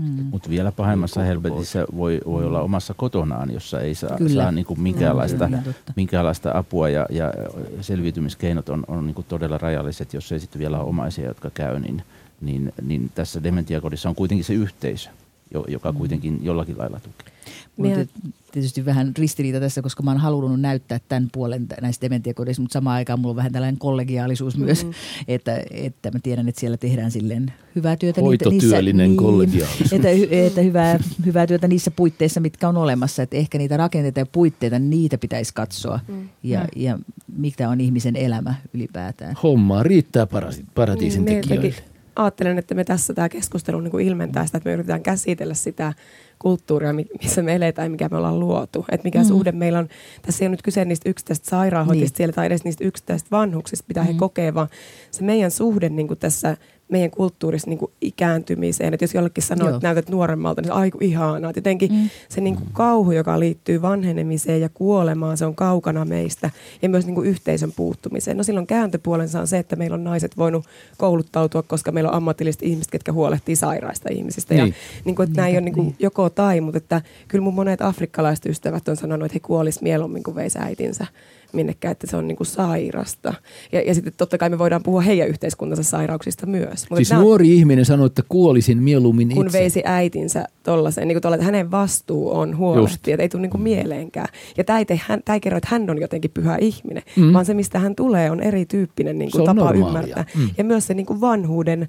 [SPEAKER 3] Mm.
[SPEAKER 4] Mutta vielä pahemmassa
[SPEAKER 6] Niin,
[SPEAKER 4] helvetissä voi, voi olla omassa kotonaan, jossa ei saa,
[SPEAKER 3] Kyllä.
[SPEAKER 4] saa niinku minkäänlaista,
[SPEAKER 3] Kyllä, totta.
[SPEAKER 4] minkäänlaista apua ja, ja selviytymiskeinot on, on niinku todella rajalliset, jos ei sitten vielä ole omaisia, jotka käy, niin, niin, niin tässä dementiakodissa on kuitenkin se yhteisö, jo- joka kuitenkin jollakin lailla tukee.
[SPEAKER 3] Mutta tietysti vähän ristiriita tässä, koska mä oon halunnut näyttää tämän puolen näistä dementiakodeista, mutta samaan aikaan mulla on vähän tällainen kollegiaalisuus myös,
[SPEAKER 5] Mm.
[SPEAKER 3] että, että mä tiedän, että siellä tehdään silleen hyvää työtä.
[SPEAKER 2] Hoitotyöllinen kollegiaalisuus.
[SPEAKER 3] Että, hy- että hyvää, hyvää työtä niissä puitteissa, mitkä on olemassa. Että ehkä niitä rakenteita ja puitteita, niitä pitäisi katsoa.
[SPEAKER 5] Mm.
[SPEAKER 3] Ja, ja mikä on ihmisen elämä ylipäätään.
[SPEAKER 2] Hommaa riittää parasi- paratiisin
[SPEAKER 5] Niin, me
[SPEAKER 2] tekijöille.
[SPEAKER 5] Ajattelen, että me tässä tämä keskustelu niin kuin ilmentää sitä, että me yritetään käsitellä sitä kulttuuria, mi- missä me eletään ja mikä me ollaan luotu. Että mikä
[SPEAKER 3] Mm.
[SPEAKER 5] suhde meillä on. Tässä ei ole nyt kyse niistä yksittäisistä sairaanhoitajista
[SPEAKER 3] Niin.
[SPEAKER 5] siellä tai edes niistä yksittäisistä vanhuksista, mitä he
[SPEAKER 3] Mm.
[SPEAKER 5] kokee, vaan se meidän suhde niin kuin tässä meidän kulttuurissa niin kuin ikääntymiseen. Että jos jollekin sanoo,
[SPEAKER 3] Joo.
[SPEAKER 5] että näytät nuoremmalta, niin se on aiku ihanaa. Jotenkin
[SPEAKER 3] Mm.
[SPEAKER 5] se niin kuin kauhu, joka liittyy vanhenemiseen ja kuolemaan, se on kaukana meistä. Ja myös niin kuin yhteisön puuttumiseen. No silloin kääntöpuolensa on se, että meillä on naiset voinut kouluttautua, koska meillä on ammatilliset ihmiset, ketkä huolehtii sairaista ihmisistä. Ja
[SPEAKER 2] Niin.
[SPEAKER 5] niin kuin, että nämä ei
[SPEAKER 3] Niinpä,
[SPEAKER 5] ole niin kuin
[SPEAKER 3] niin.
[SPEAKER 5] joko tai, mutta että kyllä mun monet afrikkalaiset ystävät on sanonut, että he kuolis mieluummin kuin veisi äitinsä minnekään, että se on niin kuin sairasta. Ja, ja sitten totta kai me voidaan puhua heidän yhteiskuntansa sairauksista myös. Mutta
[SPEAKER 2] Siis
[SPEAKER 5] nämä on-
[SPEAKER 2] nuori ihminen sanoi, että kuolisin mieluummin
[SPEAKER 5] kun
[SPEAKER 2] itse.
[SPEAKER 5] veisi äitinsä tollaiseen, niin kuin että hänen vastuu on huolehtia, että ei tule niin kuin mieleenkään. Ja tämä ei, tee, hän, tämä ei kerro, että hän on jotenkin pyhä ihminen,
[SPEAKER 2] Mm.
[SPEAKER 5] vaan se, mistä hän tulee, on erityyppinen niin kuin
[SPEAKER 2] on
[SPEAKER 5] tapa
[SPEAKER 2] normaalia.
[SPEAKER 5] ymmärtää.
[SPEAKER 2] Mm.
[SPEAKER 5] Ja myös se niin kuin vanhuuden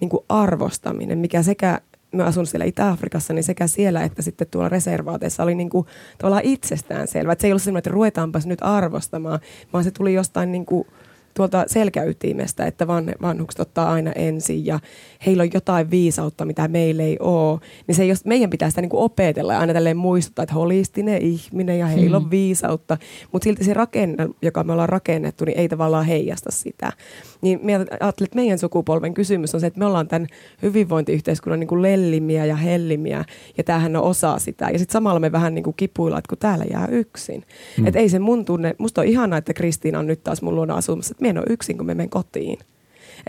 [SPEAKER 5] niin kuin arvostaminen, mikä sekä mä asun siellä Itä-Afrikassa, niin sekä siellä että sitten tuolla reservaateissa oli niin kuin tavallaan itsestäänselvä. Että se ei ollut semmoinen, että ruvetaanpas nyt arvostamaan, vaan se tuli jostain niin kuin tuolta selkäytimestä, että van, vanhukset ottaa aina ensin ja heillä on jotain viisautta, mitä meillä ei ole. Niin se, jos meidän pitää sitä niin kuin opetella ja aina tälleen muistuttaa, että holistinen ihminen ja heillä on viisautta. Mutta silti se rakenne, joka me ollaan rakennettu, niin ei tavallaan heijasta sitä. Niin me ajattelin, että meidän sukupolven kysymys on se, että me ollaan tämän hyvinvointiyhteiskunnan niin kuin lellimiä ja hellimiä ja tämähän on osa sitä. Ja sitten samalla me vähän niin kuin kipuillaan, että kun täällä jää yksin. Mm. Että ei se mun tunne, musta on ihanaa, että Kristiina on nyt taas mun luona asumassa, että mä en ole yksin, kun me menen kotiin.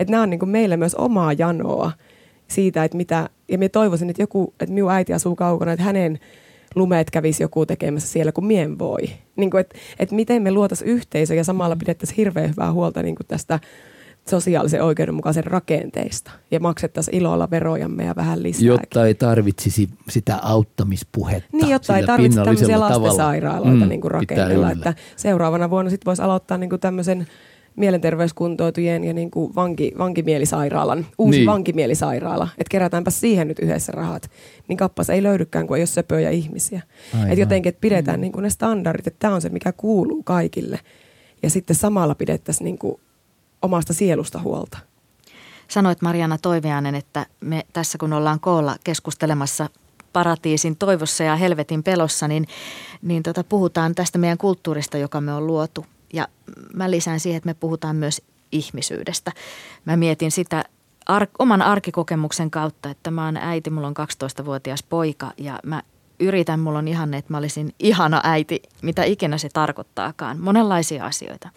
[SPEAKER 5] Että nämä on niin kuin meille myös omaa janoa siitä, että mitä, ja minä toivoisin, että joku, että minun äiti asuu kaukana, että hänen lumeet kävisi joku tekemässä siellä, kun mien voi. Niin kuin, että, että miten me luotaisiin yhteisö ja samalla pidettäisiin hirveän hyvää huolta niin kuin tästä sosiaalisen oikeudenmukaisen rakenteista ja maksettaisiin ilolla verojamme ja vähän lisää.
[SPEAKER 2] Jotta ei tarvitsisi sitä auttamispuhetta.
[SPEAKER 5] Niin, jotta ei tarvitse tämmöisiä lastensairaaloita
[SPEAKER 2] Mm,
[SPEAKER 5] niin kuin rakennella. Että seuraavana vuonna sitten voisi aloittaa niin kuin tämmöisen mielenterveyskuntoutujien ja niin kuin vanki, vankimielisairaalan, uusi
[SPEAKER 2] Niin.
[SPEAKER 5] vankimielisairaala. Että kerätäänpä siihen nyt yhdessä rahat. Niin kappas ei löydykään, kun ei ole söpöjä ihmisiä. Että jotenkin, että pidetään mm. niin kuin ne standardit, että tämä on se, mikä kuuluu kaikille. Ja sitten samalla pidettäisiin niin kuin omasta sielusta huolta.
[SPEAKER 1] Sanoit Mariana Toiveanen, että me tässä kun ollaan koolla keskustelemassa paratiisin toivossa ja helvetin pelossa, niin, niin tota, puhutaan tästä meidän kulttuurista, joka me on luotu. Ja mä lisään siihen, että me puhutaan myös ihmisyydestä. Mä mietin sitä ar- oman arkikokemuksen kautta, että mä oon äiti, mulla on 12-vuotias poika ja mä yritän, mulla on ihanne, että mä olisin ihana äiti, mitä ikinä se tarkoittaakaan. Monenlaisia asioita.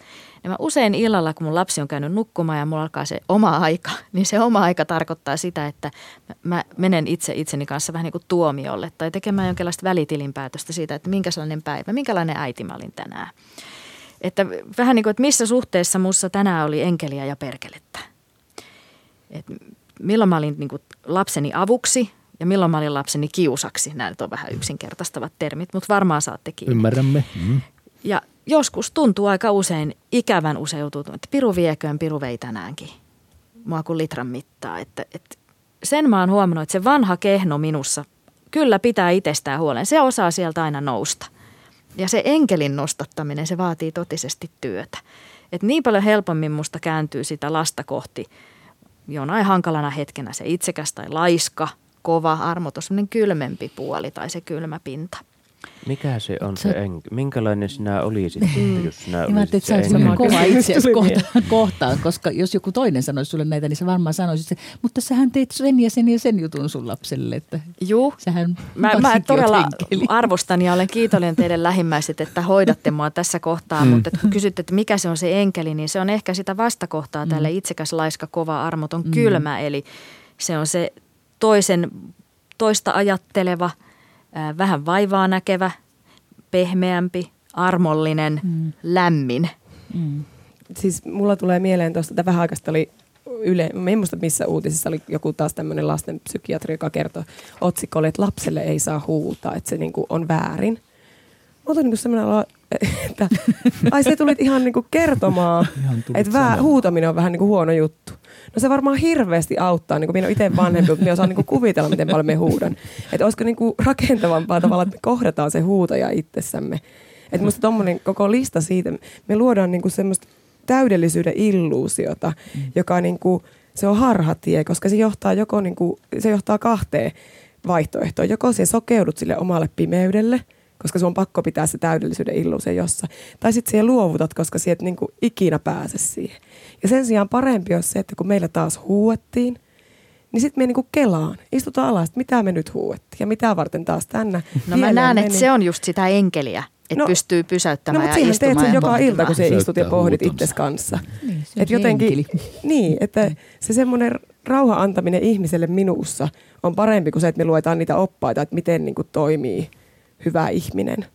[SPEAKER 1] Ja mä usein illalla, kun mun lapsi on käynyt nukkumaan ja mulla alkaa se oma aika, niin se oma aika tarkoittaa sitä, että mä menen itse itseni kanssa vähän niin kuin tuomiolle tai tekemään jonkinlaista välitilinpäätöstä siitä, että minkälainen päivä, minkälainen äiti mä olin tänään. Että vähän niin kuin, että missä suhteessa mussa tänään oli enkeliä ja perkelettä. Et milloin mä olin niin kuin lapseni avuksi ja milloin mä olin lapseni kiusaksi. Nämä nyt on vähän yksinkertaistavat termit, mutta varmaan saatte kiinni.
[SPEAKER 2] Ymmärrämme. Mm.
[SPEAKER 1] Ja joskus tuntuu aika usein ikävän useutuutunut, että piru vieköön, piru vei tänäänkin. Mua kuin litran mittaa. Että, että sen mä oon huomannut, että se vanha kehno minussa kyllä pitää itsestään huolen. Se osaa sieltä aina nousta. Ja se enkelin nostattaminen, se vaatii totisesti työtä. Et niin paljon helpommin musta kääntyy sitä lasta kohti jonain hankalana hetkenä se itsekäs tai laiska, kova, armoton, semmoinen kylmempi puoli tai se kylmä pinta.
[SPEAKER 6] Mikä se on se,
[SPEAKER 3] Se-
[SPEAKER 6] enk... Minkälainen sinä olisit,
[SPEAKER 3] Mm.
[SPEAKER 6] jos sinä
[SPEAKER 3] Niin mä ajattelin,
[SPEAKER 6] olisit
[SPEAKER 3] että sä olisit
[SPEAKER 6] se enkeli?
[SPEAKER 3] kova itseäsi
[SPEAKER 5] Tuli
[SPEAKER 3] kohtaan, kohtaan, koska jos joku toinen sanoisi sulle näitä, niin sä varmaan sanoisit, että mutta sähän teit sen ja sen ja sen jutun sun lapselle, että
[SPEAKER 1] Juu,
[SPEAKER 3] sähän
[SPEAKER 1] Mä, mä todella arvostan ja olen kiitollinen teille lähimmäiset, että hoidatte mua tässä kohtaa, mm. mutta kun kysytte, että mikä se on se enkeli, niin se on ehkä sitä vastakohtaa mm. tälle itsekäs, laiska, kova, armoton, mm. kylmä. Eli se on se toisen, toista ajatteleva, vähän vaivaa näkevä, pehmeämpi, armollinen, mm. lämmin.
[SPEAKER 3] Mm.
[SPEAKER 5] Siis mulla tulee mieleen tuosta, että vähän aikaista oli yle, en muista missä uutisissa oli joku taas tämmöinen lastenpsykiatri, joka kertoi otsikolle, että lapselle ei saa huutaa, että se niinku on väärin. Mä otan niinku semmoinen olo, että ai se tulit ihan niinku kertomaan,
[SPEAKER 2] Ihan
[SPEAKER 5] että
[SPEAKER 2] sanomaan.
[SPEAKER 5] huutaminen on vähän niinku huono juttu. No se varmaan hirveästi auttaa, niin kuin minä itse vanhempi, mutta minä osaan niinku kuvitella, miten paljon me huudan. Että olisiko niinku rakentavampaa tavalla, että me kohdataan se huutaja itsessämme. Että musta tommonen koko lista siitä, me luodaan niinku semmoista täydellisyyden illuusiota, mm. joka niinku, se on harhatie, koska se johtaa, joko niinku, se johtaa kahteen vaihtoehtoon. Joko se sokeudut sille omalle pimeydelle, koska sun on pakko pitää se täydellisyyden illuusio jossa. Tai sitten siihen luovutat, koska sieltä et niinku ikinä pääse siihen. Ja sen sijaan parempi olisi se, että kun meillä taas huuettiin, niin sitten me niinku kelaan, istutaan alas, että mitä me nyt huuettiin ja mitä varten taas tänne.
[SPEAKER 1] No mä näen, että se on just sitä enkeliä, että no,
[SPEAKER 5] No-
[SPEAKER 1] pystyy
[SPEAKER 5] No
[SPEAKER 1] pysäyttämään
[SPEAKER 5] mutta
[SPEAKER 1] ja
[SPEAKER 5] siihen teet
[SPEAKER 1] istumaan
[SPEAKER 5] sen joka
[SPEAKER 1] pohtimaan.
[SPEAKER 5] ilta, kun se istut ja pohdit itses kanssa.
[SPEAKER 3] Niin, se on
[SPEAKER 5] Et
[SPEAKER 3] se
[SPEAKER 5] jotenkin,
[SPEAKER 3] enkeli.
[SPEAKER 5] niin, että se semmoinen rauhan antaminen ihmiselle minussa on parempi kuin se, että me luetaan niitä oppaita, että miten niin kuin toimii hyvä ihminen.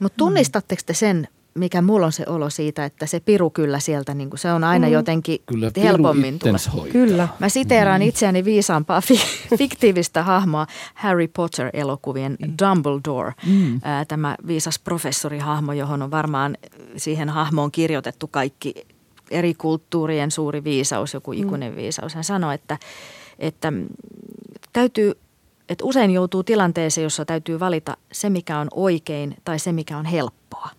[SPEAKER 1] Mutta tunnistatteko te sen, mikä mulla on se olo siitä, että se piru kyllä sieltä, niin se on aina
[SPEAKER 5] Mm.
[SPEAKER 1] jotenkin
[SPEAKER 2] Kyllä piru
[SPEAKER 1] helpommin tulla.
[SPEAKER 5] Kyllä.
[SPEAKER 1] Mä siteeraan itseäni viisaampaa fi- fiktiivistä hahmoa Harry Potter-elokuvien Dumbledore.
[SPEAKER 3] Mm.
[SPEAKER 1] Ää, tämä viisas professorihahmo, johon on varmaan siihen hahmoon kirjoitettu kaikki eri kulttuurien suuri viisaus, joku ikuinen viisaus. Hän sanoi, että, että mm, täytyy, että usein joutuu tilanteeseen, jossa täytyy valita se, mikä on oikein tai se, mikä on helppoa.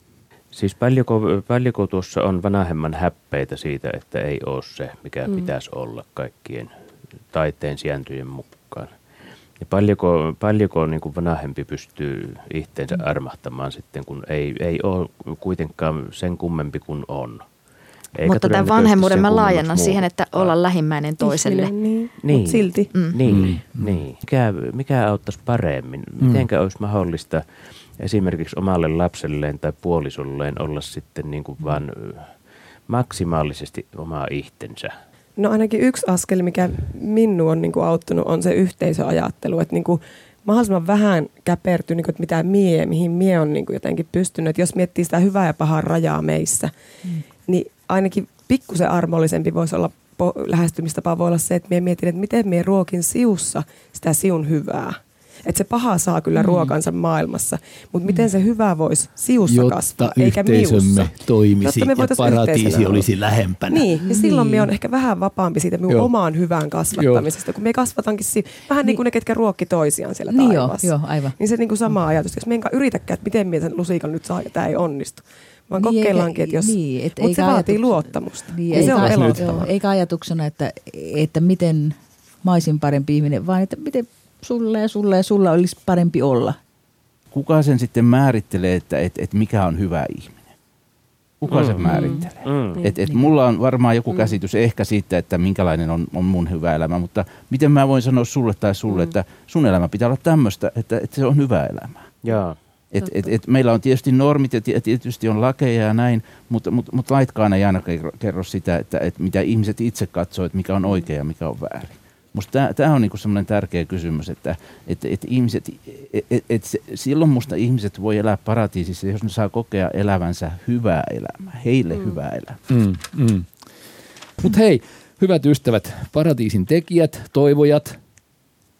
[SPEAKER 6] Siis paljonko, paljonko tuossa on vanhemman häppeitä siitä, että ei ole se, mikä mm. pitäisi olla kaikkien taiteen sijantojen mukaan? Ja paljonko, paljonko niin kuin vanhempi pystyy itteensä armahtamaan sitten, kun ei, ei ole kuitenkaan sen kummempi kuin on. Eikä
[SPEAKER 1] Mutta tämän vanhemmuuden mä laajennan siihen, että olla lähimmäinen toiselle.
[SPEAKER 5] Ihminen, niin.
[SPEAKER 6] Niin.
[SPEAKER 5] Mut silti.
[SPEAKER 1] Mm.
[SPEAKER 6] Niin,
[SPEAKER 2] Mm.
[SPEAKER 6] mm. niin. Mikä, mikä auttaisi paremmin?
[SPEAKER 2] Mm.
[SPEAKER 6] Mitenkä olisi mahdollista esimerkiksi omalle lapselleen tai puolisolleen olla sitten niin kuin vaan maksimaalisesti oma itsensä?
[SPEAKER 5] No ainakin yksi askel, mikä minun on niin kuin auttanut, on se yhteisöajattelu. Että niin kuin mahdollisimman vähän käpertyy, niin kuin, että mitä mie, mihin mie on niin kuin jotenkin pystynyt. Että jos miettii sitä hyvää ja pahaa rajaa meissä, mm. niin ainakin pikkusen armollisempi voisi olla, po- lähestymistapa voi olla se, että mie mietin, että miten mie ruokin siussa sitä siun hyvää. Että se paha saa kyllä mm. ruokansa maailmassa, mutta miten se hyvä voisi siussa
[SPEAKER 2] Jotta
[SPEAKER 5] kasvaa, eikä miussa.
[SPEAKER 2] toimisi
[SPEAKER 5] Jotta me
[SPEAKER 2] ja paratiisi
[SPEAKER 5] yhteisönä olla.
[SPEAKER 2] olisi lähempänä.
[SPEAKER 5] Niin, ja silloin
[SPEAKER 3] Niin.
[SPEAKER 5] me on ehkä vähän vapaampi siitä minun
[SPEAKER 2] Joo.
[SPEAKER 5] omaan hyvään kasvattamisesta, kun me kasvatankin si- vähän niin,
[SPEAKER 3] Niin.
[SPEAKER 5] kuin ne, ketkä ruokki toisiaan siellä
[SPEAKER 3] Niin joo,
[SPEAKER 5] taivaassa.
[SPEAKER 3] joo, aivan.
[SPEAKER 5] Niin se niin kuin sama ajatus, jos me enkä yritäkään, että miten minä sen lusikan nyt saa ja tämä ei onnistu. Vaan
[SPEAKER 3] Niin,
[SPEAKER 5] kokeillaankin, että jos...
[SPEAKER 3] niin, et
[SPEAKER 5] mutta se vaatii luottamusta.
[SPEAKER 3] Niin,
[SPEAKER 5] ja se on
[SPEAKER 3] joo,
[SPEAKER 5] elottavaa.
[SPEAKER 3] eikä ajatuksena, että, että miten mä olisin parempi ihminen, vaan että miten sulle ja sulle ja sulla olisi parempi olla.
[SPEAKER 4] Kuka sen sitten määrittelee, että et, et mikä on hyvä ihminen? Kuka mm. sen määrittelee?
[SPEAKER 6] Mm.
[SPEAKER 4] Et, et
[SPEAKER 3] Niin.
[SPEAKER 4] mulla on varmaan joku käsitys ehkä siitä, että minkälainen on, on mun hyvä elämä, mutta miten mä voin sanoa sulle tai sulle, mm. että sun elämä pitää olla tämmöistä, että, että se on hyvä elämä.
[SPEAKER 6] Jaa.
[SPEAKER 4] Et, et, et meillä on tietysti normit ja ti- tietysti on lakeja ja näin, mutta, mutta, mutta laitkaan ei aina kerro, kerro sitä, että, että mitä ihmiset itse katsoo, että mikä on oikein ja mikä on väärin. Musta tämä on niinku semmoinen tärkeä kysymys, että et, et ihmiset, et, et, et se, silloin musta ihmiset voi elää paratiisissa, jos ne saa kokea elävänsä hyvää elämää, heille mm. hyvää elämää.
[SPEAKER 2] Mm, mm. Mutta hei, hyvät ystävät, paratiisin tekijät, toivojat,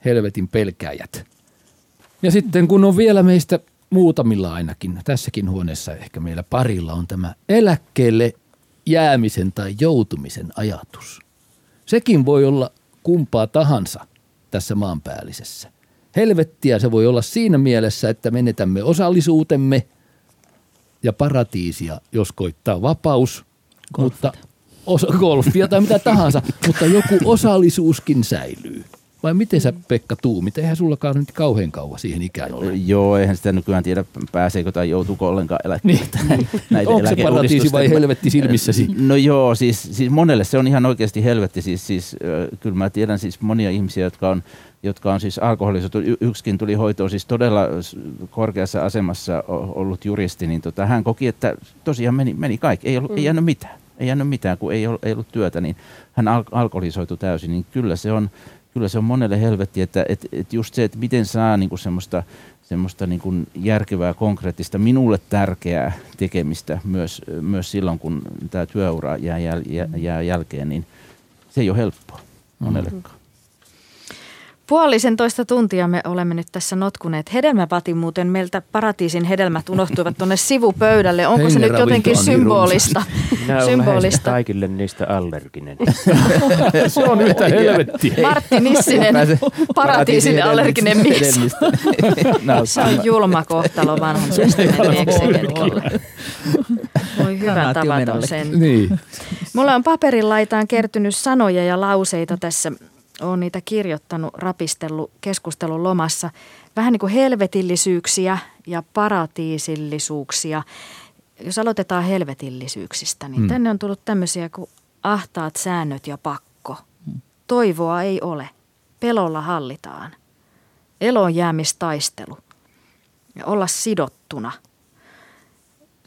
[SPEAKER 2] helvetin pelkääjät. Ja sitten kun on vielä meistä muutamilla ainakin, tässäkin huoneessa ehkä meillä parilla on tämä eläkkeelle jäämisen tai joutumisen ajatus. Sekin voi olla kumpaa tahansa tässä maanpäällisessä. Helvettiä se voi olla siinä mielessä, että menetämme osallisuutemme ja paratiisia, jos koittaa vapaus, mutta osa, golfia tai mitä tahansa, mutta joku osallisuuskin säilyy. Vai miten sä Pekka tuumit? Eihän sullakaan nyt kauhean kauan siihen ikään ole.
[SPEAKER 4] Joo, eihän sitä nykyään tiedä, pääseekö tai joutuuko ollenkaan eläkkeelle.
[SPEAKER 2] Niin. Onko se paratiisi vai helvetti silmissäsi?
[SPEAKER 4] No joo, siis, siis monelle se on ihan oikeasti helvetti. Siis, siis, äh, kyllä mä tiedän siis monia ihmisiä, jotka on, jotka on siis alkoholisoitu. Yksikin tuli hoitoon siis todella korkeassa asemassa ollut juristi, niin tota, hän koki, että tosiaan meni, meni kaikki. Ei, ollut, mm. ei jäänyt mitään. Ei jäänyt mitään, kun ei ollut, ei ollut työtä, niin hän al- alkoholisoitu täysin. Niin kyllä se on, kyllä se on monelle helvetti, että et, et just se, että miten saa niinku semmoista, semmoista niinku järkevää, konkreettista, minulle tärkeää tekemistä myös, myös silloin, kun tämä työura jää, jäl, jää, jää jälkeen, niin se ei ole helppoa monellekaan.
[SPEAKER 1] Puolisen toista tuntia me olemme nyt tässä notkuneet. Hedelmäpati muuten meiltä paratiisin hedelmät unohtuivat tuonne sivupöydälle. Onko se nyt jotenkin
[SPEAKER 2] niin
[SPEAKER 1] symbolista?
[SPEAKER 6] Minä
[SPEAKER 1] symbolista.
[SPEAKER 6] kaikille niistä allerginen.
[SPEAKER 2] Se on yhtä helvettiä.
[SPEAKER 1] Martti Nissinen, paratiisin allerginen mies.
[SPEAKER 4] Nauttimaan.
[SPEAKER 1] Se on julma kohtalo vanhan. Voi hyvä tavaton
[SPEAKER 3] omenalle.
[SPEAKER 1] sen.
[SPEAKER 2] Niin.
[SPEAKER 1] Mulla on paperin laitaan kertynyt sanoja ja lauseita tässä. Olen niitä kirjoittanut, rapistellut keskustelun lomassa. Vähän niin kuin helvetillisyyksiä ja paratiisillisuuksia. Jos aloitetaan helvetillisyyksistä, niin
[SPEAKER 2] Mm.
[SPEAKER 1] tänne on tullut tämmöisiä kuin ahtaat säännöt ja pakko. Toivoa ei ole. Pelolla hallitaan. Elonjäämistaistelu. Ja olla sidottuna –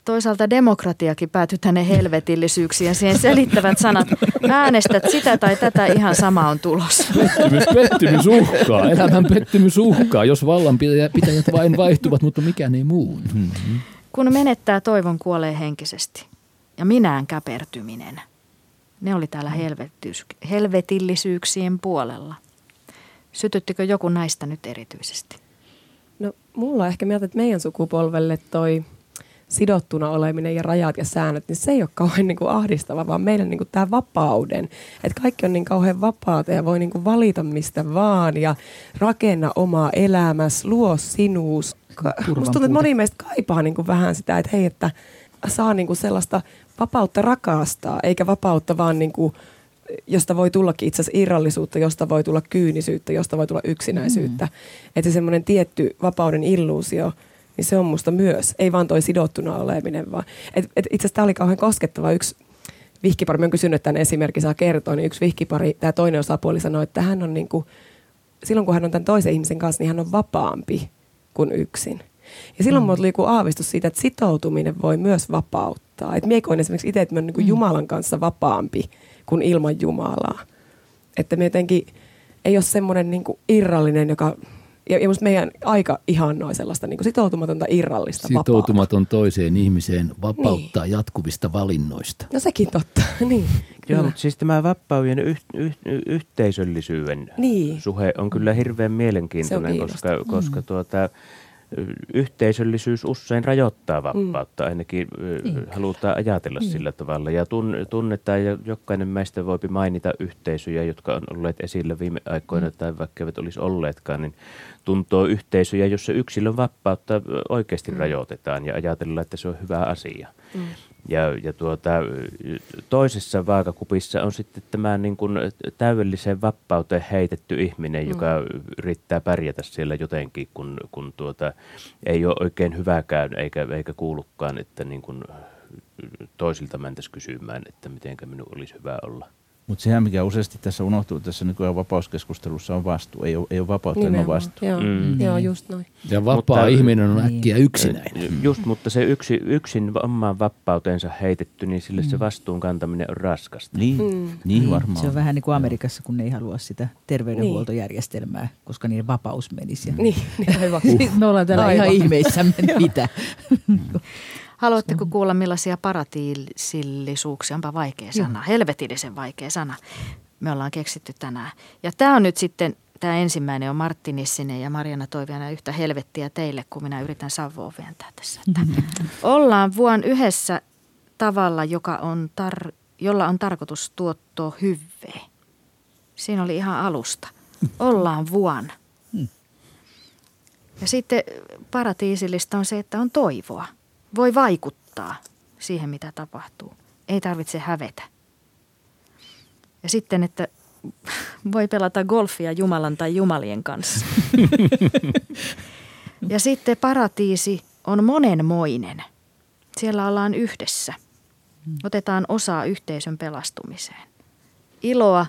[SPEAKER 1] toisaalta demokratiakin päätyi tänne helvetillisyyksiin. Siihen selittävät sanat, äänestät sitä tai tätä, ihan sama on tulos.
[SPEAKER 2] Pettymys, pettymys uhkaa. Elämän pettymys uhkaa, jos vallanpitäjät vain vaihtuvat, mutta mikään ei muu.
[SPEAKER 1] Kun menettää toivon, kuolee henkisesti. Ja minään käpertyminen. Ne oli täällä helvetys- helvetillisyyksien puolella. Sytyttikö joku näistä nyt erityisesti?
[SPEAKER 5] No mulla on ehkä mieltä, että meidän sukupolvelle toi sidottuna oleminen ja rajat ja säännöt, niin se ei ole kauhean niin kuin ahdistava, vaan meidän niin kuin tämä vapauden. Että kaikki on niin kauhean vapaata ja voi niin kuin valita mistä vaan ja rakenna omaa elämäs, luo sinuus. Musta tuntuu, että moni meistä kaipaa niin kuin vähän sitä, että hei, että saa niin kuin sellaista vapautta rakastaa, eikä vapautta vaan niin kuin josta voi tullakin itse asiassa irrallisuutta, josta voi tulla kyynisyyttä, josta voi tulla yksinäisyyttä. Mm. Että se semmoinen tietty vapauden illuusio, niin se on musta myös. Ei vaan toi sidottuna oleminen, vaan. Et, et itse asiassa tämä oli kauhean koskettava. Yksi vihkipari, mä oon kysynyt, tämän esimerkki saa kertoa, niin yksi vihkipari, tämä toinen osapuoli sanoi, että hän on niinku, silloin kun hän on tämän toisen ihmisen kanssa, niin hän on vapaampi kuin yksin. Ja silloin mm. mulla tuli joku aavistus siitä, että sitoutuminen voi myös vapauttaa. Et mie koin esimerkiksi itse, että mä oon niinku Jumalan kanssa vapaampi kuin ilman Jumalaa. Että me jotenkin ei ole semmoinen niinku irrallinen, joka... Ja, ja musta meidän aika ihannoi sellaista niinku sitoutumatonta irrallista vapaata.
[SPEAKER 2] Sitoutumaton toiseen ihmiseen vapauttaa niin. jatkuvista valinnoista.
[SPEAKER 5] No sekin totta, niin.
[SPEAKER 6] Joo,
[SPEAKER 5] Kyllä.
[SPEAKER 6] mutta siis tämä vapauden yh, yh, yhteisöllisyyden
[SPEAKER 5] Niin.
[SPEAKER 6] suhe on kyllä hirveän mielenkiintoinen, koska, koska tuota, y, yhteisöllisyys usein rajoittaa vapautta, ainakin y,
[SPEAKER 3] Niin.
[SPEAKER 6] halutaan ajatella
[SPEAKER 3] Niin.
[SPEAKER 6] sillä tavalla. Ja tun, tunnetaan, ja jokainen meistä voi mainita yhteisöjä, jotka on olleet esillä viime aikoina, tai vaikka eivät olisi olleetkaan, niin tuntuu yhteisöjä, jossa yksilön vapautta oikeasti rajoitetaan ja ajatellaan, että se on hyvä asia.
[SPEAKER 5] Mm.
[SPEAKER 6] Ja, ja tuota, toisessa vaakakupissa on sitten tämä niin kuin täydelliseen vapauteen heitetty ihminen, mm. joka yrittää pärjätä siellä jotenkin, kun, kun tuota, ei ole oikein hyväkään eikä, eikä kuulukaan, että niin kuin toisilta mentäisiin kysymään, että miten minun olisi hyvä olla.
[SPEAKER 4] Mutta sehän, mikä useasti tässä unohtuu tässä nykyään vapauskeskustelussa on vastuu. Ei ole, ei ole vapautta ilman vastuu.
[SPEAKER 5] Joo,
[SPEAKER 6] Mm.
[SPEAKER 5] joo, just noin.
[SPEAKER 2] Ja vapaa
[SPEAKER 6] Mutta-
[SPEAKER 2] ihminen on
[SPEAKER 3] Niin.
[SPEAKER 2] äkkiä yksinäinen.
[SPEAKER 6] Just, mutta se yksi, yksin omaan vapautensa heitetty, niin sille se vastuun kantaminen on raskasta.
[SPEAKER 4] Niin,
[SPEAKER 5] Mm.
[SPEAKER 4] mm. niin varmaan.
[SPEAKER 3] Se on vähän niin kuin Amerikassa, kun ne ei halua sitä terveydenhuoltojärjestelmää, koska niiden vapaus menisi. Ja
[SPEAKER 5] Niin, niin aivan.
[SPEAKER 3] Sitten me ollaan täällä ihan
[SPEAKER 5] Aivan.
[SPEAKER 3] ihmeissämme, mitä.
[SPEAKER 1] Haluatteko kuulla millaisia paratiisillisuuksia, onpa vaikea sana, helvetillisen vaikea sana, me ollaan keksitty tänään. Ja tämä on nyt sitten Tämä ensimmäinen on Martti Nissinen ja Mariana Toiviana yhtä helvettiä teille, kun minä yritän Savoa ventää tässä. Että ollaan vuon yhdessä tavalla, joka on tar- jolla on tarkoitus tuottaa hyvää. Siinä oli ihan alusta. Ollaan vuon. Ja sitten paratiisillista on se, että on toivoa. Voi vaikuttaa siihen, mitä tapahtuu. Ei tarvitse hävetä. Ja sitten, että voi pelata golfia Jumalan tai Jumalien kanssa. ja sitten paratiisi on monenmoinen. Siellä ollaan yhdessä. Otetaan osaa yhteisön pelastumiseen. Iloa,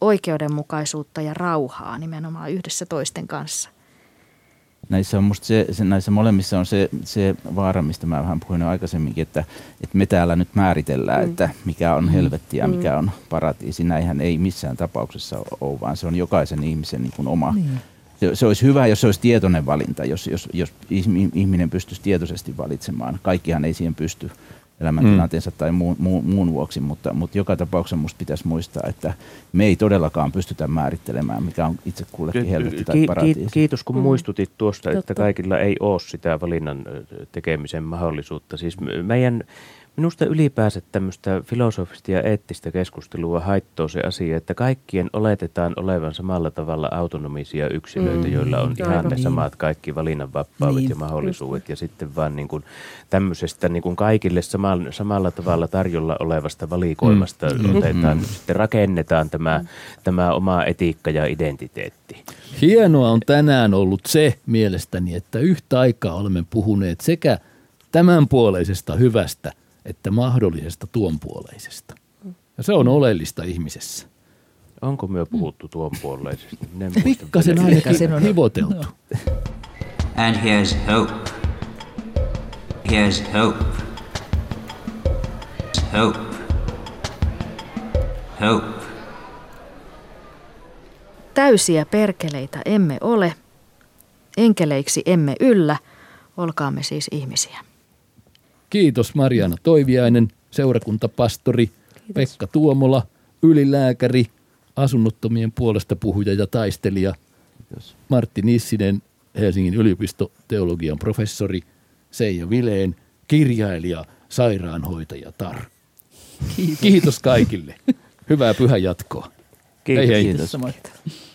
[SPEAKER 1] oikeudenmukaisuutta ja rauhaa nimenomaan yhdessä toisten kanssa.
[SPEAKER 4] Näissä, on musta se, se, näissä molemmissa on se, se vaara, mistä mä vähän puhuin aikaisemminkin, että, että me täällä nyt määritellään, mm. että mikä on helvetti ja mm. mikä on paratiisi. Näinhän ei missään tapauksessa ole, vaan se on jokaisen ihmisen niin kuin oma. Niin. Se, se olisi hyvä, jos se olisi tietoinen valinta, jos, jos, jos ihminen pystyisi tietoisesti valitsemaan. Kaikkihan ei siihen pysty elämäntilanteensa mm. tai muun, muun, muun vuoksi, mutta, mutta joka tapauksessa minusta pitäisi muistaa, että me ei todellakaan pystytä määrittelemään, mikä on itse kullekin helvetti tai paratiisi.
[SPEAKER 6] Kiitos kun mm. muistutit tuosta, että kaikilla ei ole sitä valinnan tekemisen mahdollisuutta. Siis meidän Minusta ylipäänsä tämmöistä filosofista ja eettistä keskustelua haittoo se asia, että kaikkien oletetaan olevan samalla tavalla autonomisia yksilöitä, mm, joilla on ihan ne niin. samat kaikki valinnanvapaudet niin, ja mahdollisuudet. Ja sitten vaan niin kuin tämmöisestä niin kuin kaikille samalla, samalla tavalla tarjolla olevasta valikoimasta mm, otetaan, mm. sitten rakennetaan tämä, mm. tämä oma etiikka ja identiteetti.
[SPEAKER 2] Hienoa on tänään ollut se mielestäni, että yhtä aikaa olemme puhuneet sekä tämänpuoleisesta hyvästä – että mahdollisesta tuonpuoleisesta. Ja se on oleellista ihmisessä.
[SPEAKER 6] Onko myö puhuttu tuonpuoleisesta?
[SPEAKER 2] Pikkasen ainakin on hivoteltu. No.
[SPEAKER 7] And here's hope. Here's hope. Hope. Hope.
[SPEAKER 1] Täysiä perkeleitä emme ole, enkeleiksi emme yllä, olkaamme siis ihmisiä.
[SPEAKER 2] Kiitos Mariana Toiviainen, seurakuntapastori, Kiitos. Pekka Tuomola, ylilääkäri, asunnottomien puolesta puhuja ja taistelija, Kiitos. Martti Nissinen, Helsingin yliopisto teologian professori, Seija Vileen, kirjailija, sairaanhoitaja Tar. Kiitos, Kiitos kaikille. Hyvää pyhän jatkoa.
[SPEAKER 6] Kiitos. Hei hei. Kiitos. Kiitos.